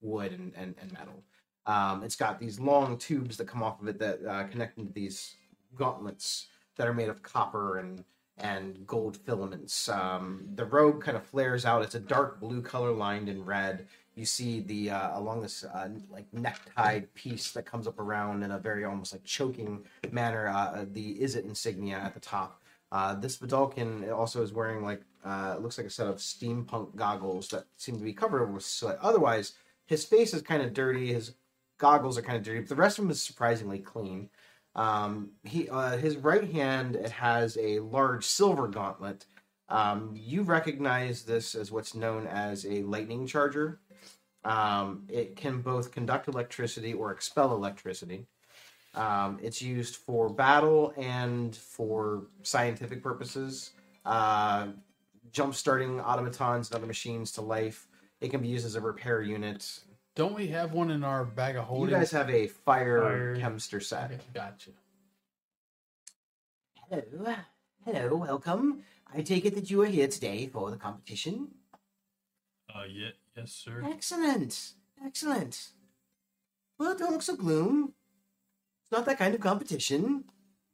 wood and, and, and metal. Um, it's got these long tubes that come off of it that uh, connect into these gauntlets that are made of copper and and gold filaments. Um, the robe kind of flares out. It's a dark blue color lined in red. You see the uh, along this uh, like necktie piece that comes up around in a very almost like choking manner. Uh, the Izzet insignia at the top. Uh, this Vedalken also is wearing like uh, looks like a set of steampunk goggles that seem to be covered with soot. Otherwise, his face is kind of dirty. His goggles are kind of dirty, but the rest of him is surprisingly clean. Um, he uh, his right hand it has a large silver gauntlet. Um, you recognize this as what's known as a lightning charger. Um, it can both conduct electricity or expel electricity. Um, it's used for battle and for scientific purposes, uh, jump starting automatons and other machines to life. It can be used as a repair unit.
Don't we have one in our bag of holding?
You guys have a fire,
Fire.
chemster set.
Okay, gotcha.
Hello, hello, welcome. I take it that you are here today for the competition.
Uh, yeah, yes, sir.
Excellent, excellent. Well, don't look so gloom. It's not that kind of competition.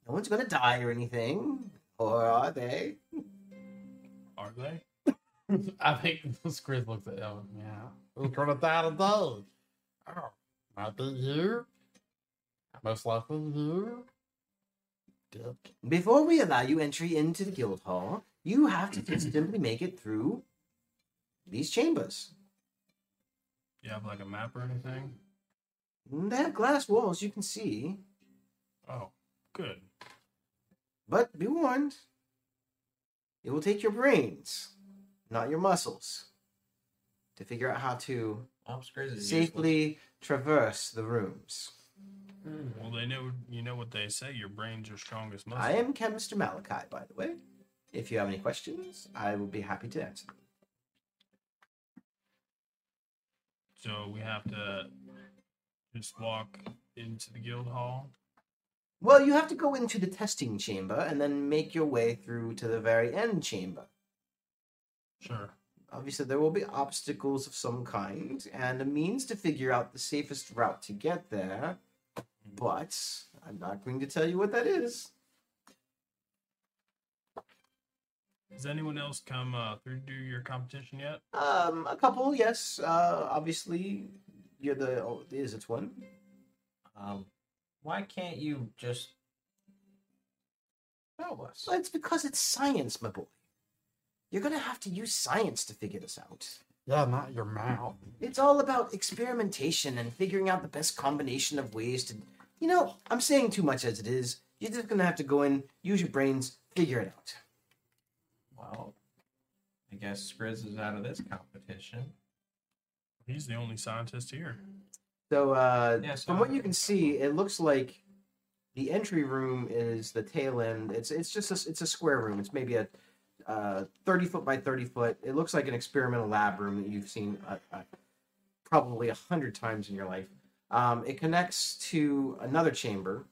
No one's gonna die or anything, or are they?
Are they?
I think Chris looks at Ellen. Yeah.
Who's gonna die today? Oh, might be you. Most likely you.
Before we allow you entry into the guild hall, you have to simply make it through these chambers.
You have like a map or anything?
They have glass walls you can see,
Oh, good.
but be warned, it will take your brains, not your muscles, to figure out how to
Obscures is
safely traverse the rooms.
Hmm, well, they know you know what they say. Your brain's your strongest muscle.
I am Chemist Malachi, by the way. If you have any questions, I will be happy to answer them.
So we have to just walk into the guild hall.
Well, you have to go into the testing chamber and then make your way through to the very end chamber.
Sure.
Obviously, there will be obstacles of some kind and a means to figure out the safest route to get there, but I'm not going to tell you what that is.
Has anyone else come uh, through to do your competition yet?
Um, a couple, yes. Uh, obviously, you're the oh, is it one?
Um, why can't you just tell us?
Well, it's because it's science, my boy. You're gonna have to use science to figure this out.
Yeah, not your mouth.
It's all about experimentation and figuring out the best combination of ways to. You know, I'm saying too much as it is. You're just gonna have to go in, use your brains, figure it out.
Well, I guess Skriz is out of this competition.
He's the only scientist here.
So, uh,
Yeah,
from what you can see, it looks like the entry room is the tail end. It's it's just a, it's a square room. It's maybe a uh, thirty foot by thirty foot. It looks like an experimental lab room that you've seen uh, uh, probably a hundred times in your life. Um, it connects to another chamber,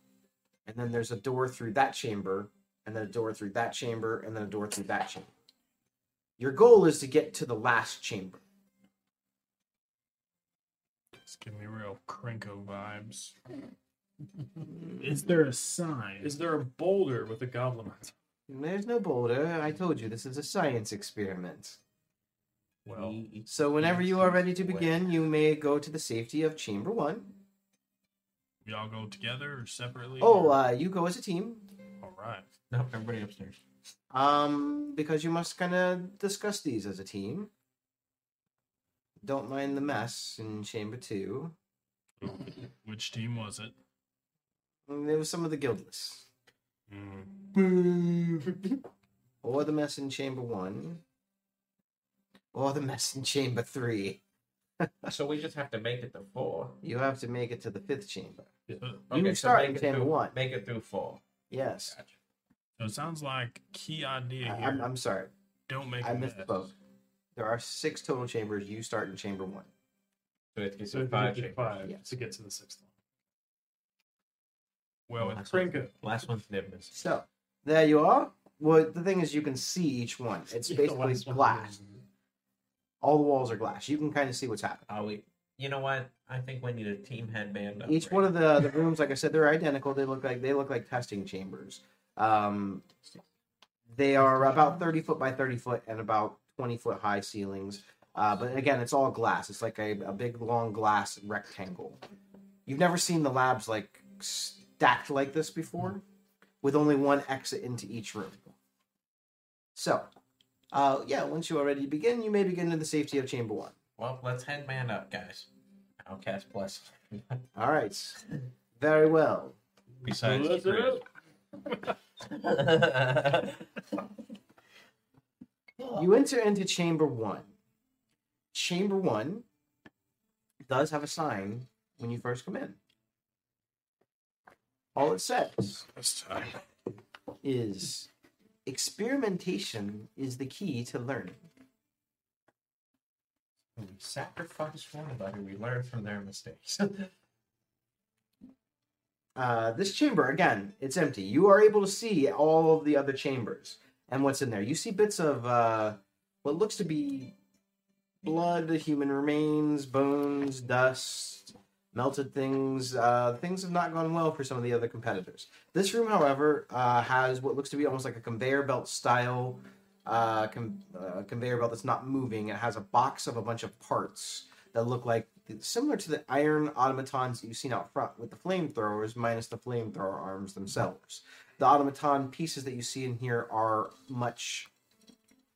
and then there's a door through that chamber, and then a door through that chamber, and then a door through that chamber. Your goal is to get to the last chamber.
It's giving me real Krenko vibes. Is there a sign?
Is there a boulder with a goblin on top?
There's no boulder. I told you this is a science experiment.
well,
So whenever you are ready to begin, you may go to the safety of chamber one.
we all go together or separately?
Oh,
or-
uh, you go as a team.
all right.
No, everybody upstairs.
Um, because you must kind of discuss these as a team. Don't mind the mess in chamber two.
Which team was it?
And There was some of the guildless,
Mm.
or the mess in chamber one, or the mess in chamber three.
So we just have to make it to four.
You have to make it to the fifth chamber.
So,
You
Okay, so
start
make
in chamber
through,
one.
Make it through four.
Yes.
Gotcha.
So it sounds like key idea
I-
here.
I'm, I'm sorry.
don't make
I
a mess.
misspoke. There are six total chambers. You start in chamber one.
So it gets
So
five chambers.
five
Yes.
to get to the sixth one.
Well,
last,
it's
one, last one's Nibnus.
So there you are. Well, the thing is, you can see each one. It's basically
last one
glass.
is-
All the walls are glass. You can kind of see what's happening.
Oh, we. You know what? I think we need a team headband.
Each one of the the rooms, like I said, they're identical. They look like they look like testing chambers. Um, they are about thirty foot by thirty foot and about twenty foot high ceilings. Uh, but again, it's all glass. It's like a, a big long glass rectangle. You've never seen the labs like stacked like this before, with only one exit into each room. So, uh, yeah, once you are ready to begin, you may begin in the safety of chamber one.
Well, let's head man up, guys. I'll cast bless.
All right, very well.
Besides,
Bless it
Skriz.
You enter into chamber one. Chamber one does have a sign when you first come in. All it says
this time.
is experimentation is the key to learning.
we sacrifice one another. We learn from their mistakes.
Uh, this chamber, again, it's empty. You are able to see all of the other chambers and what's in there. You see bits of uh, what looks to be blood, human remains, bones, dust, melted things. Uh, things have not gone well for some of the other competitors. This room, however, uh, has what looks to be almost like a conveyor belt style uh, con- conveyor belt that's not moving. It has a box of a bunch of parts that look like similar to the iron automatons that you've seen out front with the flamethrowers, minus the flamethrower arms themselves. The automaton pieces that you see in here are much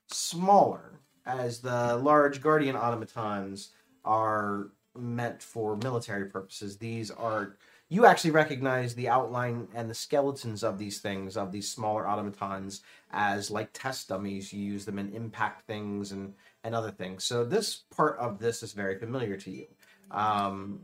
smaller, as the large guardian automatons are meant for military purposes. These are you actually recognize the outline and the skeletons of these things, of these smaller automatons, as like test dummies. You use them in impact things and and other things. So this part of this is very familiar to you. Um,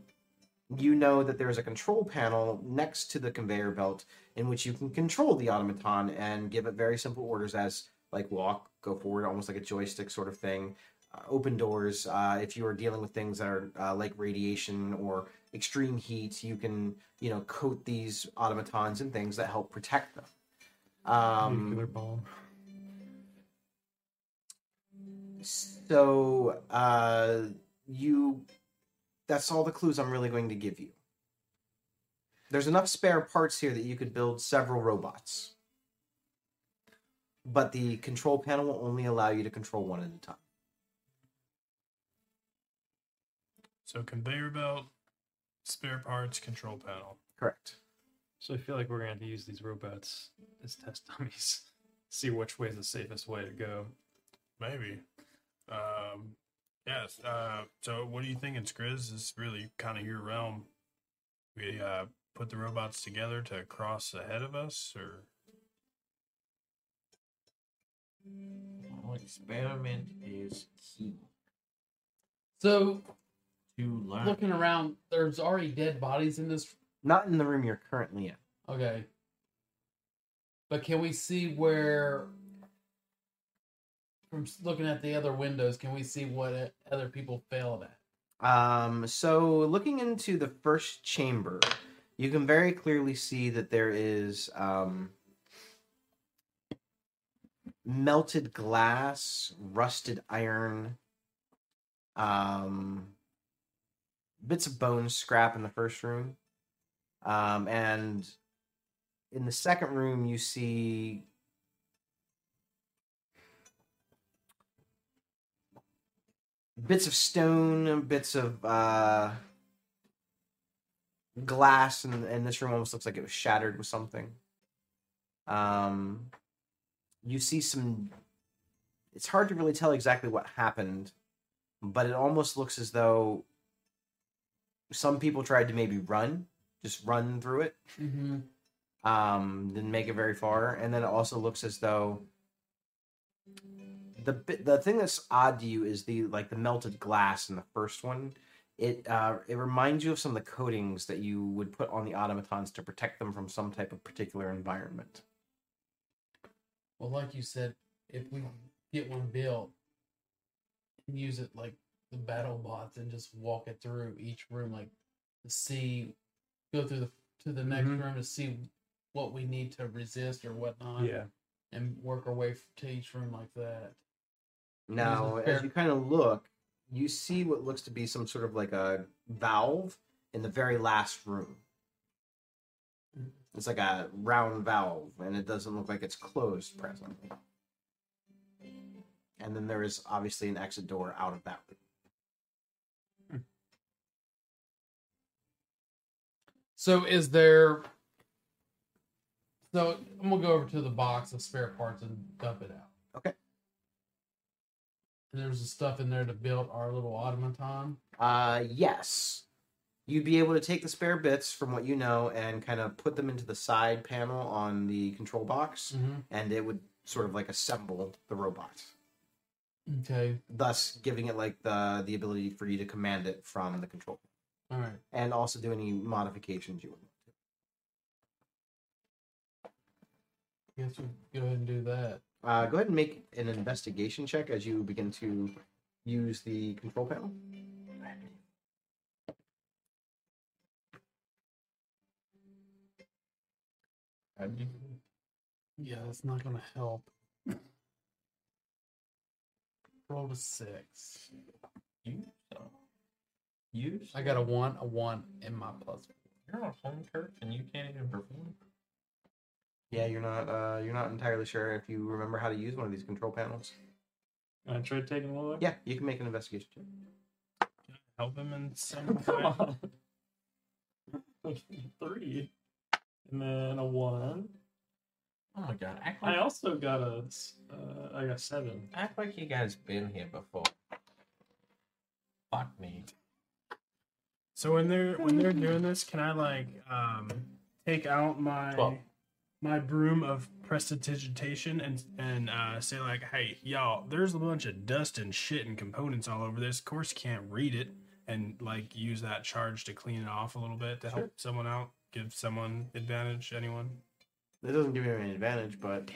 you know that there is a control panel next to the conveyor belt in which you can control the automaton and give it very simple orders as like walk, go forward, almost like a joystick sort of thing. Uh, open doors. Uh, if you are dealing with things that are uh, like radiation or extreme heat, you can you know coat these automatons and things that help protect them. Um,
Nuclear bomb.
so uh, you that's all the clues I'm really going to give you. There's enough spare parts here that you could build several robots. But the control panel will only allow you to control one at a time.
So conveyor belt, spare parts, control panel.
Correct.
So I feel like we're gonna have to use these robots as test dummies. See which way is the safest way to go.
Maybe. Um, yes. Uh, so what are you thinking, Skriz? This is really kind of your realm. We uh, put the robots together to cross ahead of us, or
Well, experiment is key
So
to learn.
looking around, there's already dead bodies in this.
Not in the room you're currently in.
Okay. But can we see where, from looking at the other windows, can we see what other people failed at?
Um, so looking into the first chamber, you can very clearly see that there is um, melted glass, rusted iron, um, bits of bone scrap in the first room, um, and in the second room you see bits of stone, bits of uh, glass, and, and this room almost looks like it was shattered with something. Um, you see some. It's hard to really tell exactly what happened, but it almost looks as though some people tried to maybe run, just run through it,
Mm-hmm.
um, didn't make it very far, and then it also looks as though the the thing that's odd to you is the like the melted glass in the first one. It uh, it reminds you of some of the coatings that you would put on the automatons to protect them from some type of particular environment.
Well, like you said, if we get one built and use it like the battle bots and just walk it through each room, like to see, go through the to the next
Mhm.
room to see what we need to resist or whatnot,
Yeah.
and work our way to each room like that.
Now, as you kind of look, you see what looks to be some sort of like a valve in the very last room. It's like a round valve, and it doesn't look like it's closed presently. And then there is obviously an exit door out of that room.
So, is there? So I'm gonna go over to the box of spare parts and dump it out.
Okay.
There's the stuff in there to build our little automaton.
Uh, yes. You'd be able to take the spare bits from what you know and kind of put them into the side panel on the control box,
Mm-hmm.
and it would sort of like assemble the robot,
Okay.
thus giving it like the the ability for you to command it from the control,
All right.
and also do any modifications you would want. To.
I guess we go ahead and do that.
Uh, go ahead and make an investigation check as you begin to use the control panel.
Yeah, that's not gonna help. Roll a six.
You so. You.
I got a one, a one, and my plus.
You're on home turf and you can't even perform.
Yeah, you're not uh, you're not entirely sure if you remember how to use one of these control panels.
I tried taking a look.
Yeah, you can make an investigation check.
help him in some
Come
way.
on. Three. And then a one.
Oh my god! Act
I also got a. s- Uh, I got seven.
act like you guys been here before. Fuck me.
So when they're when they're doing this, can I like um take out my
Twelve.
My broom of prestidigitation and and uh, say like, "Hey, y'all, there's a bunch of dust and shit and components all over this. Of course, you can't read it." And like use that charge to clean it off a little bit to help someone out, give someone advantage. Anyone?
It doesn't give you any advantage, but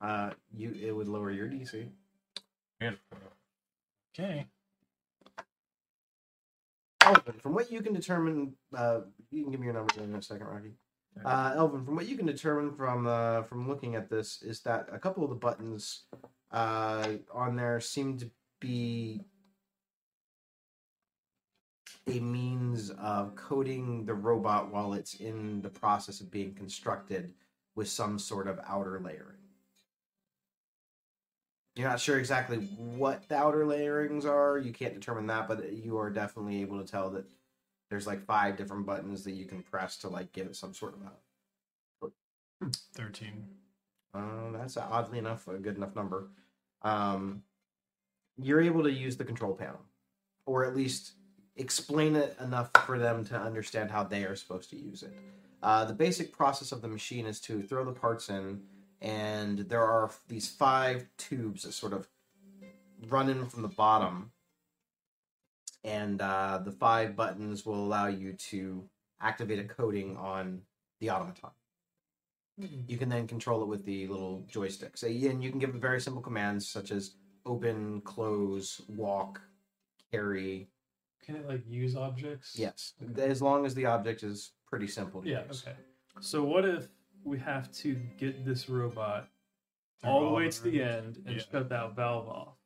uh, you it would lower your DC.
Okay.
Elvin, from what you can determine, uh, you can give me your numbers in a second, Rocky. Uh, Elvin, from what you can determine from uh, from looking at this, is that a couple of the buttons uh, on there seem to be a means of coding the robot while it's in the process of being constructed with some sort of outer layering. You're not sure exactly what the outer layerings are. You can't determine that, but you are definitely able to tell that there's like five different buttons that you can press to like give it some sort of.
Thirteen.
Uh, that's oddly enough a good enough number. Um, you're able to use the control panel, or at least explain it enough for them to understand how they are supposed to use it. Uh, the basic process of the machine is to throw the parts in, and there are these five tubes that sort of run in from the bottom, and uh, the five buttons will allow you to activate a coding on the automaton. You can then control it with the little joysticks. And you can give it very simple commands such as open, close, walk, carry.
Can it like use objects?
Yes, as long as the object is pretty simple to use.
Yeah.
use.
Okay. So what if we have to get this robot
Through
all the way to the end and
Yeah.
shut that valve off?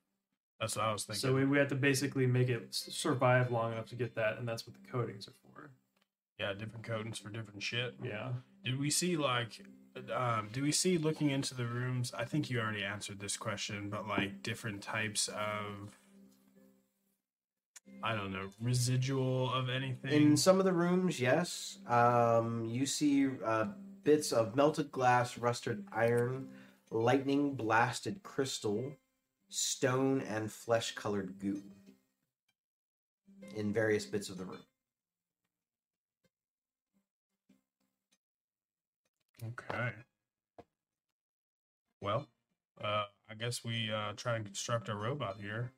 That's what I was thinking.
So we, we have to basically make it survive long enough to get that, and that's what the coatings are for.
yeah, different coatings for different shit.
Yeah.
Did we see like um do we see looking into the rooms? I think you already answered this question, but like different types of I don't know, residual of anything.
In some of the rooms, yes, um, you see uh, bits of melted glass, rusted iron, lightning blasted crystal, stone, and flesh colored goo in various bits of the room.
Okay. Well, uh I guess we uh try and construct a robot here.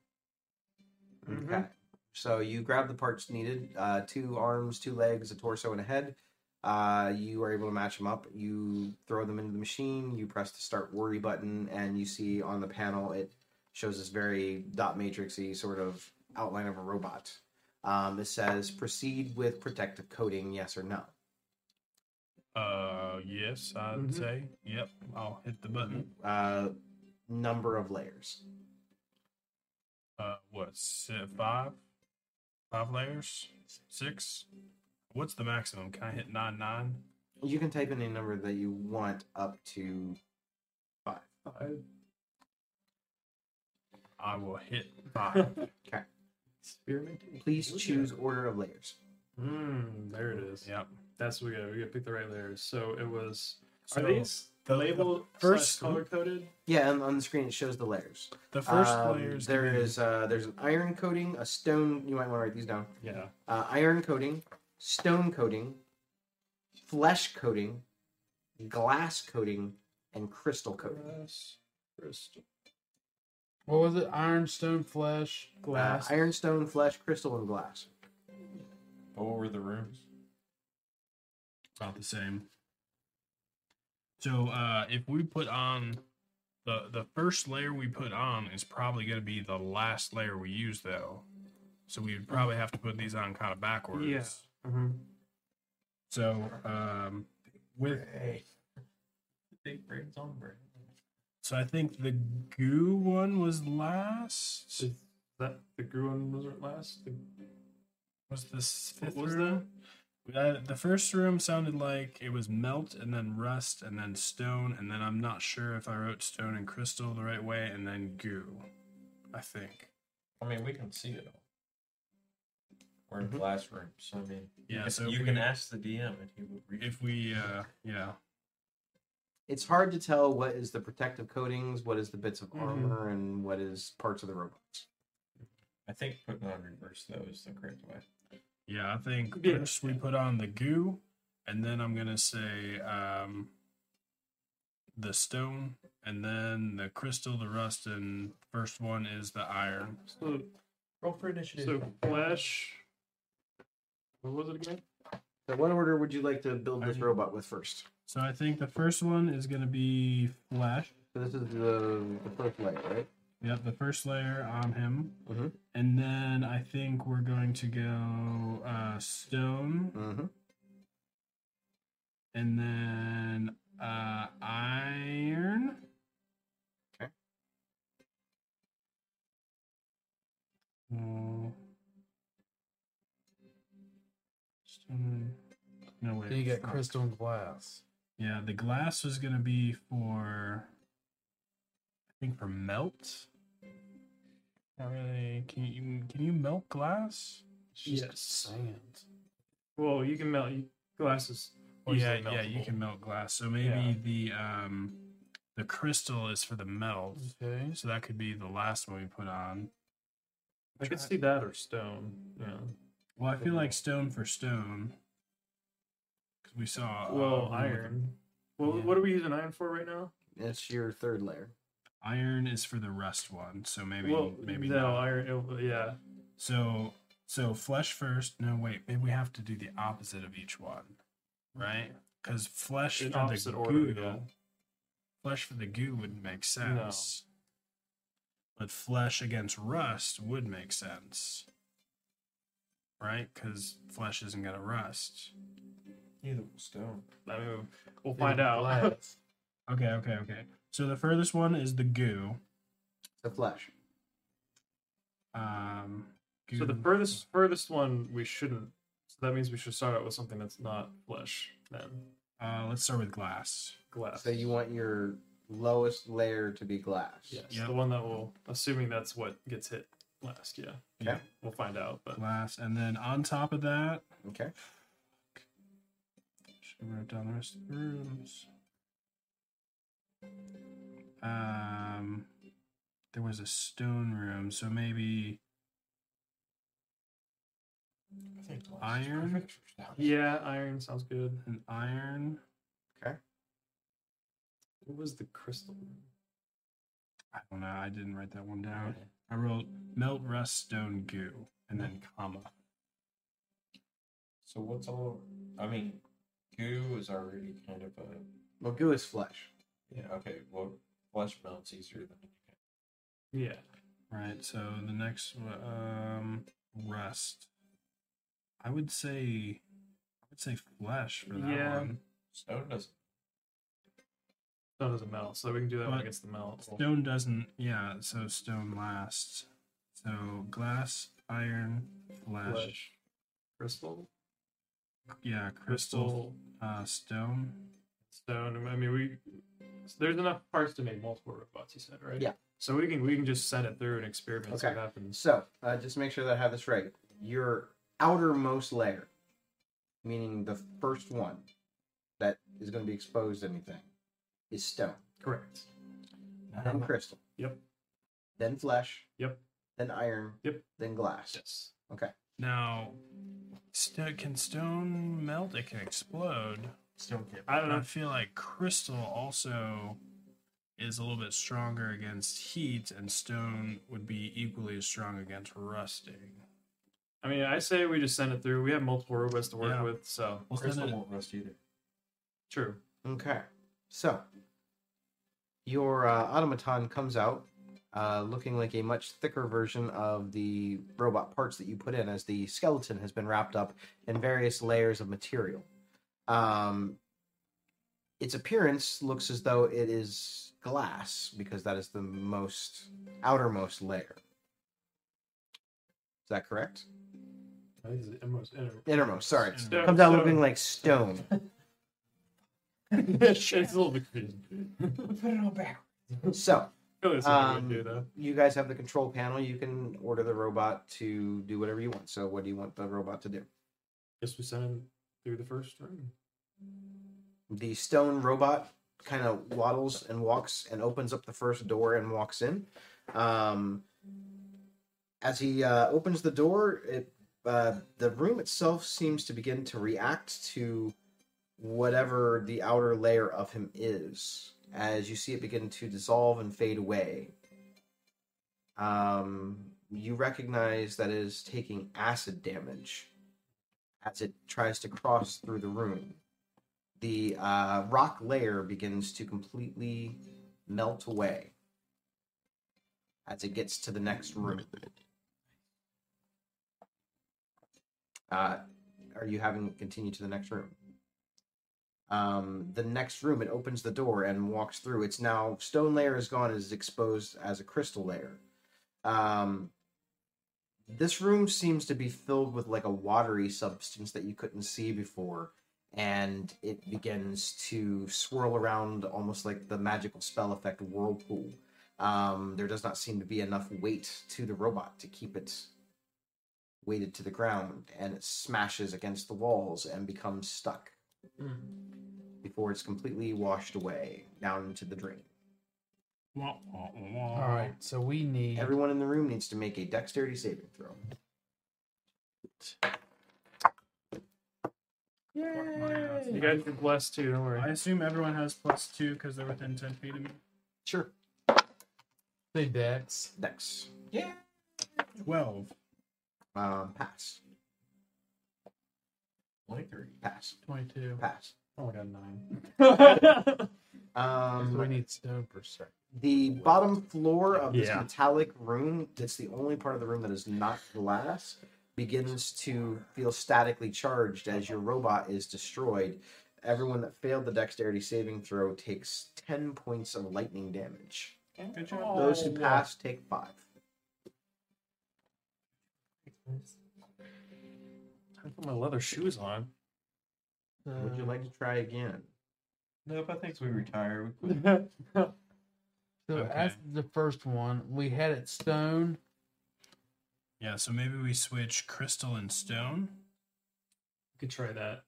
Okay. So you grab the parts needed: uh, two arms, two legs, a torso, and a head. Uh, you are able to match them up. You throw them into the machine. You press the start worry button, and you see on the panel it shows this very dot matrixy sort of outline of a robot. Um, it says proceed with protective coating, yes or no.
Uh yes, I'd
Mhm.
say. Yep. I'll hit the button.
Uh, number of layers.
Uh what, five? Five layers? Six? What's the maximum? Can I hit nine nine?
You can type in a number that you want up to five.
I,
I will hit five.
experimenting.
Please choose order of layers.
Hmm. There it is.
yep.
That's what we got. We got to pick the right layers. So it was.
So
are these
the-
label
the first-
color coded?
Yeah, and on the screen it shows the layers.
The first
Um,
layers
there
give
is uh, there's an iron coating, a stone. You might want to write these down.
Yeah.
Uh, iron coating, stone coating, flesh coating, glass coating, and crystal coating.
Glass, crystal,
What was it? Iron, stone, flesh.
Uh,
glass.
iron, stone, flesh, crystal, and glass.
What were the rooms?
about the same. So uh if we put on the the first layer we put on is probably going to be the last layer we use though. So we would probably have to put these on kind of backwards.
Yeah. hmm
So um with
Big brains on brain.
So I think the goo one was last.
Is that the Gruen was it last? The,
Was this
What was
room? Uh, the first room sounded like it was melt and then rust and then stone and then I'm not sure if I wrote stone and crystal the right way and then goo. I think.
I mean, we can see it all. We're in
Mhm.
glass rooms, so I mean,
Yeah,
if
so
you
we-
can ask the DM and he will read.
If we uh yeah.
It's hard to tell what is the protective coatings, what is the bits of
Mhm.
armor, and what is parts of the robots.
I think putting on reverse though is the correct way.
Yeah, I think
Yeah.
first we put on the goo and then I'm gonna say um the stone, and then the crystal, the rust, and first one is the iron.
So,
Roll for initiative.
so flesh. What was it again?
So, what order would you like to build this robot with first?
So I think the first one is going to be flesh.
So, this is the, the first layer, right?
Yep, the first layer on him.
Mhm.
And then I think we're going to go uh, stone,
Mm-hmm.
and then uh, iron.
Okay.
Uh, stone. No wait.
Then you get crystal and glass.
Yeah, the glass was gonna be for. I think for melt. Not really. Can you can you melt glass?
Yes.
Sand.
Well, you can melt glasses.
yeah, yeah, you can melt glass. So maybe the um the crystal is for the melt.
Okay.
So that could be the last one we put on.
I could see that or stone. Yeah.
Well, I feel like stone for stone. Because we saw. uh,
Well,
one with-
iron. Well,
yeah.
what are we using iron for right now?
It's your third layer.
Iron is for the rust one. So maybe
well,
maybe
no
not.
iron. it- yeah.
So so flesh first. No, wait. Maybe we have to do the opposite of each one, right? Because flesh
In
for
opposite
the
order,
goo,
yeah.
flesh for the goo wouldn't make sense. No. But flesh against rust would make sense, right? Because flesh isn't gonna rust.
Neither will stone.
I mean, we'll find out.
Glass.
Okay, okay, okay. So the furthest one is the goo.
The flesh.
Um,
so the furthest furthest one we shouldn't. So that means we should start out with something that's not flesh. Then
Uh, let's start with glass.
glass.
So, you want your lowest layer to be glass.
Yes,
Yep.
the one that will, assuming that's what gets hit last. Yeah.
Okay.
We'll find out. But
Glass, and then on top of that,
Okay.
Should write down the rest of the rooms. Um, there was a stone room, so maybe
I think
Iron?
perfect for stone.
yeah, iron sounds good.
an iron. Okay.
What was the crystal?
I don't know. I didn't write that one down. I wrote melt, rust, stone, goo, and then comma.
So what's all? I mean, goo is already kind of a
Well, goo is flesh.
yeah. Okay, well, flesh melts easier than
Yeah.
Right. So the next, one, um, rust. I would say, I would say flesh for that
Yeah.
one.
stone doesn't.
Stone doesn't melt, so we can do that one
But
against the melt.
Stone doesn't, yeah, so stone lasts. So glass, iron, flesh,
Flesh. Crystal.
Yeah, crystal, uh, stone.
Stone. I mean, we. There's enough parts to make multiple robots. You said, right?
Yeah.
So we can we can just send it through and experiment.
Okay.
what happens.
So, uh, just make sure that I have this right. Your outermost layer, meaning the first one that is going to be exposed to anything, is stone.
Correct.
Then crystal.
Yep.
Then flesh.
Yep.
Then iron.
Yep.
Then glass.
Yes.
Okay.
Now, st- can stone melt? It can explode.
Stone can't.
I don't
I feel like crystal also is a little bit stronger against heat, and stone would be equally as strong against rusting.
I mean, I say we just send it through. We have multiple robots to work
Yeah.
with, so
We'll
Crystal
it-
won't rust either.
true.
Okay. So, your uh, automaton comes out uh, looking like a much thicker version of the robot parts that you put in, as the skeleton has been wrapped up in various layers of material. Um, its appearance looks as though it is glass because that is the most outermost layer. Is that correct?
I think it's almost inner.
Innermost. Sorry,
Stone-
comes out
stone.
looking like stone.
it's a little bit confusing.
Put it on back.
So,
I feel like that's something
Um, you guys have the control panel. You can order the robot to do whatever you want. So, what do you want the robot to do?
Guess we send him through the first room.
The stone robot kind of waddles and walks and opens up the first door and walks in. Um, as he uh, opens the door, it uh, the room itself seems to begin to react to whatever the outer layer of him is. As you see it begin to dissolve and fade away. Um, you recognize that it is taking acid damage as it tries to cross through the room. The uh, rock layer begins to completely melt away as it gets to the next room. Uh, are you having it continue to the next room? Um, the next room, it opens the door and walks through. It's now stone layer is gone, is exposed as a crystal layer. Um, this room seems to be filled with like a watery substance that you couldn't see before, and it begins to swirl around almost like the magical spell effect whirlpool. Um, there does not seem to be enough weight to the robot to keep it weighted to the ground, and it smashes against the walls and becomes stuck before it's completely washed away down into the drain.
All right, so we need.
Everyone in the room needs to make a dexterity saving throw.
You guys are blessed too. Don't worry.
I assume everyone has plus two because they're within ten feet of me.
Sure.
Say Dex.
Dex. Yeah.
Twelve.
Um, pass.
23.
Pass.
22.
Pass.
Oh, I got nine.
So we
Um,
need stone per second.
the bottom floor of this
Yeah.
metallic room, that's the only part of the room that is not glass, begins to feel statically charged as your robot is destroyed. Everyone that failed the dexterity saving throw takes 10 points of lightning damage.
Good job.
Those who pass take 5.
I put my leather shoes on.
Would you like uh, to try again?
Nope, I think we retire.
So
Okay.
after the first one, we had it stone.
Yeah, so maybe we switch crystal and stone.
We could try that.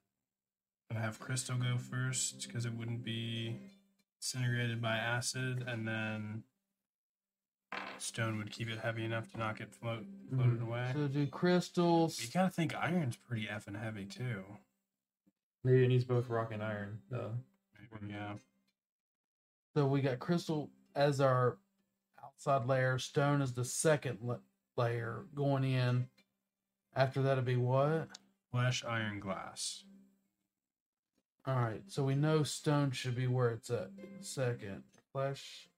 and have crystal go first because it wouldn't be disintegrated by acid, and then stone would keep it heavy enough to not get float mm-hmm. floated away.
So do crystals.
You gotta think iron's pretty effing heavy too.
Maybe it needs both rock and iron. Though.
Maybe, yeah.
So we got crystal as our outside layer. Stone is the second la- layer going in. After that'd be what?
Flesh, iron, glass.
All right. So we know stone should be where it's at. Second, flesh,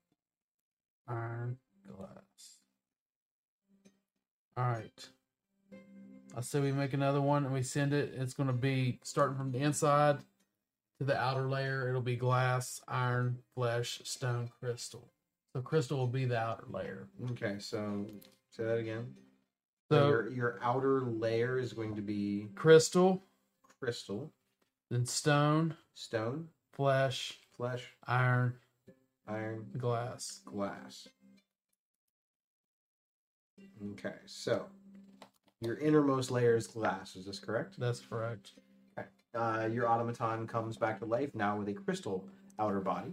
iron, glass. All right. I say we make another one and we send it. It's going to be starting from the inside to the outer layer. It'll be glass, iron, flesh, stone, crystal. So crystal will be the outer layer.
Okay, so say that again. So
So
your, your outer layer is going to be
crystal,
crystal,
then stone,
stone,
flesh,
flesh,
iron,
iron,
glass.
glass. Okay, so your innermost layer is glass. Is this correct?
That's correct.
Uh, your automaton comes back to life now with a crystal outer body.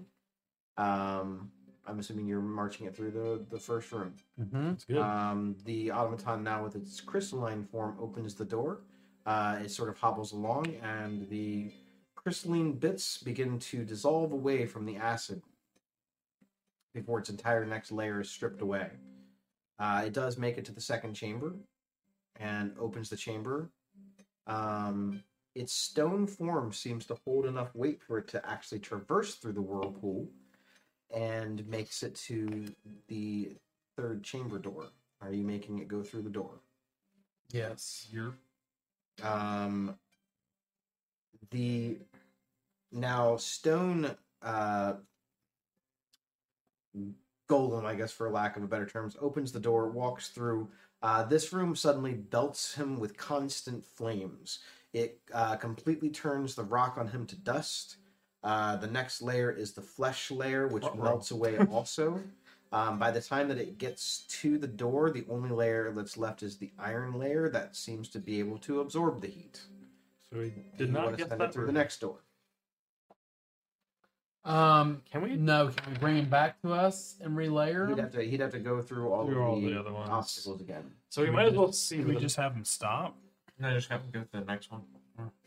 Um, I'm assuming you're marching it through the, the first room.
Mm-hmm.
That's good.
Um, the automaton now with its crystalline form opens the door. Uh, it sort of hobbles along, and the crystalline bits begin to dissolve away from the acid before its entire next layer is stripped away. Uh, it does make it to the second chamber and opens the chamber. Um, its stone form seems to hold enough weight for it to actually traverse through the whirlpool and makes it to the third chamber door. Are you making it go through the door?
Yes.
You're
Um, the now stone uh, golem, I guess for lack of a better terms, opens the door, walks through. Uh, this room suddenly belts him with constant flames. It uh, completely turns the rock on him to dust. Uh, the next layer is the flesh layer, which
Uh-oh.
melts away also. Um, by the time that it gets to the door, the only layer that's left is the iron layer that seems to be able to absorb the heat.
So
You
did not
wanna
get that
it through the next door.
Um,
Can we?
no, can we bring him back to us and relayer
He'd
him?
have to he'd have to go through all,
Through
of
all
the,
the other ones.
obstacles again.
So we
Can we
might as
just-
well see.
Can we just have him stop?
No, just have to go to the next one.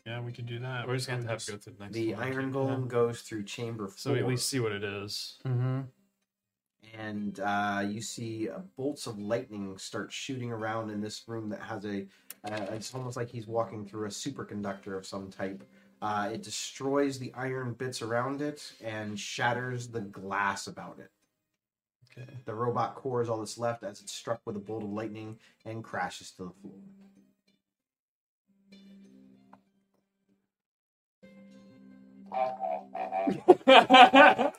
Yeah, we
we can do that.
We're just gonna have to have to go to the next one.
The
one.
iron golem goes through chamber four.
So we at least see what it is.
Mm-hmm.
and uh, you see uh, bolts of lightning start shooting around in this room that has a. Uh, it's almost like he's walking through a superconductor of some type. Uh, it destroys the iron bits around it and shatters the glass about it.
Okay.
The robot core is all that's left as it's struck with a bolt of lightning and crashes to the floor.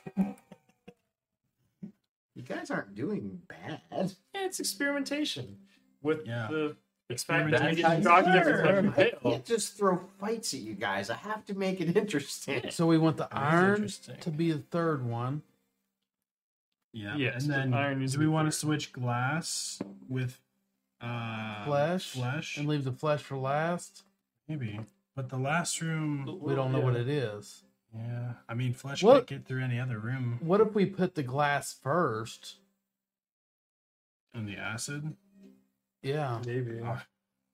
You guys aren't doing bad.
it's experimentation with
Yeah.
the
Experimentation.
fact that we get shocked if it's
I can't just throw fights at you guys. I have to make it interesting.
So we want the iron to be the third one.
Yeah.
Yes,
and
the
then
iron
do we want to switch glass with uh
Flesh.
Flesh.
And leave the flesh for last.
Maybe. But the last room
We don't know what it is.
Yeah. I mean flesh
What-
can't get through any other room
What if we put the glass first?
And the acid.
Yeah.
Maybe.
Ah.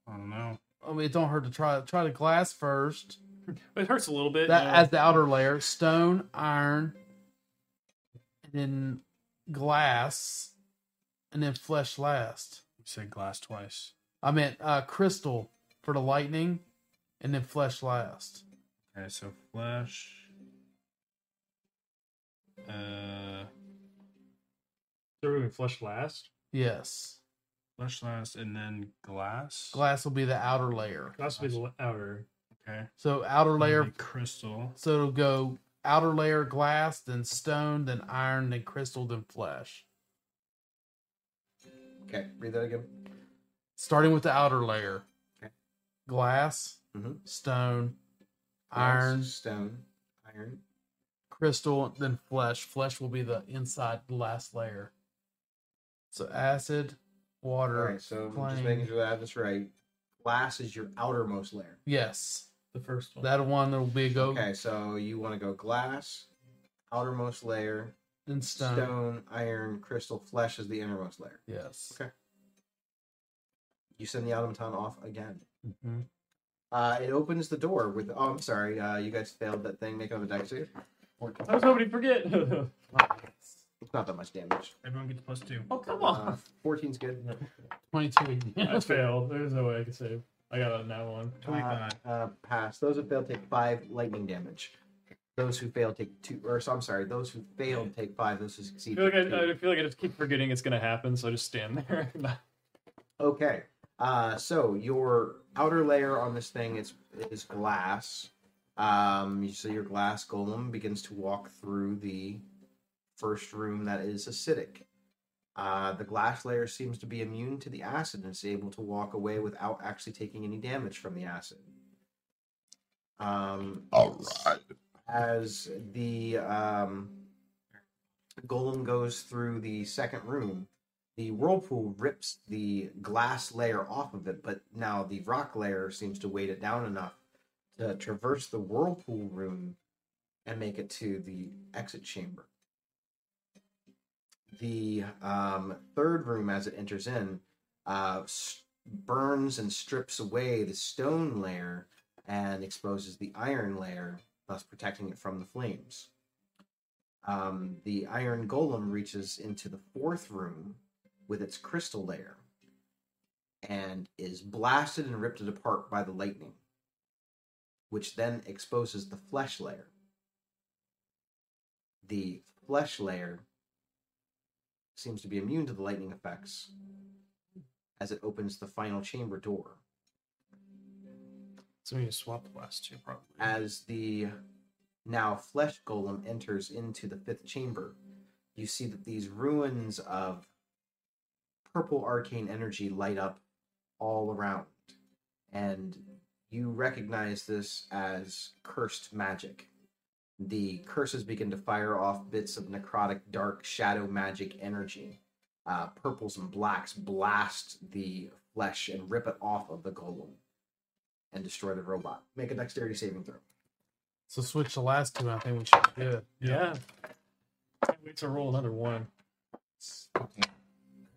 I don't know.
I mean, it don't hurt to try try the glass first.
It hurts a little bit.
That
you know.
as the outer layer, stone, iron, and then glass, and then flesh last.
You said glass twice.
I meant uh, crystal for the lightning, and then flesh last.
Okay, so flesh. Uh
So we're doing flesh last.
Yes,
flesh last and then glass.
glass will be the outer layer.
That's be the outer.
Okay.
So outer layer,
crystal.
so it'll go outer layer glass, then stone, then iron, then crystal, then flesh.
Okay, read that again.
Starting with the outer layer.
Okay.
Glass,
mm-hmm.
stone,
Glass,
iron,
stone, iron.
crystal, then flesh. Flesh will be the inside the last layer. So acid,
All
water.
right, so I'm just making sure that I have this right. Glass is your outermost layer.
Yes,
The first one.
that one that will be a go.
Okay, so you want to go glass, outermost layer,
and stone.
stone, iron, crystal, flesh is the innermost layer.
Yes.
Okay. You send the automaton off again.
Mhm.
Uh, it opens the door with. Oh, I'm sorry. Uh, you guys failed that thing. Make another dex save.
I was hoping to forget.
It's not that much damage.
Everyone gets plus two.
oh come
Uh,
on!
14's good.
Twenty-two.
I failed. There's no way I could save. I got a that one.
Uh, uh, pass. Those who fail take five lightning damage. Those who fail take two. Or so I'm sorry. Those who failed take five. Those who
I
succeed.
feel like
take
I,
two.
I feel like I just keep forgetting it's gonna happen, so I just stand there.
Okay. Uh, so your outer layer on this thing is is glass. Um, you- so your glass golem begins to walk through the first room that is acidic. Uh, the glass layer seems to be immune to the acid and is able to walk away without actually taking any damage from the acid. Um,
All right.
as the um, golem goes through the second room, the whirlpool rips the glass layer off of it, but now the rock layer seems to weight it down enough to traverse the whirlpool room and make it to the exit chamber. The um, third room, as it enters in, uh, burns and strips away the stone layer and exposes the iron layer, thus protecting it from the flames. Um, the iron golem reaches into the fourth room with its crystal layer and is blasted and ripped apart by the lightning, which then exposes the flesh layer. The flesh layer seems to be immune to the lightning effects as it opens the final chamber door.
so we need to swap the last two, probably.
as the now flesh golem enters into the fifth chamber, you see that these ruins of purple arcane energy light up all around. And you recognize this as cursed magic. The curses begin to fire off bits of necrotic, dark, shadow magic energy. Uh, purples and blacks blast the flesh and rip it off of the golem and destroy the robot. Make a dexterity saving throw.
So switch the last two. I think we should be good.
Yeah. Can't wait to roll another one.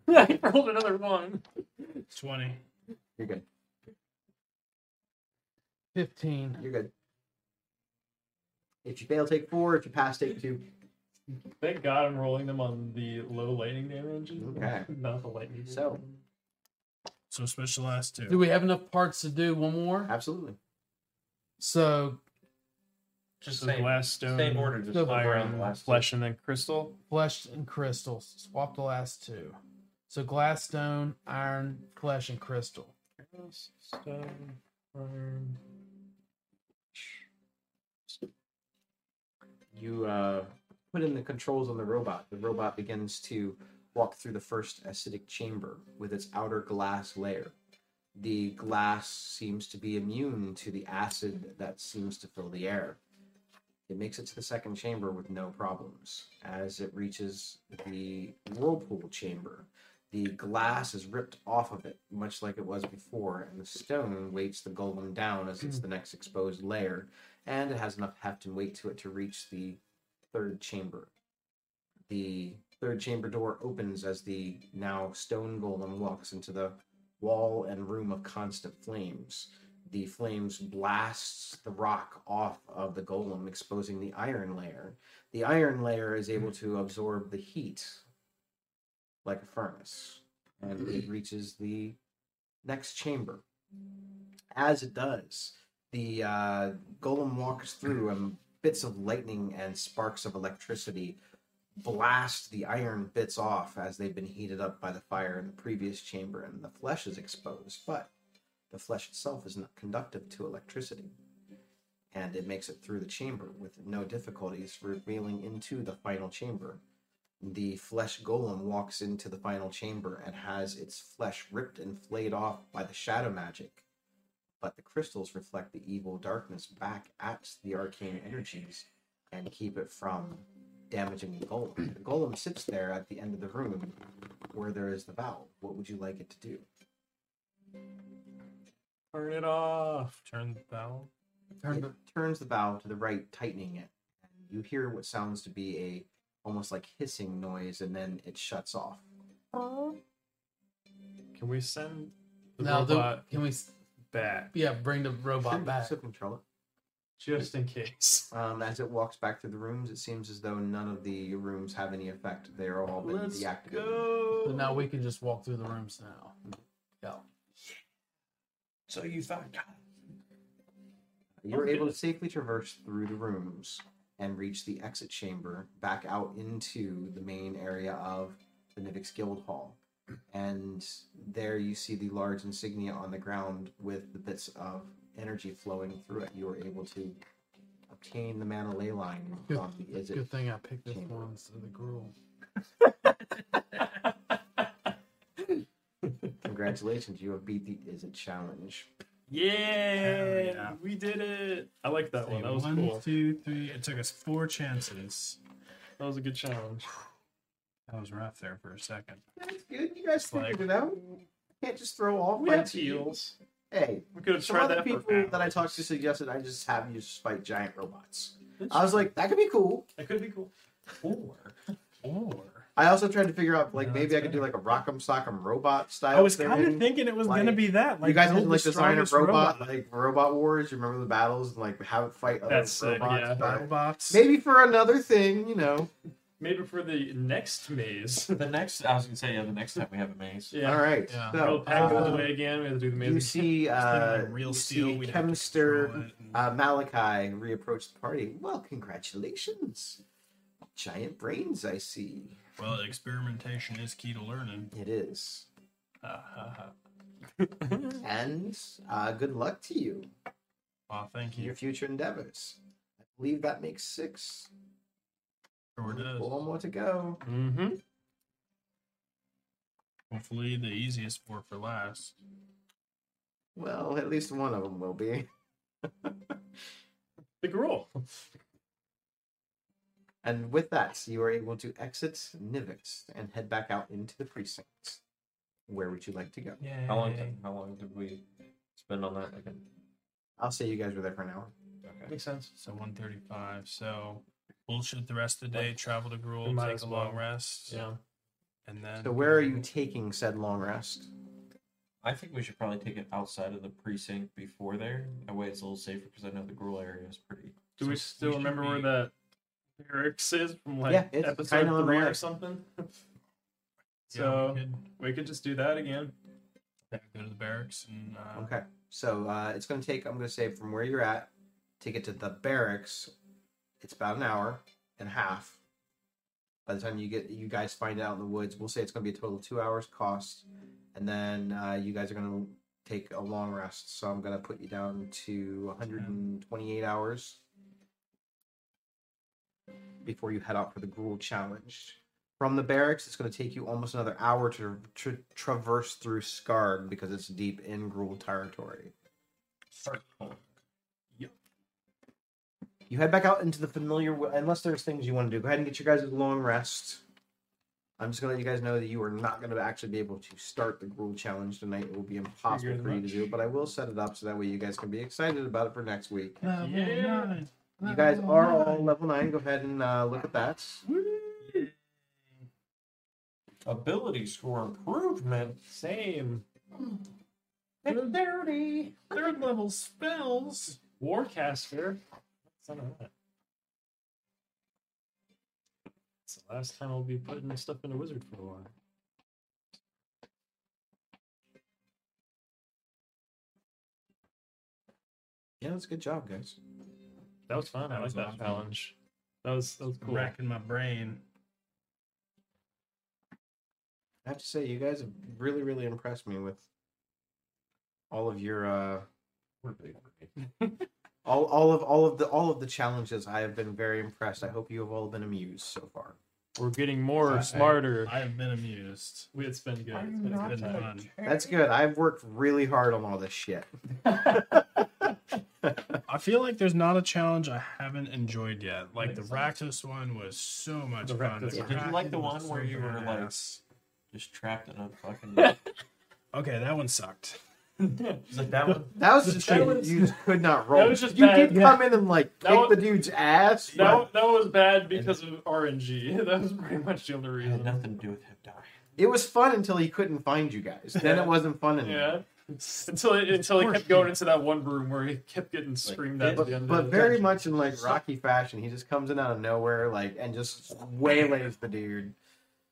I rolled another one.
Twenty.
You're good.
15.
You're good. If you fail, take four. If you pass, take two.
Thank God I'm rolling them on the low lightning damage.
Okay.
Not the lightning.
So,
So specialize
Do
two.
we have enough parts to do one more?
absolutely.
So,
Just
So
same,
glass, stone,
same order. Just
So
flip the
iron,
last two.
flesh, and then crystal.
flesh and crystal. Swap the last two. So, glass, stone, iron, flesh, and crystal.
Glass, stone, iron.
You uh, put in the controls on the robot. The robot begins to walk through the first acidic chamber with its outer glass layer. The glass seems to be immune to the acid that seems to fill the air. It makes it to the second chamber with no problems. As it reaches the whirlpool chamber, the glass is ripped off of it, much like it was before, and the stone weights the golem down as it's the next exposed layer, and it has enough heft and weight to it to reach the third chamber. The third chamber door opens as the now stone golem walks into the wall and room of constant flames. The flames blasts the rock off of the golem, exposing the iron layer. The iron layer is able to absorb the heat like a furnace, and it mm. reaches the next chamber. As it does, the uh, golem walks through, and bits of lightning and sparks of electricity blast the iron bits off as they've been heated up by the fire in the previous chamber, and the flesh is exposed. But the flesh itself is not conductive to electricity, and it makes it through the chamber with no difficulties, revealing into the final chamber. The flesh golem walks into the final chamber and has its flesh ripped and flayed off by the shadow magic but the crystals reflect the evil darkness back at the arcane energies and keep it from damaging the golem. The golem sits there at the end of the room where there is the valve. What would you like it to do?
Turn it off. Turn the valve.
Turn
it
the,
turns the valve to the right, tightening it. And you hear what sounds to be a almost like hissing noise, and then it shuts off.
Can we send the
now, the,
robot
can we, s-
back
yeah, bring the robot
Sure,
back?
So control it.
just in case?
Um, as it walks back through the rooms, it seems as though none of the rooms have any effect. They're all been
Let's
deactivated.
go.
So now we can just walk through the rooms now. Yeah.
So you found
You were
Okay.
able to safely traverse through the rooms and reach the exit chamber back out into the main area of the Nivix Guild Hall. And there you see the large insignia on the ground with the bits of energy flowing through it. You were able to obtain the mana ley line
Good-
from the Izzet
Good thing I picked this
chamber.
one instead of the Gruul.
Congratulations, you have beat the Izzet challenge.
Yeah,
yeah.
we did it. I like that one.
Say
That was
one,
cool.
two, three. It took us four chances.
That was a good challenge.
That was rough there for a second.
That's good. You guys
Like-
figured it out. Can't just throw all
We have
fights at you. Hey,
We could have
Some
tried
other
that
people
for
that I talked to suggested I just have you just fight giant robots.
That's
I was like, that could be cool.
That could be cool.
Or, or.
I also tried to figure out like
Yeah,
maybe I could do like a Rock'em Sock'em robot style.
I was kind of thinking it was
Like,
gonna be that. Like
you guys didn't like design a
strongest
robot, like Robot Wars. You remember the battles and like have it fight other
That's sick,
robots.
yeah.
but
Battlebots.
Maybe for another thing, you know.
Maybe for the next maze.
The next, I was gonna say, yeah, the next time we have a maze.
yeah.
All right.
Yeah.
So
We'll pack it
uh,
away again. We have to do the maze.
you see, uh,
real
you
steel,
see
we'd have to
Chemster
and-
uh, Malachi reapproach the party. Well, congratulations, giant brains. I see.
Well, experimentation is key to learning.
It is.
Ha, ha, ha.
and uh, good luck to you
Aw, thank
in
you.
your future endeavors. I believe that makes six.
Sure does.
Four more to go.
Mm-hmm.
Hopefully, the easiest four for last.
Well, at least one of them will be.
Big roll.
And with that, you are able to exit Nivix and head back out into the precinct. Where would you like to go?
Yeah.
How long? Did, how long did we spend on that? Like an,
I'll say you guys were there for an hour.
okay.
Makes sense.
So 135. So bullshit the rest of the day. Travel to
Gruul. Might
Take
as
a long
well.
rest.
Yeah.
And then.
So where are you taking said long rest?
I think we should probably take it outside of the precinct before there. That way it's a little safer because I know the Gruul area is pretty.
Do we still
we should
remember where
be-
that barracks is from like
Yeah, it's
episode
kinda on the
three
way.
or something?
Yeah,
so
we could
we could just do that again.
go to the barracks and uh,
Okay, so uh, it's going to take. I'm going to say from where you're at to get to the barracks, it's about an hour and a half. By the time you get you guys find out in the woods, we'll say it's going to be a total two hours cost, and then uh, you guys are going to take a long rest. So I'm going to put you down to 128 hours before you head out for the Gruul Challenge. From the barracks, it's going to take you almost another hour to, to traverse through Scarred because it's deep in Gruul territory. You head back out into the familiar, unless there's things you want to do. Go ahead and get your guys' a long rest. I'm just gonna let you guys know that you are not gonna actually be able to start the Gruul Challenge tonight. It will be impossible
Figured
for you to
much.
do, but I will set it up so that way you guys can be excited about it for next week.
Level Yeah.
You guys are all level nine. Go ahead and uh, look at that.
Ability score improvement.
Same.
third level spells.
Warcaster. Son of that. It's the last time I'll be putting stuff in a wizard for a while.
Yeah, that's a good job, guys.
That was fun. I like that
awesome.
challenge. That was that was cool.
Racking my brain.
I have to say, you guys have really, really impressed me with all of your uh,
We're big.
all, all of all of the all of the challenges. I have been very impressed. I hope you have all been amused so far.
We're getting more
I-
smarter.
I have been amused.
we it's been good.
It's
It's been a
been fun.
That's good. I've worked really hard on all this shit.
I feel like there's not a challenge I haven't enjoyed yet. Like the Rakdos one was so much
The
fun.
Rakdos
Yeah, did you like the one where
so
you were like
badass.
just trapped in a fucking?
Okay, that one sucked.
It's like that one.
That was just
That
you,
was-
you could not roll.
that was just
you
bad.
did come in and like
That
kick
was-
the dude's ass. but
That, that was bad because of RNG. That was pretty much the only
It had
reason.
nothing to do with him dying.
it was fun until he couldn't find you guys. Then it wasn't fun anymore.
Yeah. Until it, until he kept going into that one room where he kept getting screamed at. at the end
But,
of
but
the
very
dungeon.
much in like Rocky fashion, he just comes in out of nowhere, like, and just waylays the dude.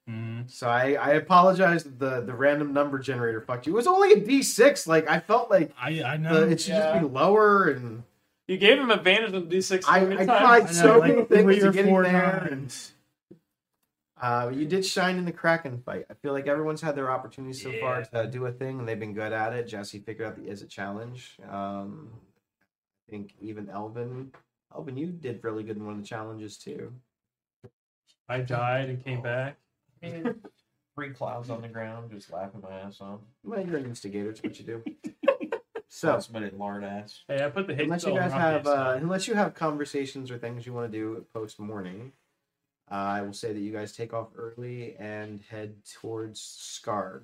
Mhm.
So I, I apologize that the the random number generator fucked you. It was only a D six. Like I felt like
I I
the,
know.
it should just be lower. And
You gave him advantage on D6
I,
every
I
time.
tried
I know,
so many
three
things to get in there. And, uh, you did shine in the Kraken fight. I feel like everyone's had their opportunities so far to do a thing, and they've been good at it. Jesse figured out the Izzet challenge. Um, I think even Elvin, Elvin, you did really good in one of the challenges too.
I died and came back.
Three clouds on the ground, just laughing my ass off.
Well, you're an instigator. It's what you do. So,
somebody lard ass.
Hey, I put the hate
unless you guys have, uh, unless you have conversations or things you want to do post morning, uh, I will say that you guys take off early and head towards Skarg,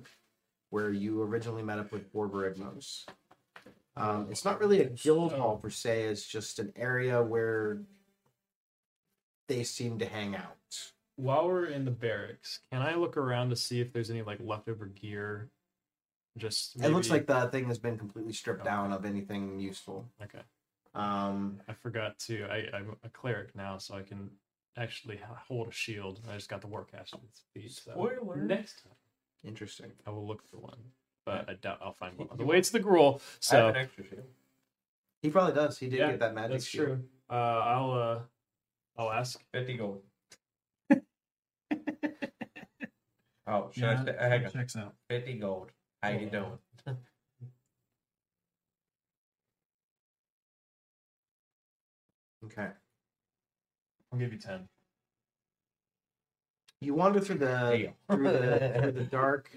where you originally met up with Borborygmos. Um, it's not really a guild hall per se; it's just an area where they seem to hang out.
While we're in the barracks, can I look around to see if there's any like leftover gear? Just
It looks like the thing has been completely stripped down of anything useful.
okay.
Um,
I forgot to. I, I'm a cleric now, so I can actually hold a shield. I just got the warcaster feat. So
Spoiler.
next time
interesting.
I will look for one, but I doubt I'll find one on the way it's the Gruul.
I have
So
an extra shield.
He probably does. He did
Yeah,
get that magic
that's
shield.
true. Uh, I'll uh, I'll ask.
Fifty gold. Oh, should
Yeah,
I say? Hang on.
checks out.
Fifty gold. How you doing?
Okay.
I'll give you ten.
You wander through the through the through the dark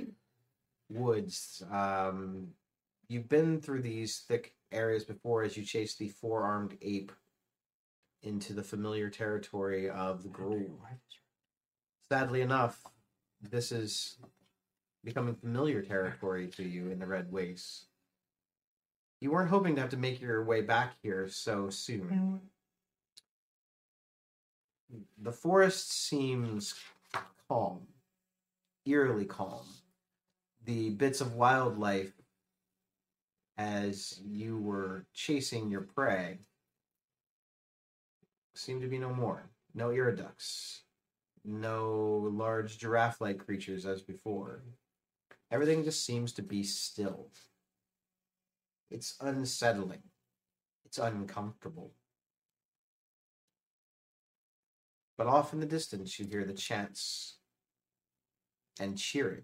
woods. Um, you've been through these thick areas before as you chase the four armed ape into the familiar territory of the Gruul. Sadly enough, this is becoming familiar territory to you in the Red Waste. You weren't hoping to have to make your way back here so soon. Mm. The forest seems calm, eerily calm. The bits of wildlife as you were chasing your prey seem to be no more. No iriducks, no large giraffe like creatures as before. Everything just seems to be still. It's unsettling, it's uncomfortable. But off in the distance, you hear the chants and cheering.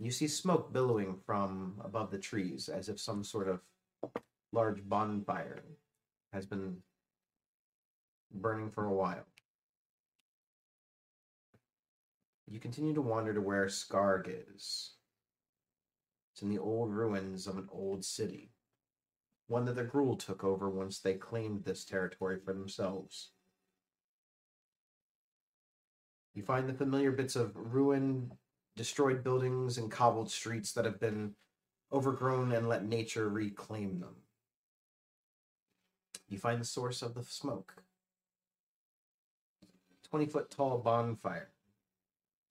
You see smoke billowing from above the trees as if some sort of large bonfire has been burning for a while. You continue to wander to where Skarg is. It's in the old ruins of an old city, one that the Gruul took over once they claimed this territory for themselves. You find the familiar bits of ruin, destroyed buildings and cobbled streets that have been overgrown and let nature reclaim them. You find the source of the smoke. 20 foot tall bonfire,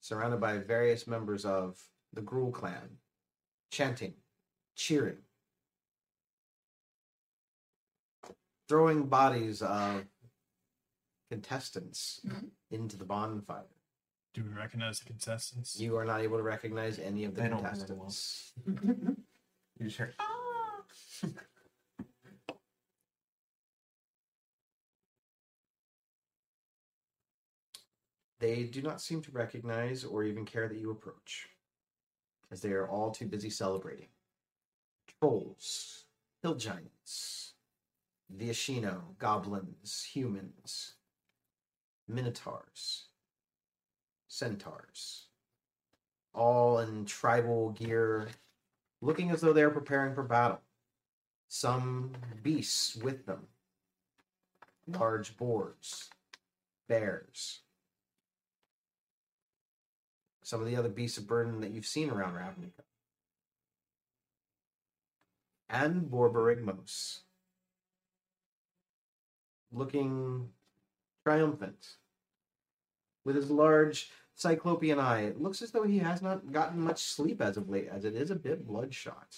surrounded by various members of the Gruul clan, chanting, cheering, throwing bodies of contestants mm-hmm. into the bonfire.
Do we recognize the contestants?
You are not able to recognize any of the
They don't very well.
contestants.
You just hear, ah!
They do not seem to recognize or even care that you approach, as they are all too busy celebrating. Trolls, hill giants, Viashino, goblins, humans, minotaurs, centaurs, all in tribal gear, looking as though they are preparing for battle. Some beasts with them, large boars, bears, some of the other beasts of burden that you've seen around Ravnica. And Borborygmos. Looking triumphant. With his large cyclopean eye, it looks as though he has not gotten much sleep as of late, as it is a bit bloodshot.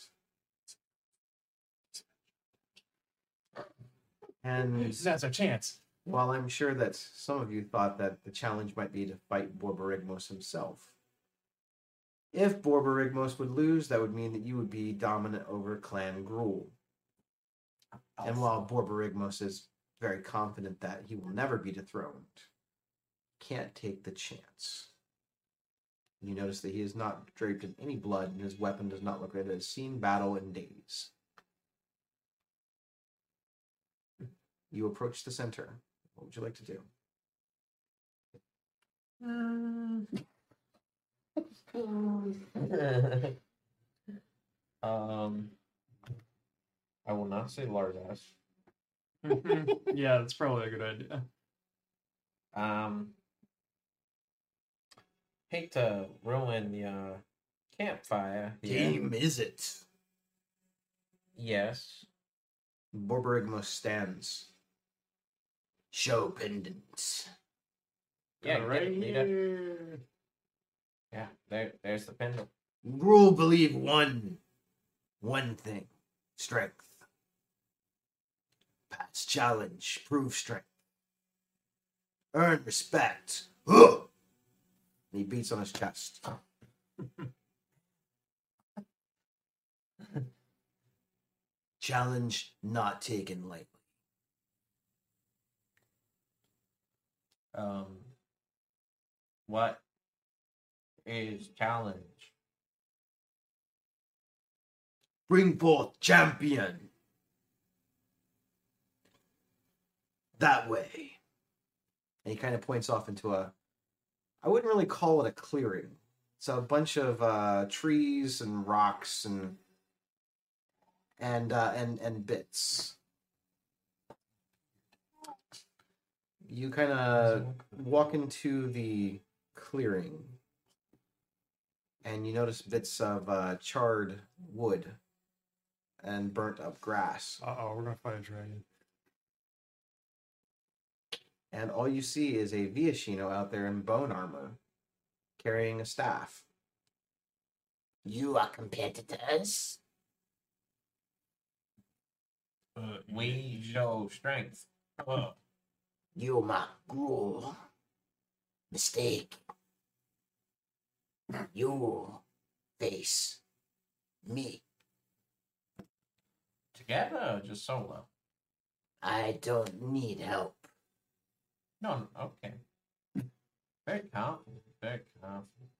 And
That's our chance.
while I'm sure that some of you thought that the challenge might be to fight Borborygmos himself, if Borborygmos would lose, that would mean that you would be dominant over Clan Gruul. And while Borborygmos is very confident that he will never be dethroned, can't take the chance. You notice that he is not draped in any blood, and his weapon does not look like it has seen battle in days. You approach the center. What would you like to do? Mm.
um, I will not say large ass.
yeah, that's probably a good idea.
Um, hate to ruin the uh, campfire.
Is it?
Yes.
Borborygmos stands. Show pendant.
Yeah,
Got
get
right
it, leader.
here.
Yeah, there, there's the pendant.
Gruul believe one, one thing: strength. Pass challenge, prove strength. Earn respect. Ugh! And he beats on his chest. challenge not taken lightly.
Um, what is challenge?
Bring forth champion. That way. And he kind of points off into a. I wouldn't really call it a clearing. It's a bunch of uh, trees and rocks and and uh, and and bits. You kind of walk into the clearing, and you notice bits of uh, charred wood and burnt up grass.
Uh oh, we're gonna fight a dragon.
And all you see is a Viashino out there in bone armor, carrying a staff.
You are competitors.
Uh,
We show strength.
well,
You my Gruul. Mistake. You face me.
Together or just solo?
I don't need help.
No, okay. Very confident. Very confident.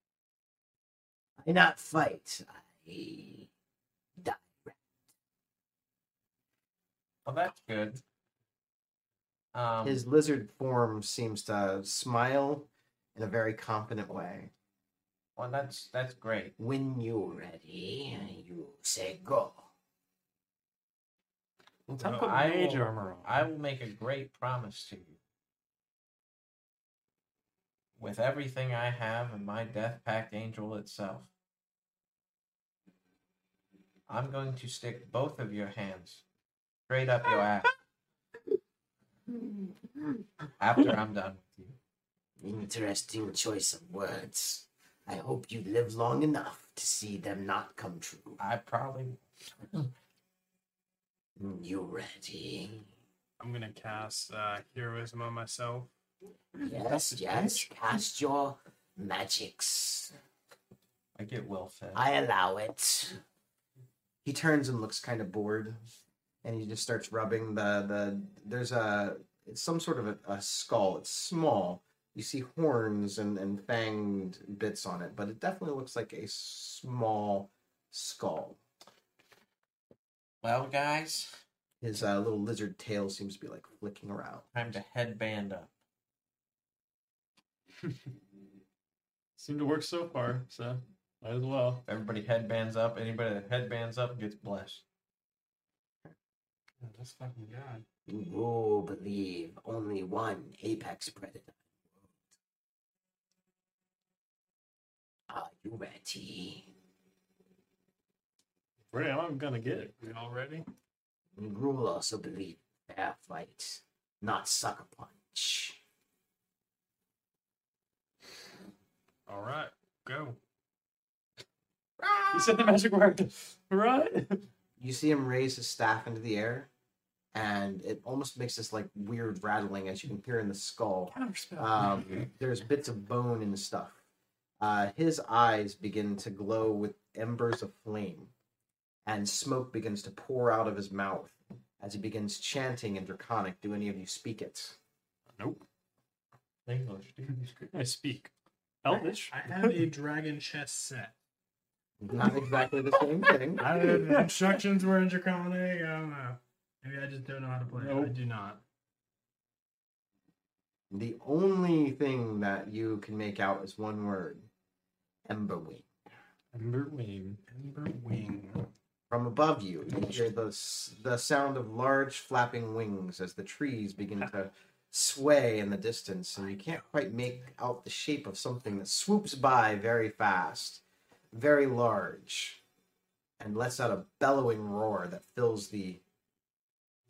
I not fight. I die.
Well, that's good. Um,
His lizard form seems to smile in a very confident way.
Well, that's that's great.
When you're ready, you say go.
Let's
Well,
put
I
mage
will-
armor on.
I will make a great promise to you. With everything I have and my Death Pact Angel itself, I'm going to stick both of your hands straight up your ass after I'm done with you.
Interesting choice of words. I hope you live long enough to see them not come true.
I probably
You ready?
I'm gonna cast uh, heroism on myself.
Yes, yes. Cast your magics.
I get well fed.
I allow it.
He turns and looks kind of bored, and he just starts rubbing the the. There's a it's some sort of a, a skull. It's small. You see horns and and fanged bits on it, but it definitely looks like a small skull.
Well, guys,
His uh, little lizard tail seems to be like flicking around.
time to headband up.
Seemed to work so far, so might as well.
Everybody headbands up. Anybody that headbands up gets blessed.
That's fucking god.
You believe only one apex predator. Are you ready?
Ready? I'm gonna get it. We all ready?
Gruul also believe fair fight, not sucker punch.
All right, go. You said the magic word, right?
You see him raise his staff into the air, and it almost makes this like weird rattling as you can hear in the skull.
Counterspell.
Um, there's bits of bone and stuff. Uh, his eyes begin to glow with embers of flame, and smoke begins to pour out of his mouth as he begins chanting in Draconic. Do any of you speak it?
nope.
English, dude.
I speak Elvish.
I have a dragon chess set.
Not exactly the same thing.
I don't know. The instructions were in Draconic. I don't know. Maybe I just don't know how to play. it. I do not.
The only thing that you can make out is one word: Emberwing.
Emberwing. Emberwing.
From above you, you hear the the sound of large flapping wings as the trees begin to sway in the distance, and you can't quite make out the shape of something that swoops by very fast, very large, and lets out a bellowing roar that fills the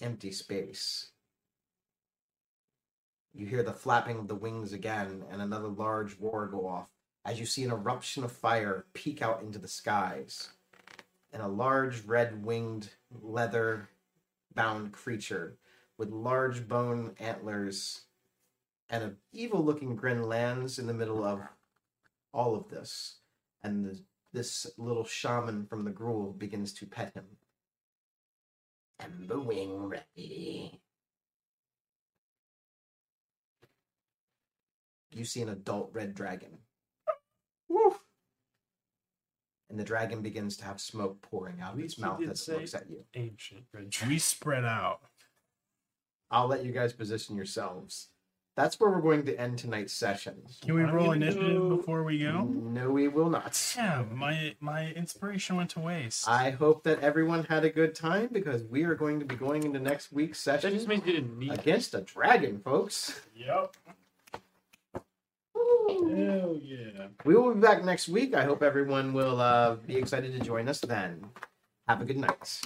empty space. You hear the flapping of the wings again, and another large roar go off as you see an eruption of fire peek out into the skies and a large red winged leather bound creature with large bone antlers and an evil looking grin lands in the middle of all of this and the, this little shaman from the Gruul begins to pet him
Ember wing ready.
you see an adult red dragon and the dragon begins to have smoke pouring out of
We
its mouth
did
as it looks at you
Ancient red.
We spread out.
i'll let you guys position yourselves that's where we're going to end tonight's session
Can we roll
gonna
initiative
go-
before we go?
no we will not
Yeah, my my inspiration went to waste.
I hope that everyone had a good time because we are going to be going into next week's
That
session
just means you didn't need.
against a dragon, folks.
Yep. Hell yeah.
We will be back next week. I hope everyone will uh, be excited to join us then. Have a good night.